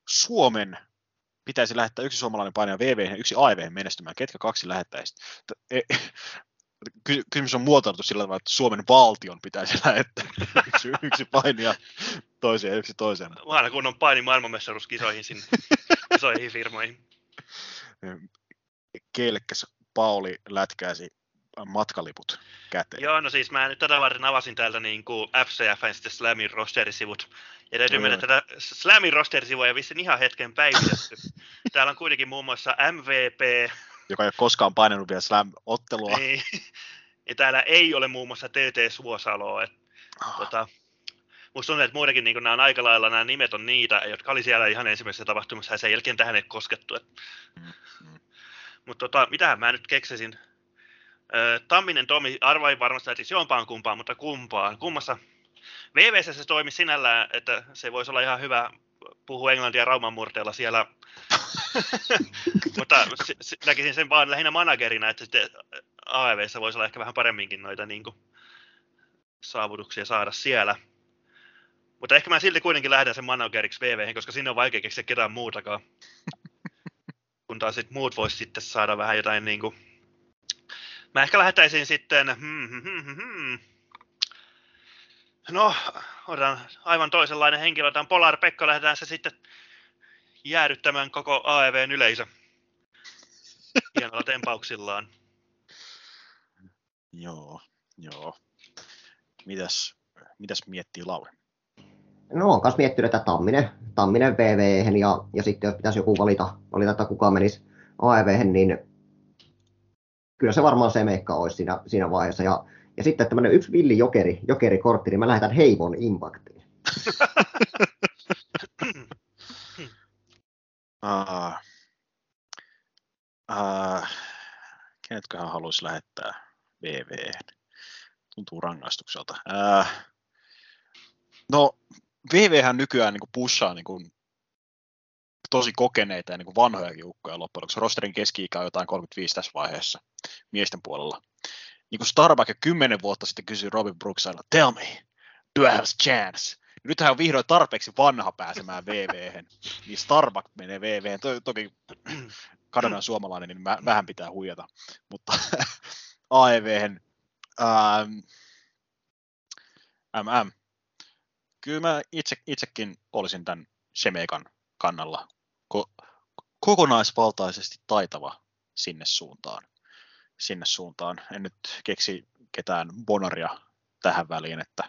Suomen pitäisi lähettää yksi suomalainen painaja VV ja yksi AIV menestymään, ketkä kaksi lähettäisi? Kysymys on muotoiltu sillä tavalla, että Suomen valtion pitäisi lähettää yksi, yksi painija toiseen ja yksi toiseen. Aina kun on paini maailmanmestaruuskisoihin sinne isoihin firmoihin. Kelkäs Pauli lätkäisi matkaliput käteen. Joo, no siis mä nyt tätä varten avasin täältä niin kuin FCFn sitten Slamin rosterisivut. Ja täytyy mennä tätä Slamin rosterisivua ja vissiin ihan hetken päivitetty. Täällä on kuitenkin muun muassa MVP. Joka ei ole koskaan painanut vielä Slam-ottelua. Ei. Ja täällä ei ole muun muassa TT Suosaloa. Et, oh. tota, musta tuntuu, että muidenkin niin nämä on aika lailla, nämä nimet on niitä, jotka oli siellä ihan ensimmäisessä tapahtumassa ja sen jälkeen tähän ei koskettu. Mm, mm. Mutta tota, mitähän mä nyt keksisin. Tamminen Tomi, arvain varmasti että jompaan kumpaan, mutta kumpaan. Kummassa VVC se toimi sinällään, että se voisi olla ihan hyvä puhua englantia rauman murteella siellä. mutta näkisin sen vaan lähinnä managerina, että sitten AEVssä voisi olla ehkä vähän paremminkin noita niin kuin, saavutuksia saada siellä. Mutta ehkä mä silti kuitenkin lähden sen manageriksi VV, koska sinne on vaikea keksiä ketään muutakaan. Kun taas sit muut vois sitten saada vähän jotain niinku... Mä ehkä lähettäisin sitten... Hmm, hmm, hmm, hmm. No, otan aivan toisenlainen henkilö, tämän Polar Pekka, lähdetään se sitten jäädyttämään koko AEVn yleisö hienolla tempauksillaan. Joo, joo. Mitäs, mitäs miettii Lauri? No on myös miettinyt, että Tamminen, Tamminen VV ja, ja sitten jos pitäisi joku valita, valita että kuka menisi AEV, niin kyllä se varmaan se meikka olisi siinä, siinä vaiheessa. Ja, ja sitten tämmöinen yksi villi jokeri, jokerikortti, niin mä lähetän Heivon Impactiin. uh, uh, kenetköhän haluaisi lähettää VV? Tuntuu rangaistukselta. Uh, no, VVhän nykyään niin pushaa niin tosi kokeneita ja niin vanhoja ukkoja loppujen lopuksi. Rosterin keski-ikä on jotain 35 tässä vaiheessa miesten puolella. Niin kuin Starbuck jo kymmenen vuotta sitten kysyi Robin Brooksilta, tell me, do I have a chance? Ja nyt hän on vihdoin tarpeeksi vanha pääsemään VV-hen, niin Starbuck menee VV. To, toki Kanadan suomalainen, niin vähän pitää huijata. Mutta AEV-hen, ähm, MM, kyllä mä itse, itsekin olisin tämän Shemekan kannalla ko- kokonaisvaltaisesti taitava sinne suuntaan. Sinne suuntaan. En nyt keksi ketään bonaria tähän väliin, että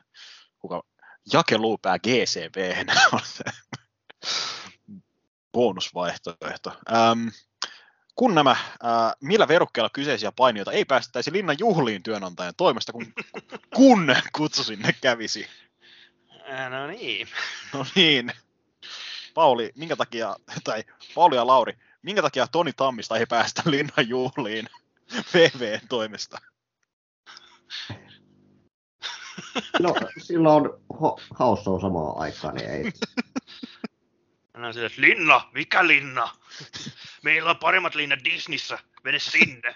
kuka jakelupää GCV on se bonusvaihtoehto. Ähm, kun nämä, äh, millä verukkeella kyseisiä painijoita ei päästäisi linnan juhliin työnantajan toimesta, kun, kun kutsu sinne kävisi? No niin. No niin. Pauli, minkä takia, tai Pauli ja Lauri, minkä takia Toni Tammista ei päästä linnan juhliin VVn toimesta? No, silloin on house show samaan aikaan, niin ei. Mä sille, linna, mikä linna? Meillä on paremmat linnat Disneyssä, mene sinne.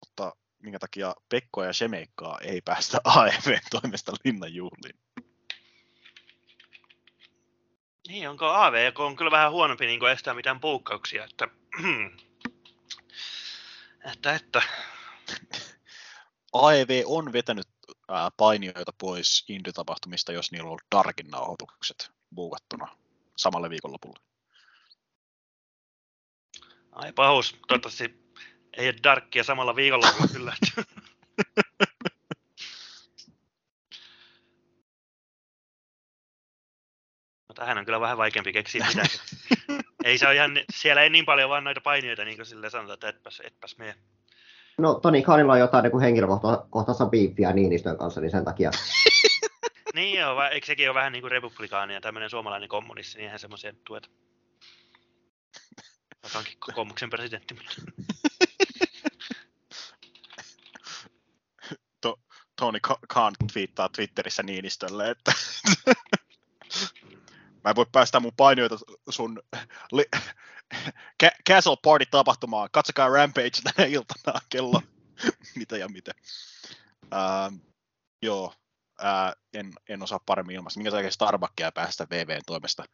Mutta minkä takia Pekkoa ja Shemeikkaa ei päästä AEV toimesta linnan juhliin? Niin, onko AVK on kyllä vähän huonompi niin estää mitään puukkauksia, että... että, että... AEV on vetänyt ää, painijoita pois Indy-tapahtumista, jos niillä on ollut Darkin nauhoitukset buukattuna samalle viikonlopulle. Ai pahus, toivottavasti ei ole Darkkia samalla viikolla kyllä. no, tähän on kyllä vähän vaikeampi keksiä mitään. ei se ole ihan, siellä ei niin paljon vaan noita painijoita, niin kuin sille sanotaan, että etpäs, etpäs mene. No Toni Khanilla on jotain niin henkilökohtaista biiffiä Niinistön kanssa, niin sen takia. niin joo, va- eikö sekin ole vähän niin kuin republikaani ja tämmöinen suomalainen kommunisti, niin eihän semmoisia tueta. Vaikka onkin kokoomuksen presidentti. Mutta... Tony Khan twiittaa Twitterissä Niinistölle, että mä en voi päästä mun painioita sun li- Castle Party tapahtumaan. Katsokaa Rampage tänä iltana kello mitä ja mitä. Uh, joo, uh, en, en osaa paremmin ilmaista. Minkä takia Starbuckia päästä VVn toimesta?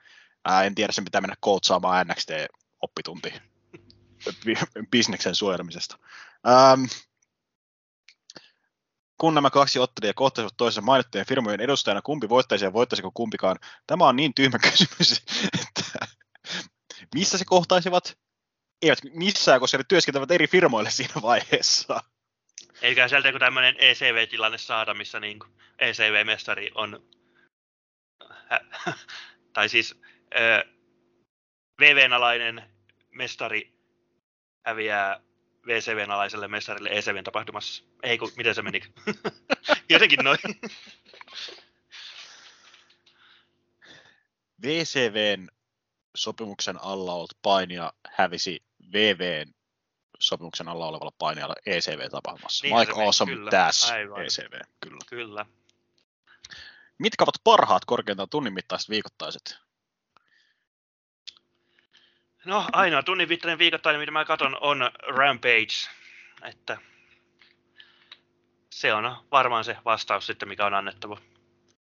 Uh, en tiedä, sen pitää mennä koutsaamaan NXT-oppitunti bisneksen suojelemisesta. Um, kun nämä kaksi ottelijaa kohtaisivat toisensa mainittujen firmojen edustajana, kumpi voittaisi ja voittaisiko kumpikaan? Tämä on niin tyhmä kysymys, että missä se kohtaisivat? Eivät missään, koska ne työskentelevät eri firmoille siinä vaiheessa. Eikä sieltä joku tämmöinen ECV-tilanne saada, missä niin ECV-mestari on, tai siis VV-alainen mestari häviää VCVn alaiselle mestarille ECVn tapahtumassa. Ei kun, miten se meni? Jotenkin noin. VCVn sopimuksen alla ollut painija hävisi VVn sopimuksen alla olevalla painijalla ECV-tapahtumassa. Niin Mike Awesome kyllä. Dash Aivan. ECV, kyllä. Kyllä. Mitkä ovat parhaat korkeintaan tunnin mittaiset viikoittaiset? No ainoa tunnin mittainen viikoittainen, mitä mä katson, on Rampage. Että se on varmaan se vastaus sitten, mikä on annettava.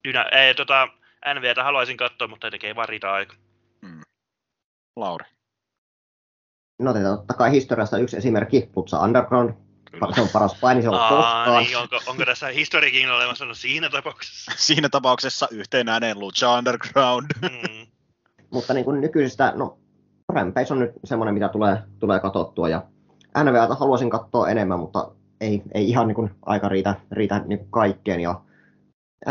Dynä, ei, tota, NVtä haluaisin katsoa, mutta ei tekee vaan riitä aika. Hmm. Lauri. No totta kai historiasta yksi esimerkki, Putsa Underground. Kyllä. Se on paras paini, se on Aa, koskaan. niin, onko, onko tässä historiikin olemassa? No siinä tapauksessa. Siinä tapauksessa yhteen ääneen Lucha Underground. Mm. Mutta niin kuin nykyisestä, no Rampage on nyt semmoinen, mitä tulee, tulee katsottua. Ja NVAta haluaisin katsoa enemmän, mutta ei, ei ihan niin kuin aika riitä, riitä niin kuin kaikkeen. Ja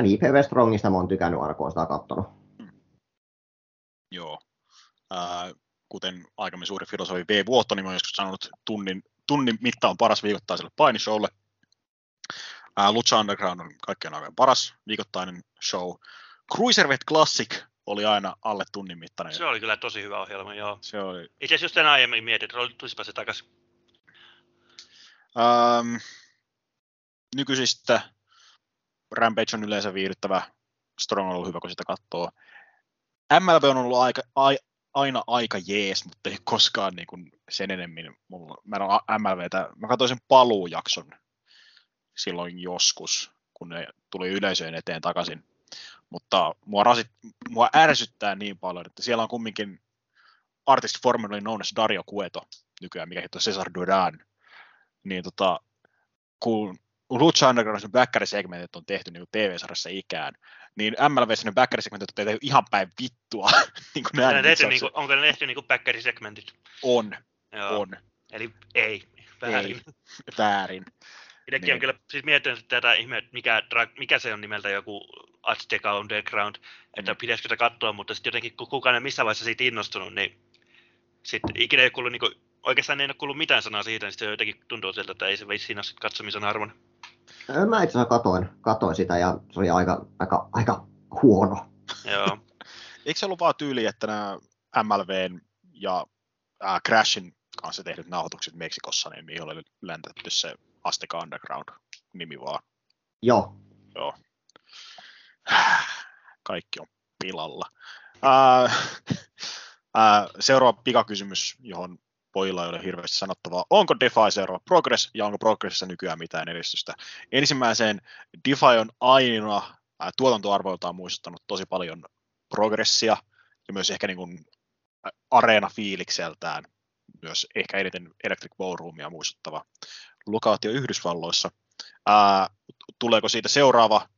NIPV Strongista mä oon tykännyt aina, kun oon sitä katsonut. Joo. Ää, kuten aikaisemmin suuri filosofi V. Vuotto, niin mä joskus sanonut, tunnin, tunnin mitta on paras viikoittaiselle painishowlle. Ää, Lucha Underground on kaikkien aikojen paras viikoittainen show. Cruiserweight Classic oli aina alle tunnin mittainen. Se oli kyllä tosi hyvä ohjelma, joo. Se oli. Itse asiassa just tänään aiemmin mietin, että tulisipa se takaisin. Ähm, nykyisistä Rampage on yleensä viihdyttävä, Strong on ollut hyvä, kun sitä katsoo. MLB on ollut aika, ai, aina aika jees, mutta ei koskaan niin kuin sen enemmän. Mulla, mä en ole MLBtä, mä katsoin sen paluujakson silloin joskus, kun ne tuli yleisöön eteen takaisin. Mutta mua, rasit, mua ärsyttää niin paljon, että siellä on kumminkin artist formerly known as Dario Cueto nykyään, mikä on Cesar Duran. Niin tota, kun Lucha Undergroundin backkärisegmentit on tehty niin TV-sarjassa ikään, niin MLVssä ne backkärisegmentit on tehty ihan päin vittua. niin kuin ne tehty, niinku, onko ne tehty niinku backeri-segmentit? On, Joo. on, Eli ei. Väärin. Ei. väärin. Itsekin Niin. on kyllä siis miettinyt tätä ihme, mikä, mikä se on nimeltä joku Azteca Underground, että Mm. pitäisikö sitä katsoa, mutta sitten jotenkin kun kukaan ei missään vaiheessa siitä innostunut, niin sitten ikinä ei ole kuullut, niin kuin, oikeastaan ei ole kuullut mitään sanaa siitä, niin sitten jotenkin tuntuu siltä, että ei se veisi siinä ole sit katsomisen arvon. Mä itse asiassa katoin, katoin sitä ja se oli aika, aika, aika huono. Joo. Eikö se ollut vaan tyyli, että nämä MLVn ja äh, Crashin kanssa tehdyt nauhoitukset Meksikossa, niin mihin oli läntetty se Asteka Underground nimi vaan. Joo. Joo. Kaikki on pilalla. Ää, ää, seuraava pikakysymys, johon pojilla ei ole hirveästi sanottavaa. Onko DeFi seuraava Progress ja onko Progressissa nykyään mitään edistystä? Ensimmäiseen DeFi on aina ää, tuotantoarvoiltaan muistuttanut tosi paljon progressia ja myös ehkä niin kuin areena-fiilikseltään myös ehkä eniten Electric Ballroomia muistuttava lokaatio Yhdysvalloissa. Ää, tuleeko siitä seuraava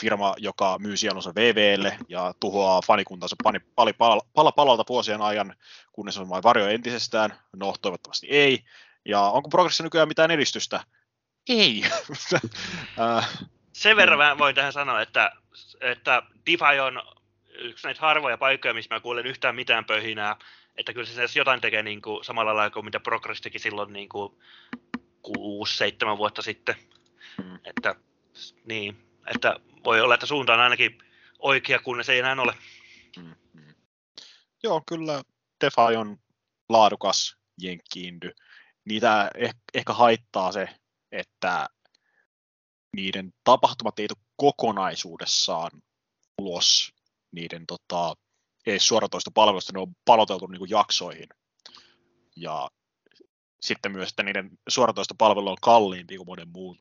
firma, joka myy sielunsa VVlle ja tuhoaa fanikuntansa pani, pali, pala, pala palalta vuosien ajan, kunnes on vain varjo entisestään? No, toivottavasti ei. Ja onko progressissa nykyään mitään edistystä? Ei. Sen verran voin tähän sanoa, että, että DeFi on yksi näitä harvoja paikkoja, missä mä kuulen yhtään mitään pöhinää, että kyllä se jotain tekee niin kuin, samalla lailla kuin mitä Progress teki silloin niin kuin 6-7 vuotta sitten. Mm. Että, niin, että voi olla, että suunta on ainakin oikea, kunnes ei enää ole. Mm, mm. Joo, kyllä DeFi on laadukas jenkkiindy. Niitä eh- ehkä haittaa se, että niiden tapahtumat ei tule kokonaisuudessaan ulos niiden tota, ei suoratoista palvelusta, ne on paloteltu niin kuin jaksoihin. Ja sitten myös, että niiden suoratoista palvelu on kalliimpi kuin monen muun.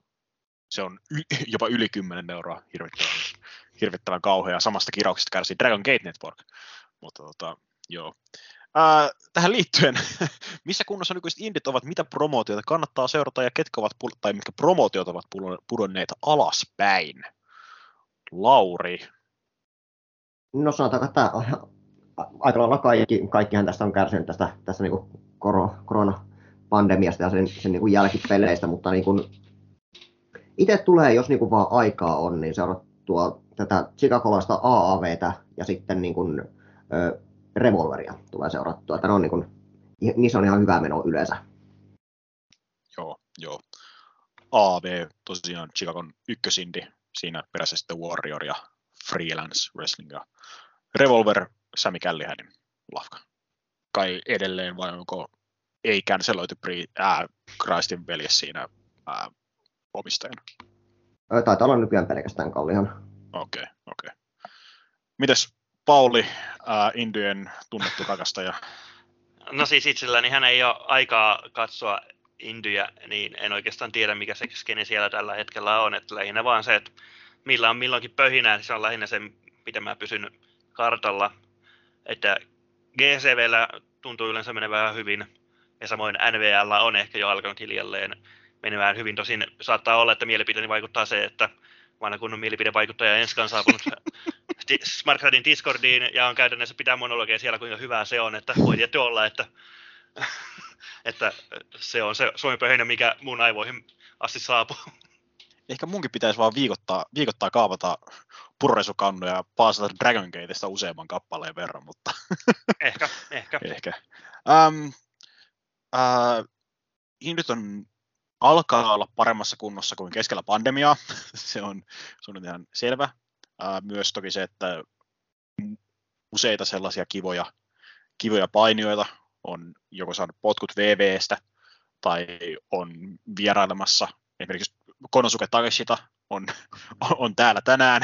Se on y- jopa yli 10 euroa hirvittävän, hirvittävän kauhea. Samasta kirauksesta kärsii Dragon Gate Network. Mutta tota, joo. Ää, tähän liittyen, missä kunnossa nykyiset indit ovat, mitä promootioita kannattaa seurata ja ketkä ovat, tai mitkä promootiot ovat pudonneet alaspäin? Lauri. No sanotaanko, että aika lailla kaikki, kaikkihan tästä on kärsinyt tästä, tästä niin koro, koronapandemiasta ja sen, sen niin kuin jälkipeleistä, mutta niin kuin itse tulee, jos niin kuin vaan aikaa on, niin seurattua tätä Chicagolaista AAVtä ja sitten niin kuin, ö, Revolveria tulee seurattua. Että ne on niin kuin, niissä on ihan hyvä meno yleensä. Joo, joo. AAV tosiaan Chicagon ykkösindi, siinä perässä sitten Warrior ja Freelance Wrestling ja Revolver Sami Källihänin lafka. Kai edelleen vai onko ei canceloitu äh, Christin veljes siinä äh, omistajana? Taitaa olla nykyään pelkästään Kallihan. Okei, okay, okei. Okay. Mites Pauli, äh, Indien tunnettu rakastaja? No siis itselläni hän ei ole aikaa katsoa Indyä, niin en oikeastaan tiedä mikä se skene siellä tällä hetkellä on. Että lähinnä vaan se, että millä on milloinkin pöhinää, niin se on lähinnä se, mitä mä pysyn kartalla. Että GCVllä tuntuu yleensä menevän hyvin, ja samoin NVL on ehkä jo alkanut hiljalleen menemään hyvin. Tosin saattaa olla, että mielipiteeni vaikuttaa se, että vanha kunnon mielipidevaikuttaja Enskan on saapunut Smartcardin Discordiin ja on käytännössä pitää monologia siellä, kuinka hyvää se on, että voi tietty olla, että, että se on se suomipöhinä, mikä mun aivoihin asti saapuu ehkä munkin pitäisi vaan viikoittaa, viikoittaa kaavata purresukannuja ja paasata Dragon Gateista useamman kappaleen verran, mutta... ehkä, ehkä. ehkä. Um, uh, Indit on alkaa olla paremmassa kunnossa kuin keskellä pandemiaa, se, on, se on ihan selvä. Uh, myös toki se, että useita sellaisia kivoja, kivoja painioita on joko saanut potkut VVstä tai on vierailemassa esimerkiksi Konosuke Takeshita on, on täällä tänään,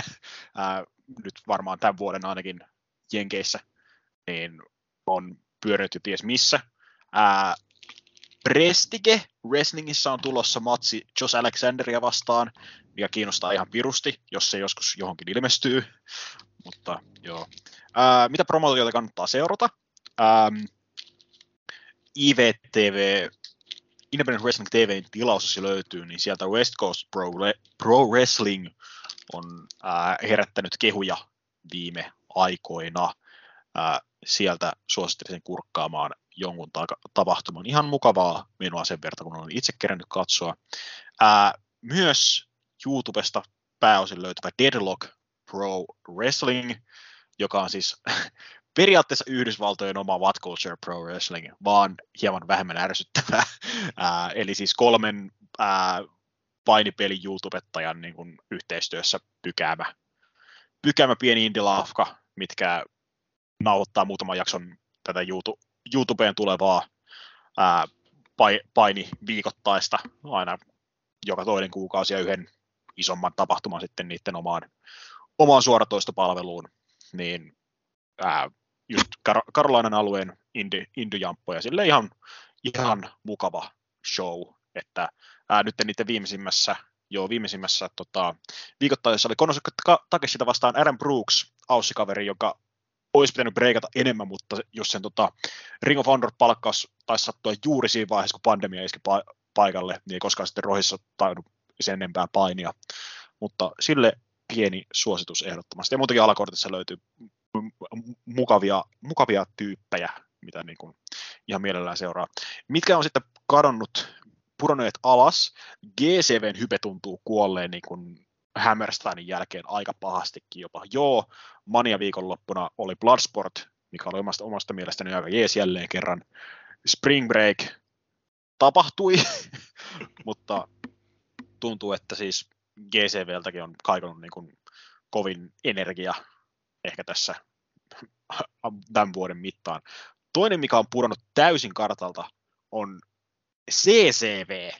ää, nyt varmaan tämän vuoden ainakin Jenkeissä, niin on pyörinyt jo ties missä. Ää, Prestige Wrestlingissa on tulossa matsi Josh Alexanderia vastaan, mikä kiinnostaa ihan pirusti, jos se joskus johonkin ilmestyy. Mutta joo. Ää, mitä promootioita kannattaa seurata? Ää, IVTV Independent Wrestling TVn tilaus, jos löytyy, niin sieltä West Coast Pro, Pro Wrestling on ää, herättänyt kehuja viime aikoina. Ää, sieltä suosittelisin kurkkaamaan jonkun ta- tapahtuman. Ihan mukavaa menoa sen verran, kun olen itse kerännyt katsoa. Ää, myös YouTubesta pääosin löytyvä Deadlock Pro Wrestling, joka on siis periaatteessa Yhdysvaltojen oma What Culture Pro Wrestling, vaan hieman vähemmän ärsyttävää. Ää, eli siis kolmen ää, painipeli YouTubettajan niin kuin yhteistyössä pykäämä, pykäämä pieni indilafka, mitkä nauhoittaa muutaman jakson tätä YouTube, YouTubeen tulevaa ää, paini viikoittaista aina joka toinen kuukausi ja yhden isomman tapahtuman sitten niiden omaan, omaan suoratoistopalveluun, niin ää, just Kar- Karolainan alueen Indy-jamppoja, sille ihan, ihan mukava show, että ää, nyt niiden viimeisimmässä, joo, viimeisimmässä tota, viikoittaisessa oli Konosuke Takeshita vastaan Aaron Brooks, aussikaveri, joka olisi pitänyt breikata enemmän, mutta jos sen tota, Ring of Honor palkkaus taisi sattua juuri siinä vaiheessa, kun pandemia iski pa- paikalle, niin ei koskaan sitten rohissa tainnut sen enempää painia. Mutta sille pieni suositus ehdottomasti. Ja muutenkin alakortissa löytyy mukavia, mukavia tyyppejä, mitä niin kuin ihan mielellään seuraa. Mitkä on sitten kadonnut, pudonneet alas? GCVn hype tuntuu kuolleen niin kuin Hammersteinin jälkeen aika pahastikin jopa. Joo, Mania viikonloppuna oli Bloodsport, mikä oli omasta, omasta mielestäni aika jees jälleen kerran. Spring Break tapahtui, mutta tuntuu, että siis GCVltäkin on kaikonnut niin kuin kovin energia ehkä tässä tämän vuoden mittaan. Toinen, mikä on pudonnut täysin kartalta, on CCV,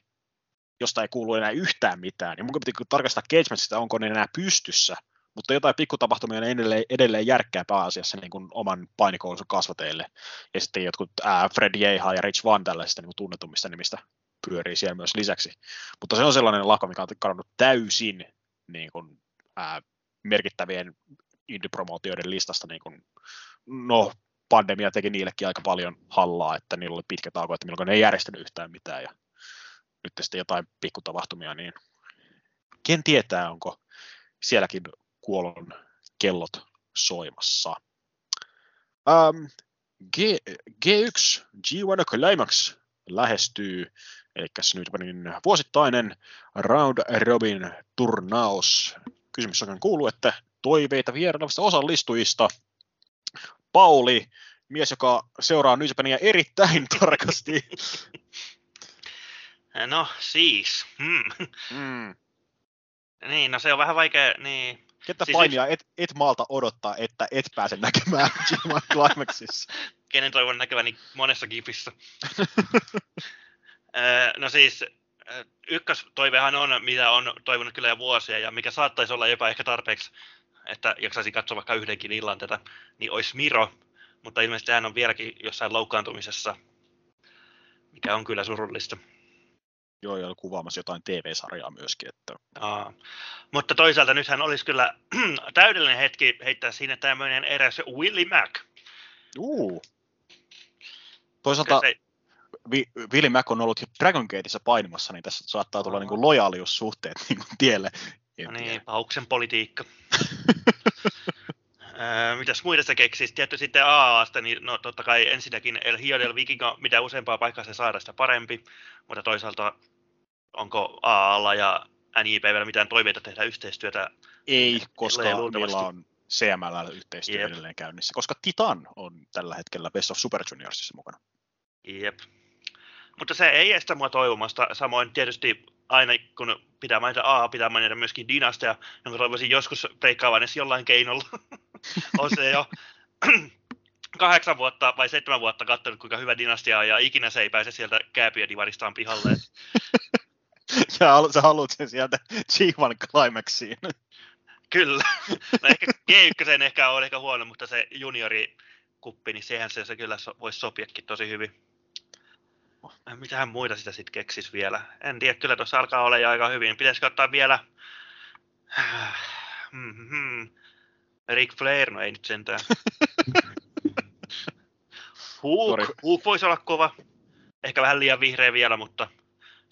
josta ei kuulu enää yhtään mitään. Ja mun piti tarkastaa Cagematchista, onko ne enää pystyssä, mutta jotain pikkutapahtumia ne edelleen, edelleen järkkää pääasiassa niin kuin oman painikoulunsa kasvateille. Ja sitten jotkut ää, Fred Yeha ja Rich Van tällaisista niin tunnetummista nimistä pyörii siellä myös lisäksi. Mutta se on sellainen lako, mikä on kadonnut täysin niin kuin, ää, merkittävien indie-promootioiden listasta. Niin kuin, no, pandemia teki niillekin aika paljon hallaa, että niillä oli pitkä tauko, että milloin ne ei järjestänyt yhtään mitään. Ja nyt sitten jotain pikkutapahtumia, niin ken tietää, onko sielläkin kuolon kellot soimassa. Um, G, G1 G1 Climax lähestyy, eli nyt niin vuosittainen round robin turnaus. Kysymys on kuuluu, että toiveita vierailevista osallistujista. Pauli, mies, joka seuraa Japania erittäin tarkasti. No siis. Hmm. Mm. Niin, no se on vähän vaikea, niin. Ketä siis painia et, et maalta odottaa, että et pääse näkemään G1 Climaxissa? Kenen toivon näkeväni monessa gifissä. no siis, ykköstoivehan on, mitä on toivonut kyllä jo vuosia, ja mikä saattaisi olla jopa ehkä tarpeeksi, että jaksaisi katsoa vaikka yhdenkin illan tätä, niin olisi Miro, mutta ilmeisesti hän on vieläkin jossain loukkaantumisessa, mikä on kyllä surullista. Joo, ja kuvaamassa jotain TV-sarjaa myöskin. Että... Aa. Mutta toisaalta nythän olisi kyllä täydellinen hetki heittää siinä tämmöinen eräs Willie Mac. Uu. Toisaalta se... Willie Mac on ollut jo Dragon Gateissa painimassa, niin tässä saattaa tulla niin lojaaliussuhteet niin kuin tielle. No niin, pauksen politiikka. mitäs muita se keksisi? Tietty sitten AAsta, niin no totta kai ensinnäkin El Hiodel Vikingo, mitä useampaa paikkaa se saada, sitä parempi. Mutta toisaalta onko AAlla ja NJPVllä mitään toiveita tehdä yhteistyötä? Ei, koska meillä on CML yhteistyö Jep. edelleen käynnissä, koska Titan on tällä hetkellä Best of Super Juniorsissa mukana. Jep. Mutta se ei estä mua toivomasta. Samoin tietysti aina kun pitää mainita A, pitää mainita myöskin Dynastia, jonka toivoisin joskus breikkaavan edes jollain keinolla. on se jo kahdeksan vuotta vai seitsemän vuotta katsonut, kuinka hyvä dynastia on, ja ikinä se ei pääse sieltä kääpiödivaristaan pihalle. ja sä haluat sen sieltä G1 Climaxiin. Kyllä. No ehkä G1 ehkä on ehkä huono, mutta se juniori kuppi, niin sehän se, se kyllä voisi sopiakin tosi hyvin. Mitähän muita sitä sitten keksis vielä? En tiedä, kyllä tuossa alkaa olla jo aika hyvin. Pitäisikö ottaa vielä... Mm-hmm. Rick Flair, no ei nyt sentään. Hook, Hook voisi olla kova. Ehkä vähän liian vihreä vielä, mutta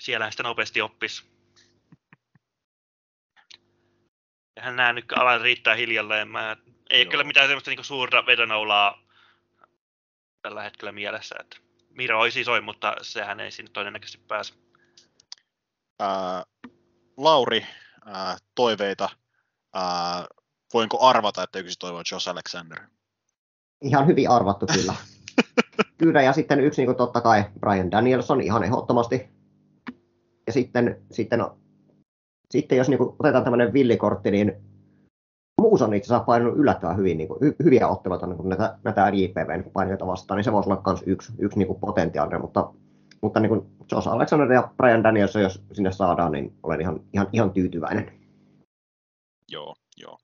siellä sitä nopeasti oppis. Hän näe nyt alan riittää hiljalleen. Mä, ei Joo. kyllä mitään semmoista niinku suurta vedonoulaa tällä hetkellä mielessä. Että Miro olisi isoin, mutta sehän ei sinne todennäköisesti pääse. Ää, Lauri, ää, toiveita. Ää, voinko arvata, että yksi toivoo Josh Alexander? Ihan hyvin arvattu kyllä. kyllä, ja sitten yksi niin kuin totta kai Brian Danielson ihan ehdottomasti. Ja sitten, sitten, sitten jos niin kuin otetaan tämmöinen villikortti, niin Muus on itse asiassa painanut yllättävän hyvin, niin kuin, hy, hyviä otteluita niin näitä, näitä JPVn painijoita vastaan, niin se voisi olla myös yksi, yksi niin kuin potentiaalinen, mutta mutta niin kuin Josh Alexander ja Brian Daniels, jos sinne saadaan, niin olen ihan, ihan, ihan tyytyväinen. Joo, joo.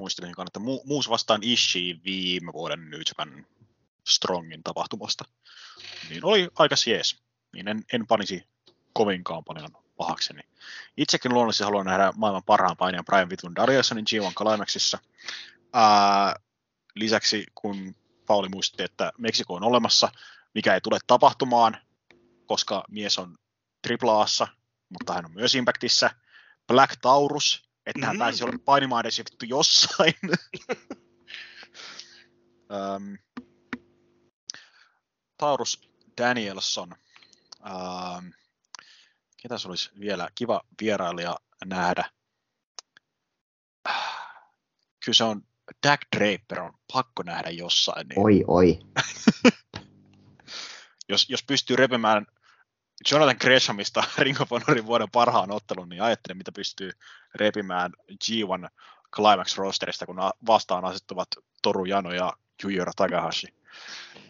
Muistelin että mu- muus vastaan Ishii viime vuoden New Japan Strongin tapahtumasta. Niin oli aika jees. Niin en, en panisi kovinkaan paljon pahakseni. Itsekin luonnollisesti haluan nähdä maailman parhaan painijan Brian Vitun Dariusonin G1 Climaxissa. Ää, lisäksi kun Pauli muistutti, että Meksiko on olemassa, mikä ei tule tapahtumaan, koska mies on triplaassa, mutta hän on myös Impactissa. Black Taurus, että mm-hmm. hän pääsisi olla painimaan edes vittu jossain. um, Taurus Danielson. Um, ketä se olisi vielä kiva vierailija nähdä? Kyllä se on Dak Draper on pakko nähdä jossain. Niin... Oi, oi. jos, jos pystyy repemään Jonathan Greshamista Ring of Honorin vuoden parhaan ottelun, niin ajattelen, mitä pystyy repimään G1 Climax rosterista, kun vastaan asettuvat Toru Jano ja Yujiro Takahashi.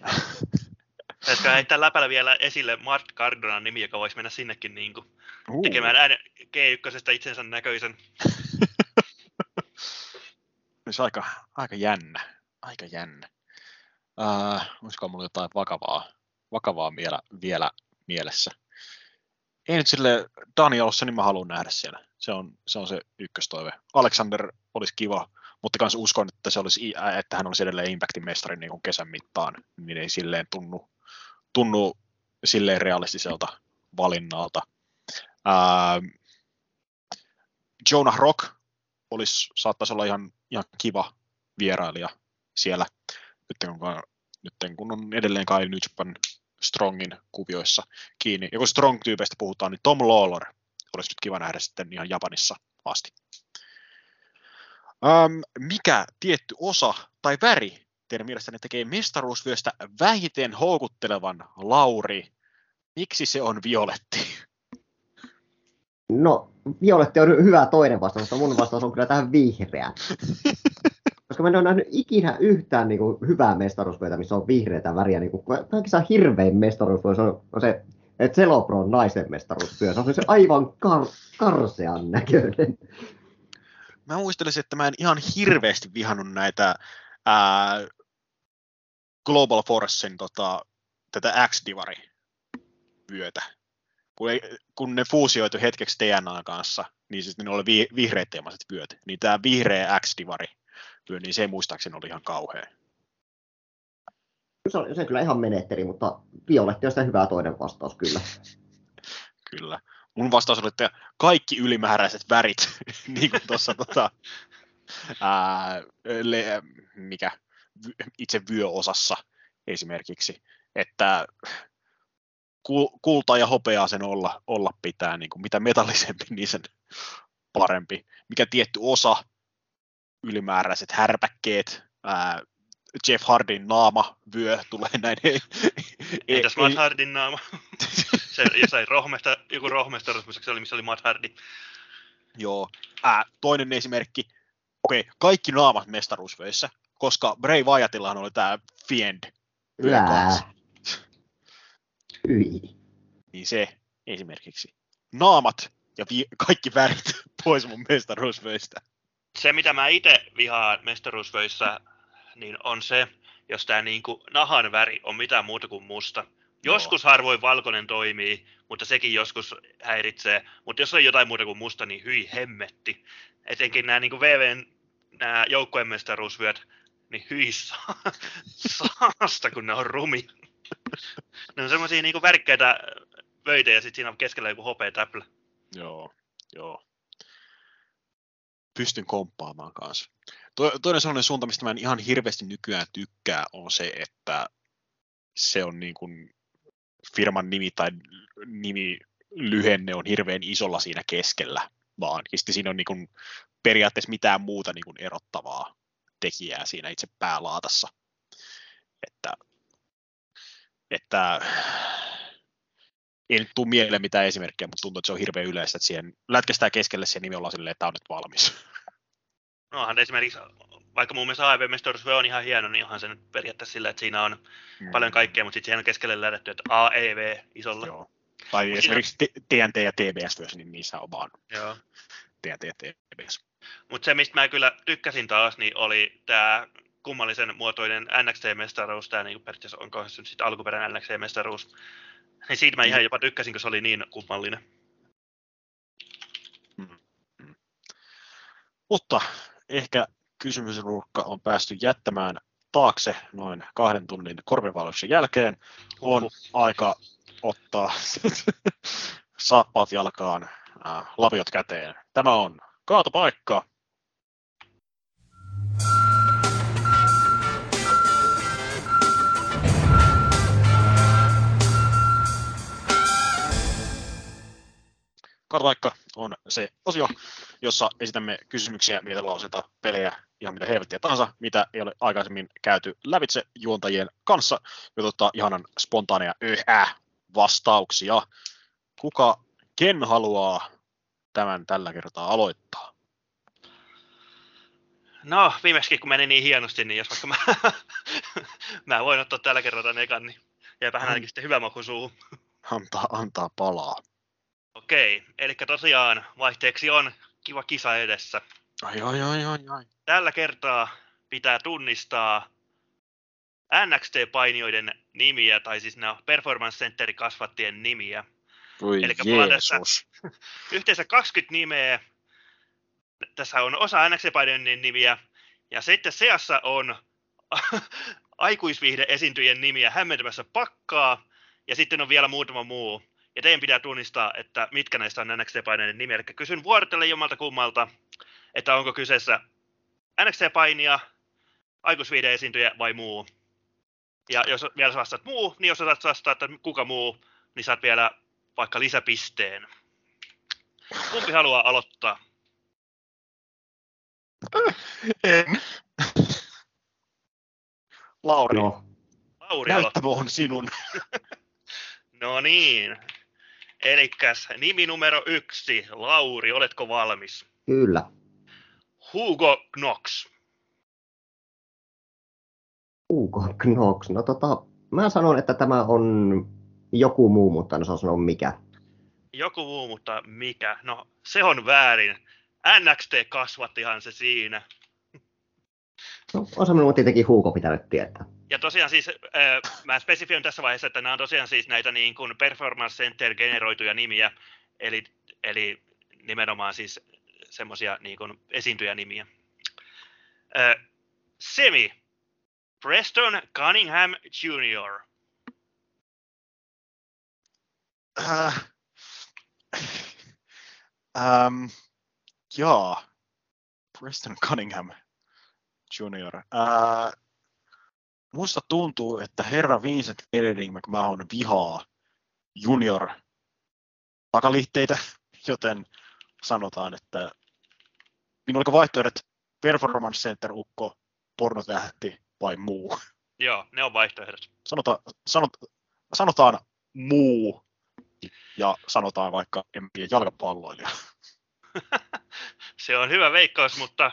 Pitäisikö heittää läpällä vielä esille Mark Cardonan nimi, joka voisi mennä sinnekin niin kuin, uh. tekemään äänen G1 itsensä näköisen. Olisi aika, aika jännä. Aika jännä. Uh, olisiko mulla jotain vakavaa, vakavaa vielä, vielä mielessä? Ei nyt sille Danielsen, niin mä haluan nähdä siellä. Se on, se on se ykköstoive. Alexander olisi kiva, mutta kans uskon, että, se olisi, että hän olisi edelleen Impactin mestari niin kuin kesän mittaan, niin ei silleen tunnu, tunnu silleen realistiselta valinnalta. Ää, Jonah Rock olisi, saattaisi olla ihan, ihan kiva vierailija siellä, nyt kun, nyt kun on edelleen kai New Japan Strongin kuvioissa kiinni. Ja kun Strong-tyypeistä puhutaan, niin Tom Lawlor olisi nyt kiva nähdä sitten ihan Japanissa asti. Um, mikä tietty osa tai väri teidän mielestänne tekee mestaruusvyöstä vähiten houkuttelevan Lauri? Miksi se on violetti? No, violetti on hyvä toinen vastaus, mutta mun vastaus on kyllä tähän vihreä. Koska mä en ole nähnyt ikinä yhtään niin kuin, hyvää mestaruusvyötä, missä on vihreitä väriä. Niin kuin, kaikissa hirvein mestaruusvyö on, on se että naisen mestaruusvyö. Se on se aivan kar- karsean näköinen. Mä muistelisin, että mä en ihan hirveästi vihannut näitä ää, Global Forcein tota, tätä X-divari vyötä kun, ei, kun ne fuusioitu hetkeksi DNA kanssa, niin siis ne oli vi, vihreät teemaiset vyöt, niin tämä vihreä X-divari vyö, niin se muistaakseni oli ihan kauhea. Se on, se kyllä ihan menetteli, mutta Violetti on sitä hyvää toinen vastaus kyllä. kyllä. Mun vastaus oli, että kaikki ylimääräiset värit, niin kuin tuossa tota, ää, le, mikä, itse vyöosassa esimerkiksi, että kultaa ja hopeaa sen olla, olla pitää, niin kuin mitä metallisempi, niin sen parempi. Mikä tietty osa, ylimääräiset härpäkkeet, ää, Jeff Hardin naama, vyö tulee näin. Entäs Matt Hardin naama? se jossain rohmesta, joku rohmesta se oli, missä oli Matt Hardy. Joo. Ää, toinen esimerkki, okei, okay, kaikki naamat mestaruusvöissä, koska Bray Wyattillahan oli tämä Fiend. Hyi. Niin se esimerkiksi. Naamat ja vi- kaikki värit pois mun mestaruusvöistä. Se, mitä mä itse vihaan mestaruusvöissä, niin on se, jos tämä niinku nahan väri on mitään muuta kuin musta. Joskus Joo. harvoin valkoinen toimii, mutta sekin joskus häiritsee. Mutta jos on jotain muuta kuin musta, niin hyi hemmetti. Etenkin nämä niinku VVn nämä joukkojen mestaruusvyöt, niin hyi saasta, kun ne on rumi ne on semmoisia niinku värkkäitä vöitä ja sitten siinä on keskellä joku hopea täplä. Joo, joo. Pystyn komppaamaan kanssa. To, toinen sellainen suunta, mistä mä en ihan hirveästi nykyään tykkää, on se, että se on niin kuin firman nimi tai nimi lyhenne on hirveän isolla siinä keskellä, vaan sitten siinä on niin kuin periaatteessa mitään muuta niin kuin erottavaa tekijää siinä itse päälaatassa. Että että ei nyt tule mieleen mitään esimerkkejä, mutta tuntuu, että se on hirveän yleistä, että siihen lätkästään keskelle siihen nimi ollaan silleen, että tämä on nyt valmis. Nohan esimerkiksi vaikka mun mielestä AEW Mestaruus on ihan hieno, niin onhan se nyt periaatteessa sillä, että siinä on Mm. paljon kaikkea, mutta sitten siihen on keskelle lähdetty, että AEV isolla. Joo. Tai Mut esimerkiksi T- TNT ja TBS myös, niin niissä on vaan Joo. TNT ja TBS. Mutta se, mistä mä kyllä tykkäsin taas, niin oli tämä kummallisen muotoinen NXT-mestaruus, tämä niin periaatteessa onko se nyt sitten alkuperäinen NXT-mestaruus. Niin siitä mä ihan jopa tykkäsin, kun se oli niin kummallinen. Mutta ehkä kysymysruukka on päästy jättämään taakse noin kahden tunnin korvivaelluksen jälkeen. On aika ottaa saappaat jalkaan, äh, laviot käteen. Tämä on kaatopaikka. Kaatopaikka on se osio, jossa esitämme kysymyksiä, mitä lauseita, pelejä, ihan mitä helvettiä tahansa, mitä ei ole aikaisemmin käyty lävitse juontajien kanssa, ja ottaa ihanan spontaaneja vastauksia. Kuka, ken haluaa tämän tällä kertaa aloittaa? No, viimeksi kun meni niin hienosti, niin jos vaikka mä, mä voin ottaa tällä kerralla tämän ekan, niin jääpähän ainakin sitten hyvä maku suuhun. Antaa, antaa palaa. Okei, eli tosiaan vaihteeksi on kiva kisa edessä. Ai, ai, ai, ai, ai. Tällä kertaa pitää tunnistaa NXT-painijoiden nimiä, tai siis nämä Performance Centerin kasvattien nimiä. Voi on tässä-. Yhteensä 20 nimeä. Tässä on osa NXT-painijoiden nimiä. Ja sitten seassa on aikuisviihde-esiintyjien nimiä hämmentämässä pakkaa. Ja sitten on vielä muutama muu. Ja teidän pitää tunnistaa, että mitkä näistä on NXT-painijoiden nimiä. Eli kysyn vuorotellen jommalta kummalta, että onko kyseessä NXT-painia, aikuisviihde-esiintyjä vai muu. Ja jos vielä vastaat muu, niin jos osaat vastata, että kuka muu, niin saat vielä vaikka lisäpisteen. Kumpi haluaa aloittaa? En. Lauri, no, Lauri aloittaa. näyttämö on sinun. No niin. Elikkäs nimi numero yksi. Lauri, oletko valmis? kyllä. Hugo Knox. Hugo Knox. No tota, mä sanon, että tämä on joku muu, mutta en osaa sanoa mikä. Joku muu, mutta mikä? No, se on väärin. NXT kasvattihan se siinä. No, on se minun tietenkin Hugo pitänyt tietää. Ja tosiaan siis, äh, mä spesifioin tässä vaiheessa, että nämä on tosiaan siis näitä niin kuin Performance Center generoituja nimiä, eli, eli nimenomaan siis semmoisia niin kuin esiintyjänimiä. Äh, Semi, Preston Cunningham Jr. Äh, ähm, jaa. Preston Cunningham Jr. Äh, musta tuntuu, että herra Vincent Redding McMahon vihaa junior takaliitteitä, joten sanotaan, että minulla oliko vaihtoehdot Performance Center ukko, pornotähti vai muu. Joo, ne on vaihtoehdot. Sanota, sanot, sanotaan muu ja sanotaan vaikka en tiedä, jalkapalloilija. Se on hyvä veikkaus, mutta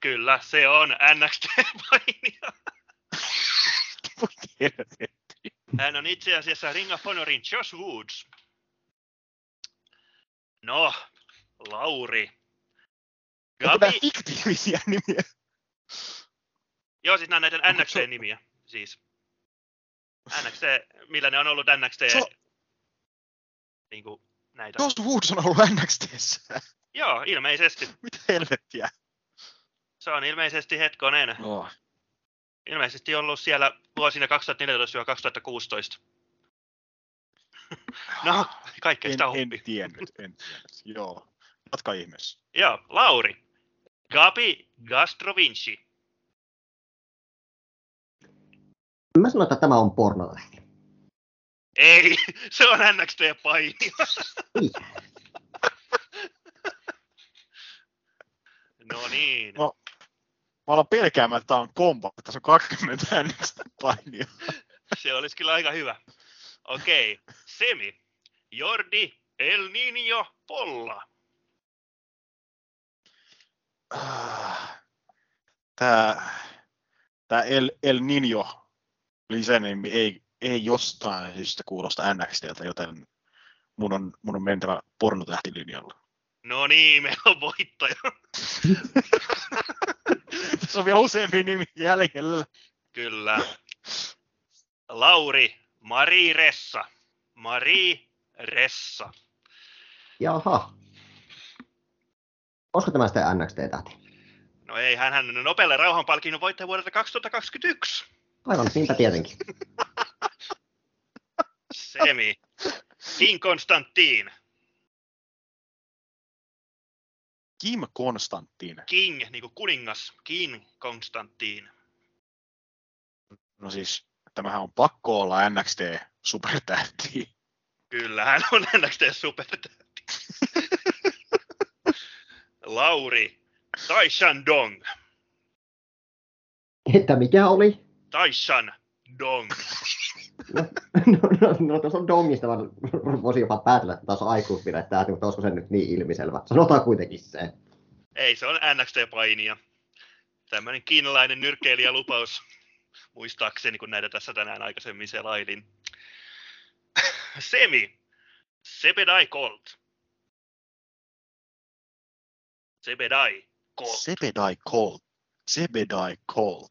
kyllä se on helvetti. Hän on itse asiassa Ring of Honorin Josh Woods. No, Lauri. Gabi, fiktiivisiä nimiä? joo siis nämä on se- NXT-nimiä, siis. NXT, millä ne on ollut NXT, Se on- niin kuin näitä. Josh Woods on ollut NXTssä. Joo, ilmeisesti. Mitä helvettiä? Se on ilmeisesti hetkonen. No, Ilmeisesti ollut siellä vuosina 2014-2016. No, kaikkea en, sitä en oppii. tiennyt, en tiennyt. Joo, jatka ihmeessä. Joo, Lauri. Gabi Gastrovinci. Mä sanon, että tämä on pornolähde. Ei, se on NXT-paini. No niin. No. Mä aloin pelkäämään, että tää on kompa, että tässä on 20 NXT painia. Se olisi kyllä aika hyvä. Okei, Semi. Jordi El Niño Polla. Tää, tää El, El Niño lisänimi ei, ei jostain syystä kuulosta NXTltä, joten mun on, mun on mentävä pornotähtilinjalla. No niin, meillä on voittaja. Tässä on vielä useampi nimi jäljellä. Kyllä. Lauri, Mari Ressa. Mari Ressa. Jaha. Olisiko tämä sitten NXT-tähti? No ei, hän on nopealle rauhanpalkinnon voittaja vuodelta 2021. Aivan, niinpä tietenkin. Semi. King Konstantin. Kim Konstantin. King, niin kuin kuningas. King Konstantin. No siis, tämähän on pakko olla NXT supertähti. Kyllä, hän on NXT supertähti. Lauri, Taishan Dong. Että mikä oli? Taishan Dong. No, no, no, no tuossa on Dongista, vaan voisi jopa päätellä, että taas on aikuisvireyttäjä, mutta olisiko se nyt niin ilmiselvä? Sanotaan kuitenkin se. Ei, se on NXT-painija. Tämmöinen kiinalainen nyrkkeilijälupaus, muistaakseni, kun näitä tässä tänään aikaisemmin selailin. Semi. Sebedai Colt. Sebedai Colt, Sebedai Colt. Sebedai Colt.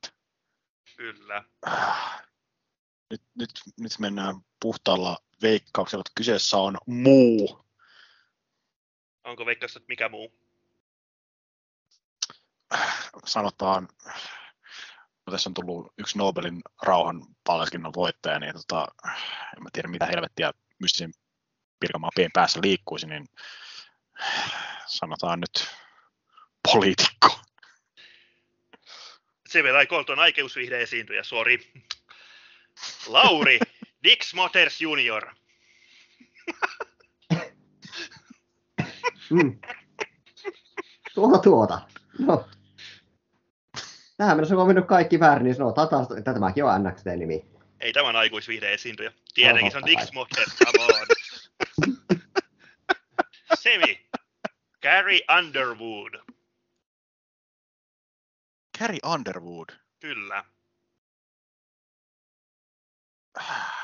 kyllä. Ah. Nyt, nyt, nyt mennään puhtaalla veikkauksella, että kyseessä on muu. Onko veikkaus, että mikä muu? Sanotaan, no tässä on tullut yksi Nobelin rauhan palkinnon voittaja, niin tota, en mä tiedä mitä helvettiä mystisen Pirkanmaan pien päässä liikkuisi, niin sanotaan nyt poliitikko. Sebedai Colt on aikeusvihde esiintyjä, sori. Lauri, Dix Motors Junior. Mm. Tuota tuota. No. Tähän mennessä on mennyt kaikki väärin, niin sanotaan taas, että tämäkin on NXT-nimi. Ei tämän aikuisvihde esiintyjä. Tietenkin se on Dix Motors, come on. Semi, Gary Underwood. Carrie Underwood. Kyllä.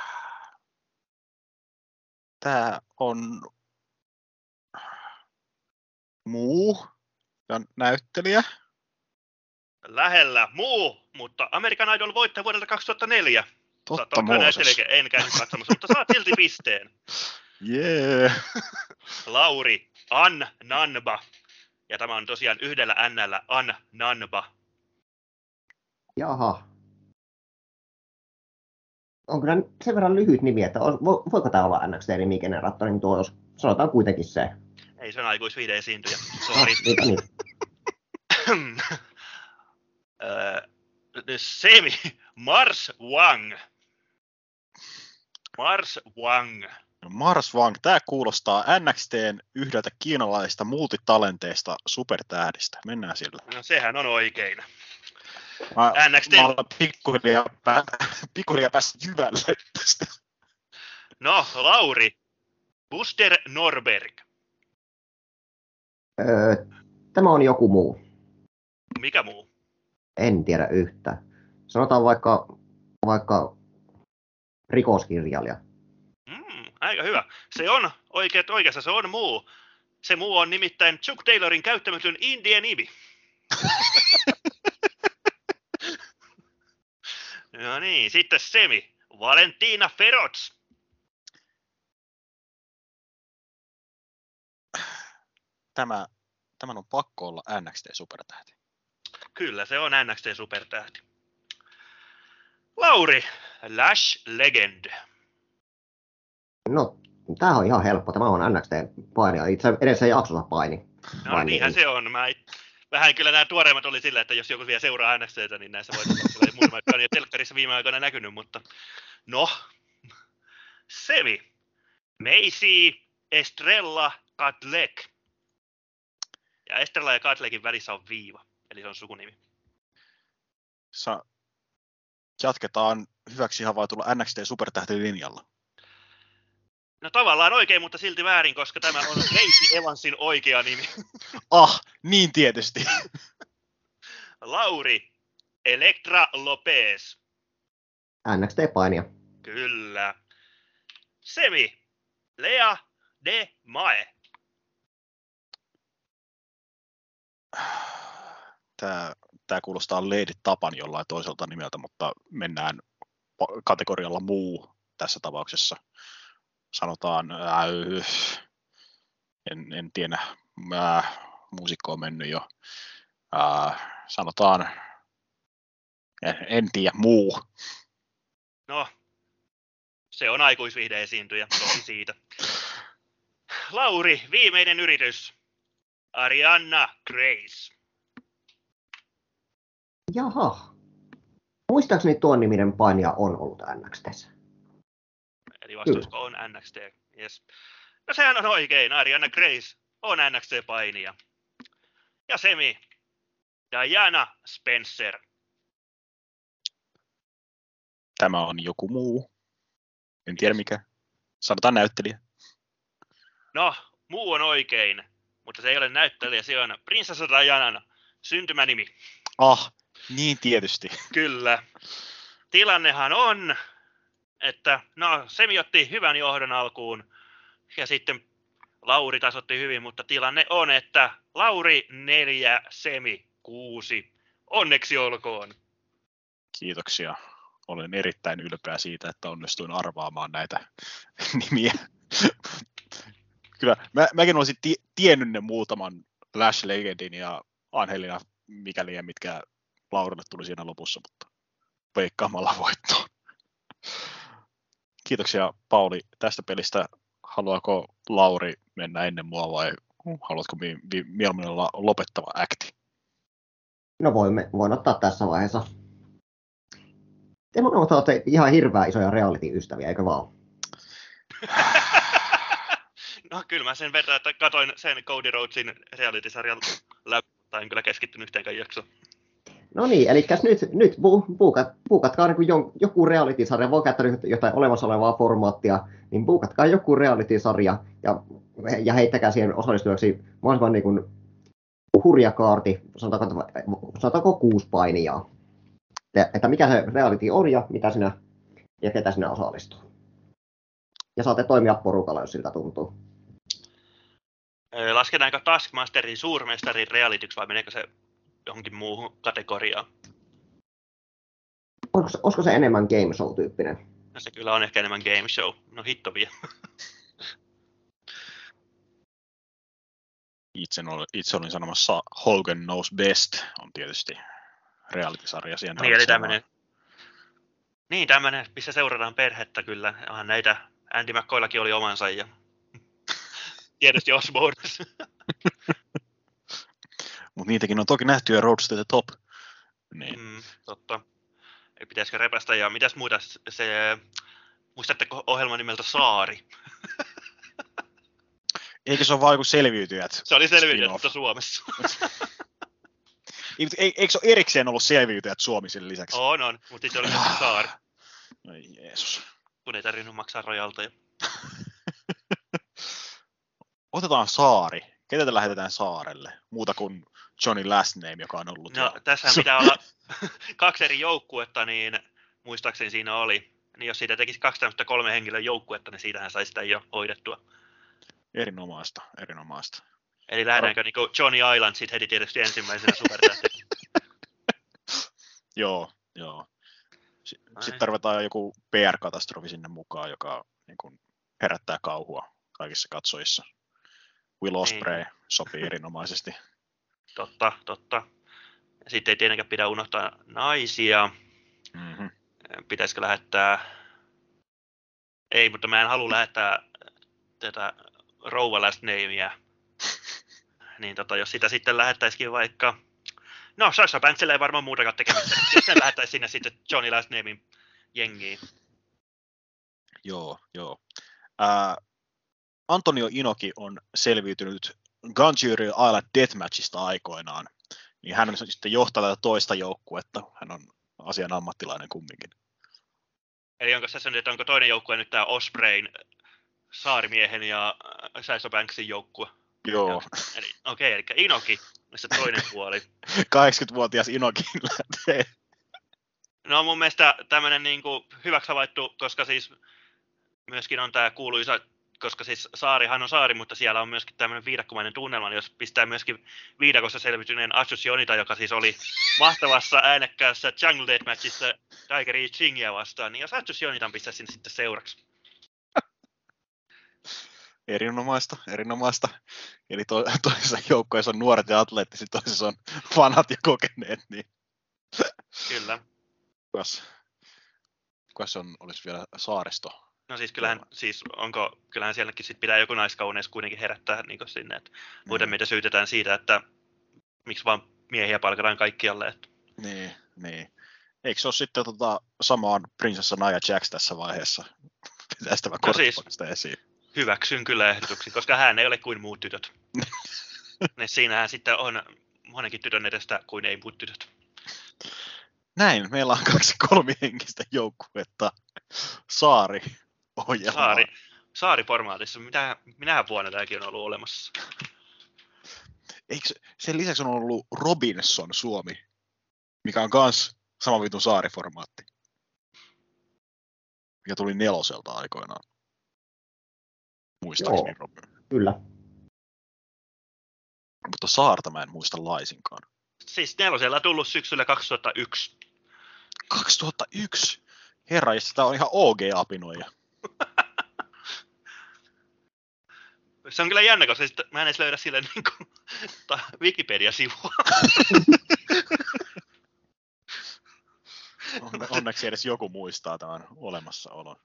Tämä on muu ja näyttelijä. Lähellä muu, mutta American Idol voittaja vuodelta 2004. Totta Mooses. näyttelijä, en käynyt katsomassa, mutta saat silti pisteen. Jee. Lauri, An Nanba. Ja tämä on tosiaan yhdellä Nllä An Nanba. Jaha. Onko nämä sen verran lyhyt nimi, että vo- voiko tämä olla NXT-nimigeneraattori, niin tuo, jos sanotaan kuitenkin se. Ei se on aikuisviide esiintyjä. No, Sori. niin, niin. Öö, Semi, Mars Wang. Mars Wang. Mars Wang, tämä kuulostaa NXTn yhdeltä kiinalaisesta multitalenteista supertähdistä. Mennään sillä. No sehän on oikein. Mä, NXT. mä olen pikkuhiljaa, pää, pikkuhiljaa päässyt jyvälle tästä. No, Lauri. Buster Norberg. Öö, tämä on joku muu. Mikä muu? En tiedä yhtä. Sanotaan vaikka, vaikka rikoskirjailija. Mm, aika hyvä. Se on oikeat oikeassa, se on muu. Se muu on nimittäin Chuck Taylorin käyttämätön Indian nimi. no niin, sitten Semi. Valentina Feroz. Tämä, tämän on pakko olla NXT-supertähti. Kyllä, se on NXT supertähti. Lauri, Lash Legend. No, tämä on ihan helppo. Tämä on NXT-painija. Itse edes ei jaksossa paini. No Vai niinhän niin? se on. Mä it- vähän kyllä nämä tuoreimmat oli sillä, että jos joku vielä seuraa NXTtä, niin näissä voitossa tulee muutama, jotka on jo telkkarissa viime aikoina näkynyt, mutta no. Sevi. Macy Estrella Katlek. Ja Estrella ja Katlekin välissä on viiva, eli se on sukunimi. Sa- jatketaan hyväksi havaitulla NXT-supertähtilinjalla. No tavallaan oikein, mutta silti väärin, koska tämä on Lacey Evansin oikea nimi. Ah, niin tietysti. Lauri Elektra Lopez. NXT-painia. Kyllä. Semi. Lea de Mae. Tämä, tämä kuulostaa Lady Tapan jollain toiselta nimeltä, mutta mennään kategorialla muu tässä tapauksessa. Sanotaan, äh, en, en tiedä, äh, muusikko on mennyt jo. Äh, sanotaan, en, en tiedä, muu. No, se on aikuisvihde esiintyjä, tosi siitä. Lauri, viimeinen yritys. Arianna Grace. Jaha. Muistaakseni tuon niminen painija on ollut NXTssä. Eli vastausko on NXT. Yes. No sehän on oikein. Ariana Grace on NXT-painija. Ja Semi. Diana Spencer. Tämä on joku muu. En tiedä mikä. Sanotaan näyttelijä. No, muu on oikein. Mutta se ei ole näyttelijä, se on Prinsessa Dianan syntymänimi. Ah, niin tietysti. Kyllä. Tilannehan on, että no, Semi otti hyvän johdon alkuun ja sitten Lauri taas otti hyvin, mutta tilanne on, että Lauri neljä, Semi kuusi. Onneksi olkoon. Kiitoksia. Olen erittäin ylpeä siitä, että onnistuin arvaamaan näitä nimiä. Kyllä, mä, mäkin olisin ti- tiennyt ne muutaman Lash Legendin ja Angelina mikäli ja mitkä Laurille tuli siinä lopussa, mutta veikkaamalla voittoon. Kiitoksia Pauli tästä pelistä. Haluaako Lauri mennä ennen mua vai haluatko mi- mi- mieluummin olla lopettava akti? No voimme, voin ottaa tässä vaiheessa. Te molemmat olette ihan hirveän isoja reality-ystäviä, eikö vaan? No kyllä mä sen verran, että katoin sen Cody Rhodesin reality-sarjan läpi, tai en kyllä keskittynyt yhteenkään jaksoon. No niin, eli nyt, nyt bu, buukat, buukatkaa niin joku reality-sarja, voi käyttää jotain olemassa olevaa formaattia, niin buukatkaa joku reality-sarja ja, ja heittäkää siihen osallistujaksi mahdollisimman niin kuin hurja kaarti, sanotaanko, sanotaanko kuusi painijaa. Ja, että mikä se reality on ja mitä sinä ja ketä sinä osallistuu. Ja saatte toimia porukalla, jos siltä tuntuu. Lasketaanko Taskmasterin suurmestarin realityksi vai meneekö se johonkin muuhun kategoriaan? Se- olisiko se enemmän game show-tyyppinen? No se kyllä on ehkä enemmän game show. No hitto vie. Itse, olin, itse olin sanomassa Hogan Knows Best on tietysti reality-sarja. Siihen Niin, eli tämmönen, niin, tämmönen, missä seurataan perhettä kyllä. Onhan näitä, Andy McCoyllakin oli omansa ja tietysti Osborne. Mutta niitäkin on toki nähty ja Roads to the Top. Niin. mm, totta. Ei pitäisikö repästä ja mitäs muuta se, muistatteko ohjelman nimeltä Saari? Eikö se ole vaan joku selviytyjät? Se oli selviytynyt, spin-off? mutta Suomessa. Ei, ei- eikö se ole erikseen ollut selviytyjät Suomi sen lisäksi? on, on, mutta sitten oli myös Saari, Ai Jeesus. kun ei tarvinnut maksaa rojalta. Otetaan saari. Ketä te lähetetään saarelle? Muuta kuin Johnny Last Name, joka on ollut No, tässä pitää olla kaksi eri joukkuetta, niin muistaakseni siinä oli. Niin jos siitä tekisi kaksi tämmöistä kolme henkilön joukkuetta, niin siitähän saisi sitä jo hoidettua. Erinomaista, erinomaista. Eli lähdetäänkö niin Johnny Island sitten heti tietysti ensimmäisenä supertähtenä. Joo, joo. S- Ai. Sitten tarvitaan joku PR-katastrofi sinne mukaan, joka niin kuin, herättää kauhua kaikissa katsojissa. Will Osprey Niin. sopii erinomaisesti. Totta, totta. Sitten ei tietenkään pidä unohtaa naisia. Mm-hmm. Pitäisikö lähettää... Ei, mutta mä en halua lähettää tätä rouva last namea. Niin tota, jos sitä sitten lähettäisikin vaikka... No, Sasha Banksilla ei varmaan muutakaan tekemistä. Sitten lähettäisiin sinne sitten Johnny Last Namein jengiin. Joo, joo. Ää, Antonio Inoki on selviytynyt Gunjury Island Deathmatchista aikoinaan. Niin hän on sitten johtaa tätä toista joukkuetta. Hän on asian ammattilainen kumminkin. Eli onko nyt, että onko toinen joukkue nyt tämä Ospreyn saarimiehen ja äh, Sasha Banksin joukkue? Joo, Eli, okei, eli Inoki, missä toinen puoli. 80-vuotias Inoki lähtee No mun mielestä tämmöinen niin kuin hyväksi havaittu, koska siis myöskin on tämä kuuluisa, koska siis saarihan on saari, mutta siellä on myöskin tämmöinen viidakkomainen tunnelma, niin jos pistää myöskin viidakossa selvityneen Asus Jonita, joka siis oli mahtavassa äänekkäässä Jungle Deathmatchissa Tiger. Chingia vastaan, niin jos Asus Jonitan pistää sinne sitten seuraksi. Erinomaista, erinomaista. Eli to, toisessa joukkueessa on nuoret ja atleettiset, toisessa on fanat ja kokeneet, niin Kyllä. kukas, kukas on, olisi vielä saaristo? No siis kyllähän, siis onko, kyllähän sielläkin sit pitää joku naiskauneus kuitenkin herättää niin sinne, että muuten Mm. meitä syytetään siitä, että miksi vaan miehiä palkataan kaikkialle. Että Niin, niin. Eikö se ole sitten tota, samaan prinsessa Nia Jax tässä vaiheessa? Pitäisi tämä No siis- esiin. hyväksyn kyllä ehdotuksen, koska hän ei ole kuin muut tytöt. niin siinähän sitten on monenkin tytön edestä kuin ei muut tytöt. Näin, meillä on kaksi kolmihenkistä joukkuetta. Saari ohjelma. Saari, saariformaatissa, mitä, minähän vuonna tämäkin on ollut olemassa. Eikö, se- sen lisäksi on ollut Robinson Suomi, mikä on kans sama vitun saariformaatti. Mikä tuli neloselta aikoinaan. Muistaakseni Joo. Robin. Kyllä. Mutta saarta mä en muista laisinkaan. Siis nelosella tullut syksyllä 2001. 2001! Herra, tämä on ihan OG-apinoija. Se on kyllä jännä, koska sit mä en edes löydä sille niin kuin, ta, Wikipedia-sivua. On- Onneksi edes joku muistaa tämän olemassaolon.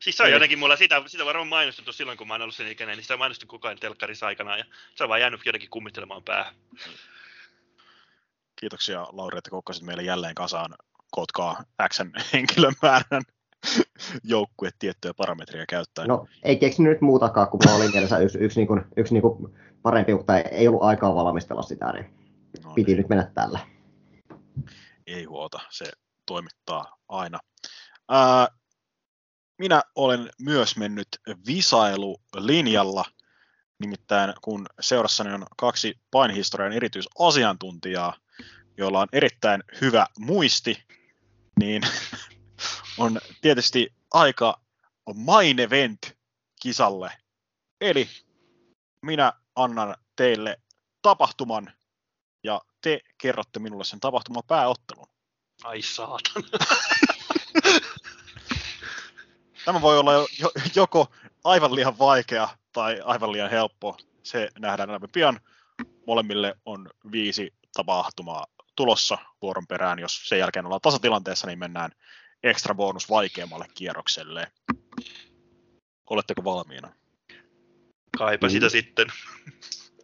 Siis se on Eli- jotenkin mulla, sitä, sitä varmaan mainostettu silloin, kun mä oon ollut sen ikäinen, niin sitä on mainostettu koko ajan telkkarissa aikanaan, ja se on vaan jäänyt jotenkin kummittelemaan päähän. Kiitoksia Lauri, että kokkasit meille jälleen kasaan Kotkaa X henkilömäärän joukkue tiettyjä parametreja käyttäen. No, ei keksinyt nyt muutakaan, kun mulla oli mielessä yksi, yksi, niin kuin, yksi niin kuin parempi, mutta ei, ollut aikaa valmistella sitä, niin no, piti nyt mennä tällä. ei huolta, se toimittaa aina. Ää, minä olen myös mennyt visailulinjalla, nimittäin kun seurassani on kaksi painihistorian erityisasiantuntijaa, joilla on erittäin hyvä muisti, niin on tietysti aika main event kisalle. Eli minä annan teille tapahtuman ja te kerrotte minulle sen tapahtuman pääottelun. Ai saatan. Tämä voi olla jo, jo, joko aivan liian vaikea tai aivan liian helppo. Se nähdään läpi pian. Molemmille on viisi tapahtumaa tulossa vuoron perään. Jos sen jälkeen ollaan tasatilanteessa, niin mennään ekstra bonus vaikeammalle kierrokselle. Oletteko valmiina? Kaipa sitä sitten.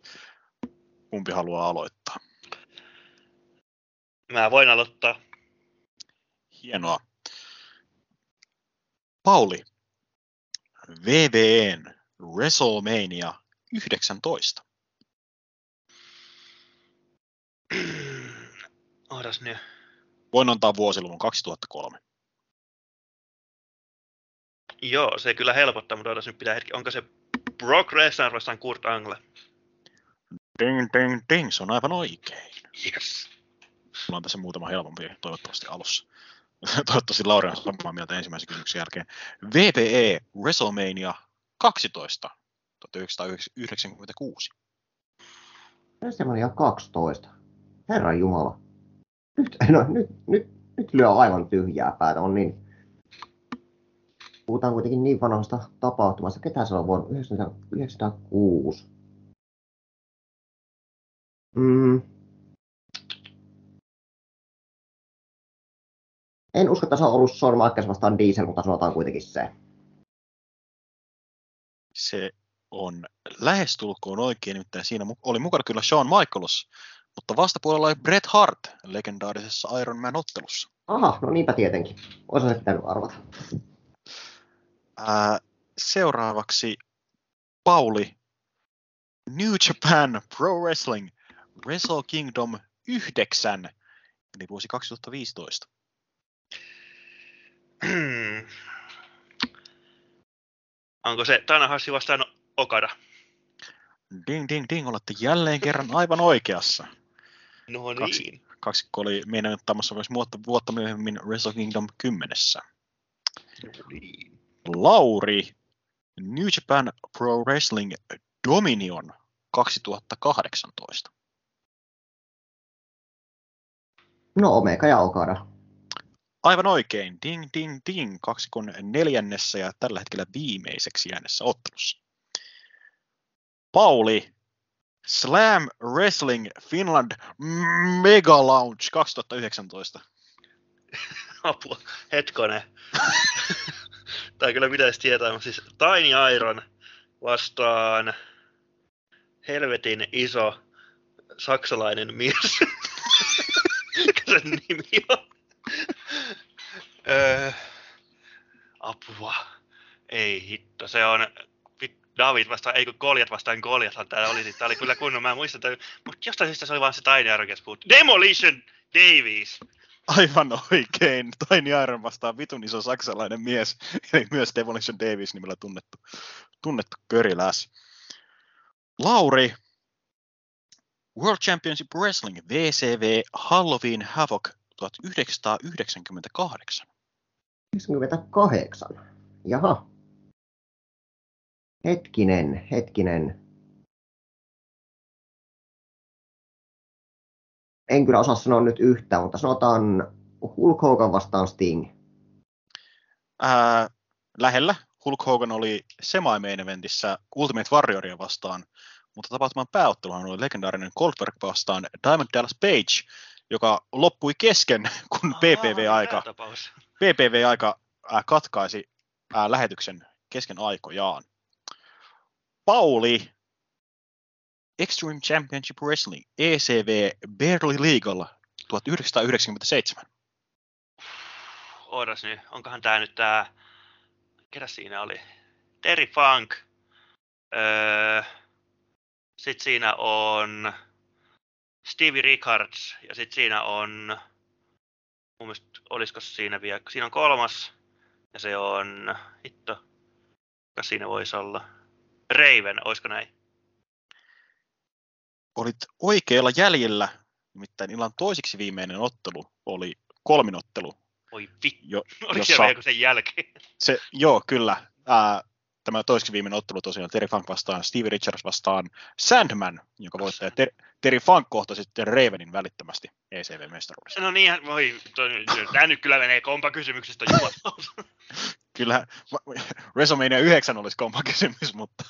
Kumpi haluaa aloittaa? Mä voin aloittaa. Hienoa. Pauli, VVN WrestleMania 19. Ootas nyt. Voin antaa vuosiluvun 2003. Joo, se kyllä helpottaa, mutta nyt pitää hetki. Onko se Brock Lesnar vastaan Kurt Angle? Ding, ding, ding, se on aivan oikein. Yes. Mulla on tässä muutama helpompi toivottavasti alussa. Toivottavasti Lauri on samaa mieltä ensimmäisen kysymyksen jälkeen. VVE WrestleMania 12 1996. Se on ihan 12. Herran Jumala. Nyt, no, nyt, nyt, nyt lyö aivan tyhjää päätä. On niin, puhutaan kuitenkin niin vanhasta tapahtumasta. Ketä se on vuonna 1996? Mm. En usko, että se on ollut Shawn Michaels vastaan Diesel, mutta sanotaan kuitenkin se. Se on lähestulkoon oikein, nimittäin siinä oli mukana kyllä Shawn Michaels, mutta vastapuolella oli Bret Hart legendaarisessa Iron Man-ottelussa. Aha, no niinpä tietenkin. Osa se pitänyt arvata. Ää, seuraavaksi Pauli, New Japan Pro Wrestling Wrestle Kingdom 9, eli vuosi 2015. Onko se Tanahashi vastaan Okada? Ding, ding, ding, olette jälleen kerran aivan oikeassa. No Kaksi. niin. kaksikko oli meidän tamassa myös vuotta, vuotta myöhemmin Wrestle Kingdom 10. Lauri, New Japan Pro Wrestling Dominion 2018. No Omega ja Okada. Aivan oikein. Ding, ding, ding. Kaksikon neljännessä ja tällä hetkellä viimeiseksi jäännessä ottelussa. Pauli, Slam Wrestling Finland Mega Lounge 2019. Apua, hetkonen. Tää kyllä pitäisi tietää, mutta siis Tiny Iron vastaan helvetin iso saksalainen mies. Mikä sen nimi on? öö, apua. Ei hitto, se on David vastaan, ei kun Goliat vastaan Goliathan täällä oli, tää oli kyllä kunnon, mä muistan, että, mutta jostain syystä se oli vaan se Tiny Iron. Demolition Davies! Aivan oikein. Tiny Iron vastaan vitun iso saksalainen mies, eli myös Demolition Davis nimellä tunnettu, tunnettu köriläs. Lauri, World Championship Wrestling VCV Halloween Havoc 1998. 98. Jaha. Hetkinen, hetkinen. En kyllä osaa sanoa nyt yhtään, mutta sanotaan Hulk Hogan vastaan Sting. Ää, lähellä. Hulk Hogan oli semi-main eventissä Ultimate Warrioria vastaan, mutta tapahtuman pääotteluhan oli legendaarinen Goldberg vastaan Diamond Dallas Page, joka loppui kesken, kun PPV-aika, PPV-aika ää, katkaisi ää, lähetyksen kesken aikojaan. Pauli, Extreme Championship Wrestling, ECV Barely Legal 1997. Ootas nyt, onkohan tää nyt tää, ketä siinä oli? Terry Funk. Öö, sitten siinä on Stevie Richards ja sitten siinä on, mun mielestä olisiko siinä vielä, siinä on kolmas ja se on, hitto, mikä siinä voisi olla? Raven, olisiko näin? Olit oikealla jäljellä, nimittäin illan toisiksi viimeinen ottelu oli kolminottelu. Oi vittu, jo, oliko jossa... siellä sen jälkeen? Se, joo, kyllä. Ää, tämä toisiksi viimeinen ottelu tosiaan Terry Funk vastaan Stevie Richards vastaan Sandman, joka voittaja Ter- Terry Funk kohtasi sitten Ravenin välittömästi ECV-mestaruudessa. No niin, voi, tämä nyt kyllä menee kompa kysymyksestä Kyllä, WrestleMania 9 olisi kompa kysymys, mutta...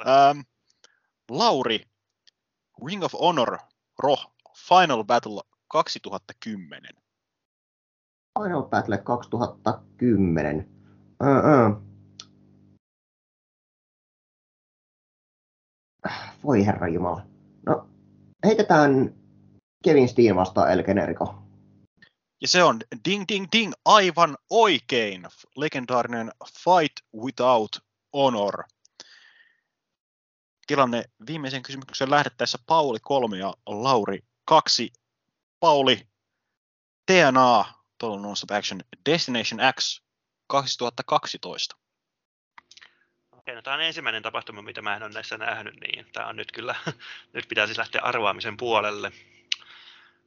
ähm, Lauri, Ring of Honor Roh Final Battle 2010. Final Battle 2010. Öö, Voi herra Jumala. No, heitetään Kevin Steen vastaan El Generico. Ja se on ding ding ding aivan oikein. Legendaarinen Fight Without Honor. Tilanne viimeisen kysymyksen lähdettäessä Pauli 3 ja Lauri 2. Pauli, TNA, Total Non-Stop Action, Destination X 2012. Okei, no tämä on ensimmäinen tapahtuma, mitä mä en ole näissä nähnyt, niin tämä on nyt kyllä, nyt pitää siis lähteä arvaamisen puolelle.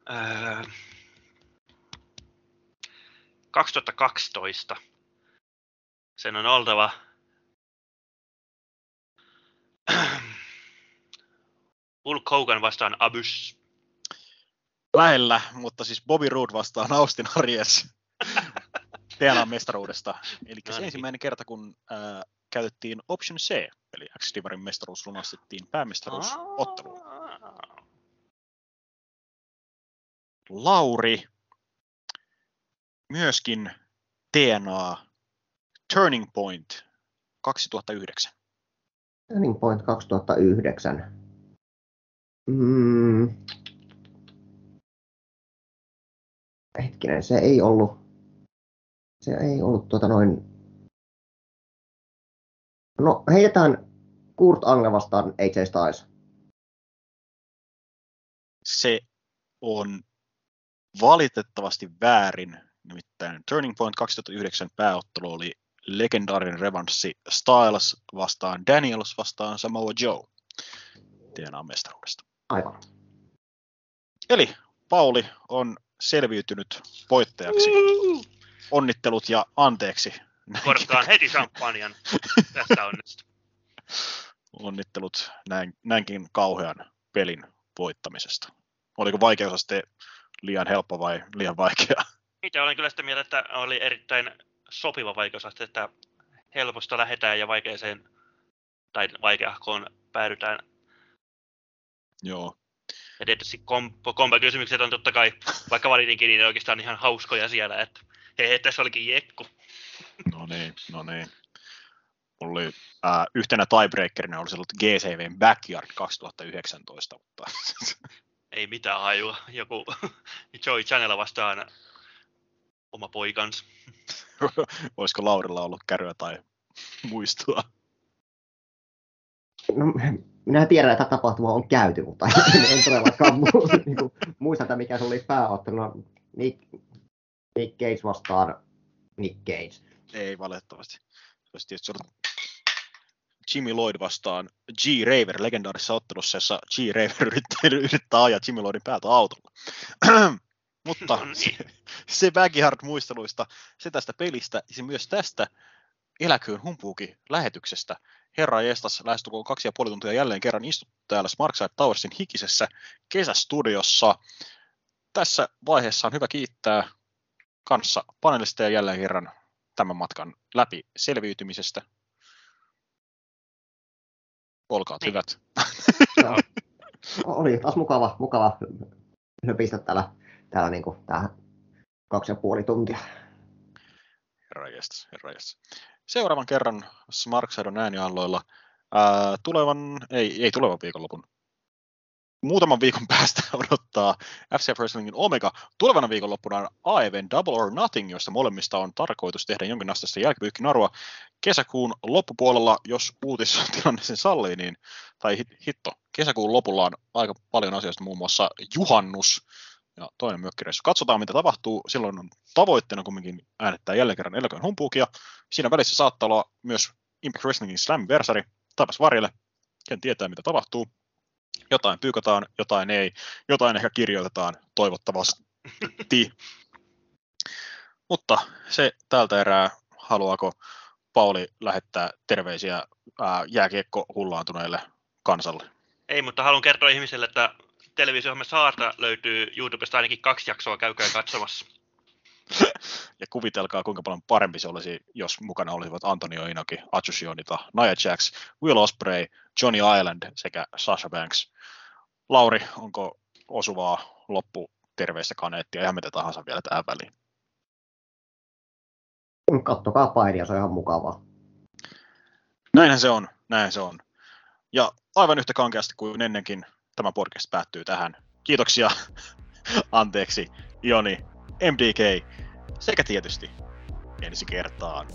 Öö, 2012. Sen on oltava Hulk Hogan vastaan Abus. Lähellä, mutta siis Bobby Roode vastaan Austin Aries TNA-mestaruudesta. Eli se ensimmäinen kerta, kun ää, käytettiin Option C, eli x Divarin mestaruus lunastettiin päämestaruusotteluun. Lauri, myöskin TNA Turning Point 2009. Turning Point 2009. Mm. Hetkinen, se ei ollut, se ei ollut tuota noin No heitetään Kurt Angle vastaan AJ Styles. Se on valitettavasti väärin. Nimittäin Turning Point 2009 pääottelu oli legendaarinen revanssi Styles vastaan Daniels vastaan Samoa Joe TNA mestaruudesta. Aivan. Eli Pauli on selviytynyt voittajaksi. Onnittelut ja anteeksi. Korttaan heti champagnen tästä onnesta. Onnittelut näin, näinkin kauhean pelin voittamisesta. Oliko vaikeusaste liian helppo vai liian vaikea? Itse olen kyllä sitä mieltä, että oli erittäin sopiva vaikeusaste, että helposta lähetään ja vaikeeseen tai vaikeahkoon päädytään. Joo. Ja tietysti komp- kysymykset on totta kai, vaikka valitinkin, niin oikeastaan ihan hauskoja siellä, että hei, tässä olikin jekku. No niin, no niin. Mulla oli äh, yhtenä tiebreakerina olisi ollut GCVn Backyard 2019, mutta... Ei mitään hajua. Joku Joy Channel vastaan oma poikans. Olisiko Laurilla ollut kärryä tai muistua? No, minä tiedän, että tapahtuma on käyty, mutta en todellakaan mu- niin kuin, muista, että mikä se oli pääotteluna. Nick, Nick Cage vastaan Nick Cage. Ei valitettavasti. Se olisi tietysti ollut Jimmy Lloyd vastaan G. Raver legendaarisessa ottelussa, jossa G. Raver yrittää, yrittää ajaa Jimmy Lloydin päältä autolla. Mutta No niin. se, se Backyard muisteluista, se tästä pelistä ja se myös tästä eläköön humpuukin lähetyksestä. Herra Jestas lähestulkoon kaksi ja puoli tuntia jälleen kerran istut täällä Smartside Towersin hikisessä kesästudiossa. Tässä vaiheessa on hyvä kiittää kanssa panelisteja jälleen kerran tämän matkan läpi selviytymisestä. Olkaa Niin. hyvät. Joo. Oli taas mukava, mukava höpistä täällä, täällä niin kuin, tähän kaksi ja puoli tuntia. Herra jestas, herra jestas. Seuraavan kerran Smarksaidon äänialloilla ää, tulevan, ei, ei tulevan viikonlopun, muutaman viikon päästä odottaa FCF Wrestlingin Omega. Tulevana viikonloppuna on AEVn Double or Nothing, josta molemmista on tarkoitus tehdä jonkin asteista jälkipyykkinarua. Kesäkuun loppupuolella, jos uutistilanne sen sallii, niin, tai hit- hitto, kesäkuun lopulla on aika paljon asioista, muun muassa juhannus ja toinen mökkireissu. Katsotaan, mitä tapahtuu. Silloin on tavoitteena kumminkin äänettää jälleen kerran Eläköön humpuukia. Siinä välissä saattaa olla myös Impact Wrestlingin Slammiversary. Tapas varjelle. Ken tietää, mitä tapahtuu. Jotain pyykataan, jotain ei. Jotain ehkä kirjoitetaan, toivottavasti. Mutta se tältä erää, haluaako Pauli lähettää terveisiä ää, jääkiekko hullaantuneille kansalle? Ei, mutta haluan kertoa ihmisille, että televisio Saarta löytyy YouTubesta ainakin kaksi jaksoa, käykää katsomassa. Ja kuvitelkaa, kuinka paljon parempi se olisi, jos mukana olisivat Antonio Inoki, Atsushi Onita, Nia Jax, Will Ospreay, Johnny Island sekä Sasha Banks. Lauri, onko osuvaa lopputerveistä kaneettia ja mitä tahansa vielä tähän väliin? Kattokaa painia, se on ihan mukavaa. Näinhän se on, näin se on. Ja aivan yhtä kankeasti kuin ennenkin tämä podcast päättyy tähän. Kiitoksia, anteeksi, Joni, MDK sekä tietysti ensi kertaan.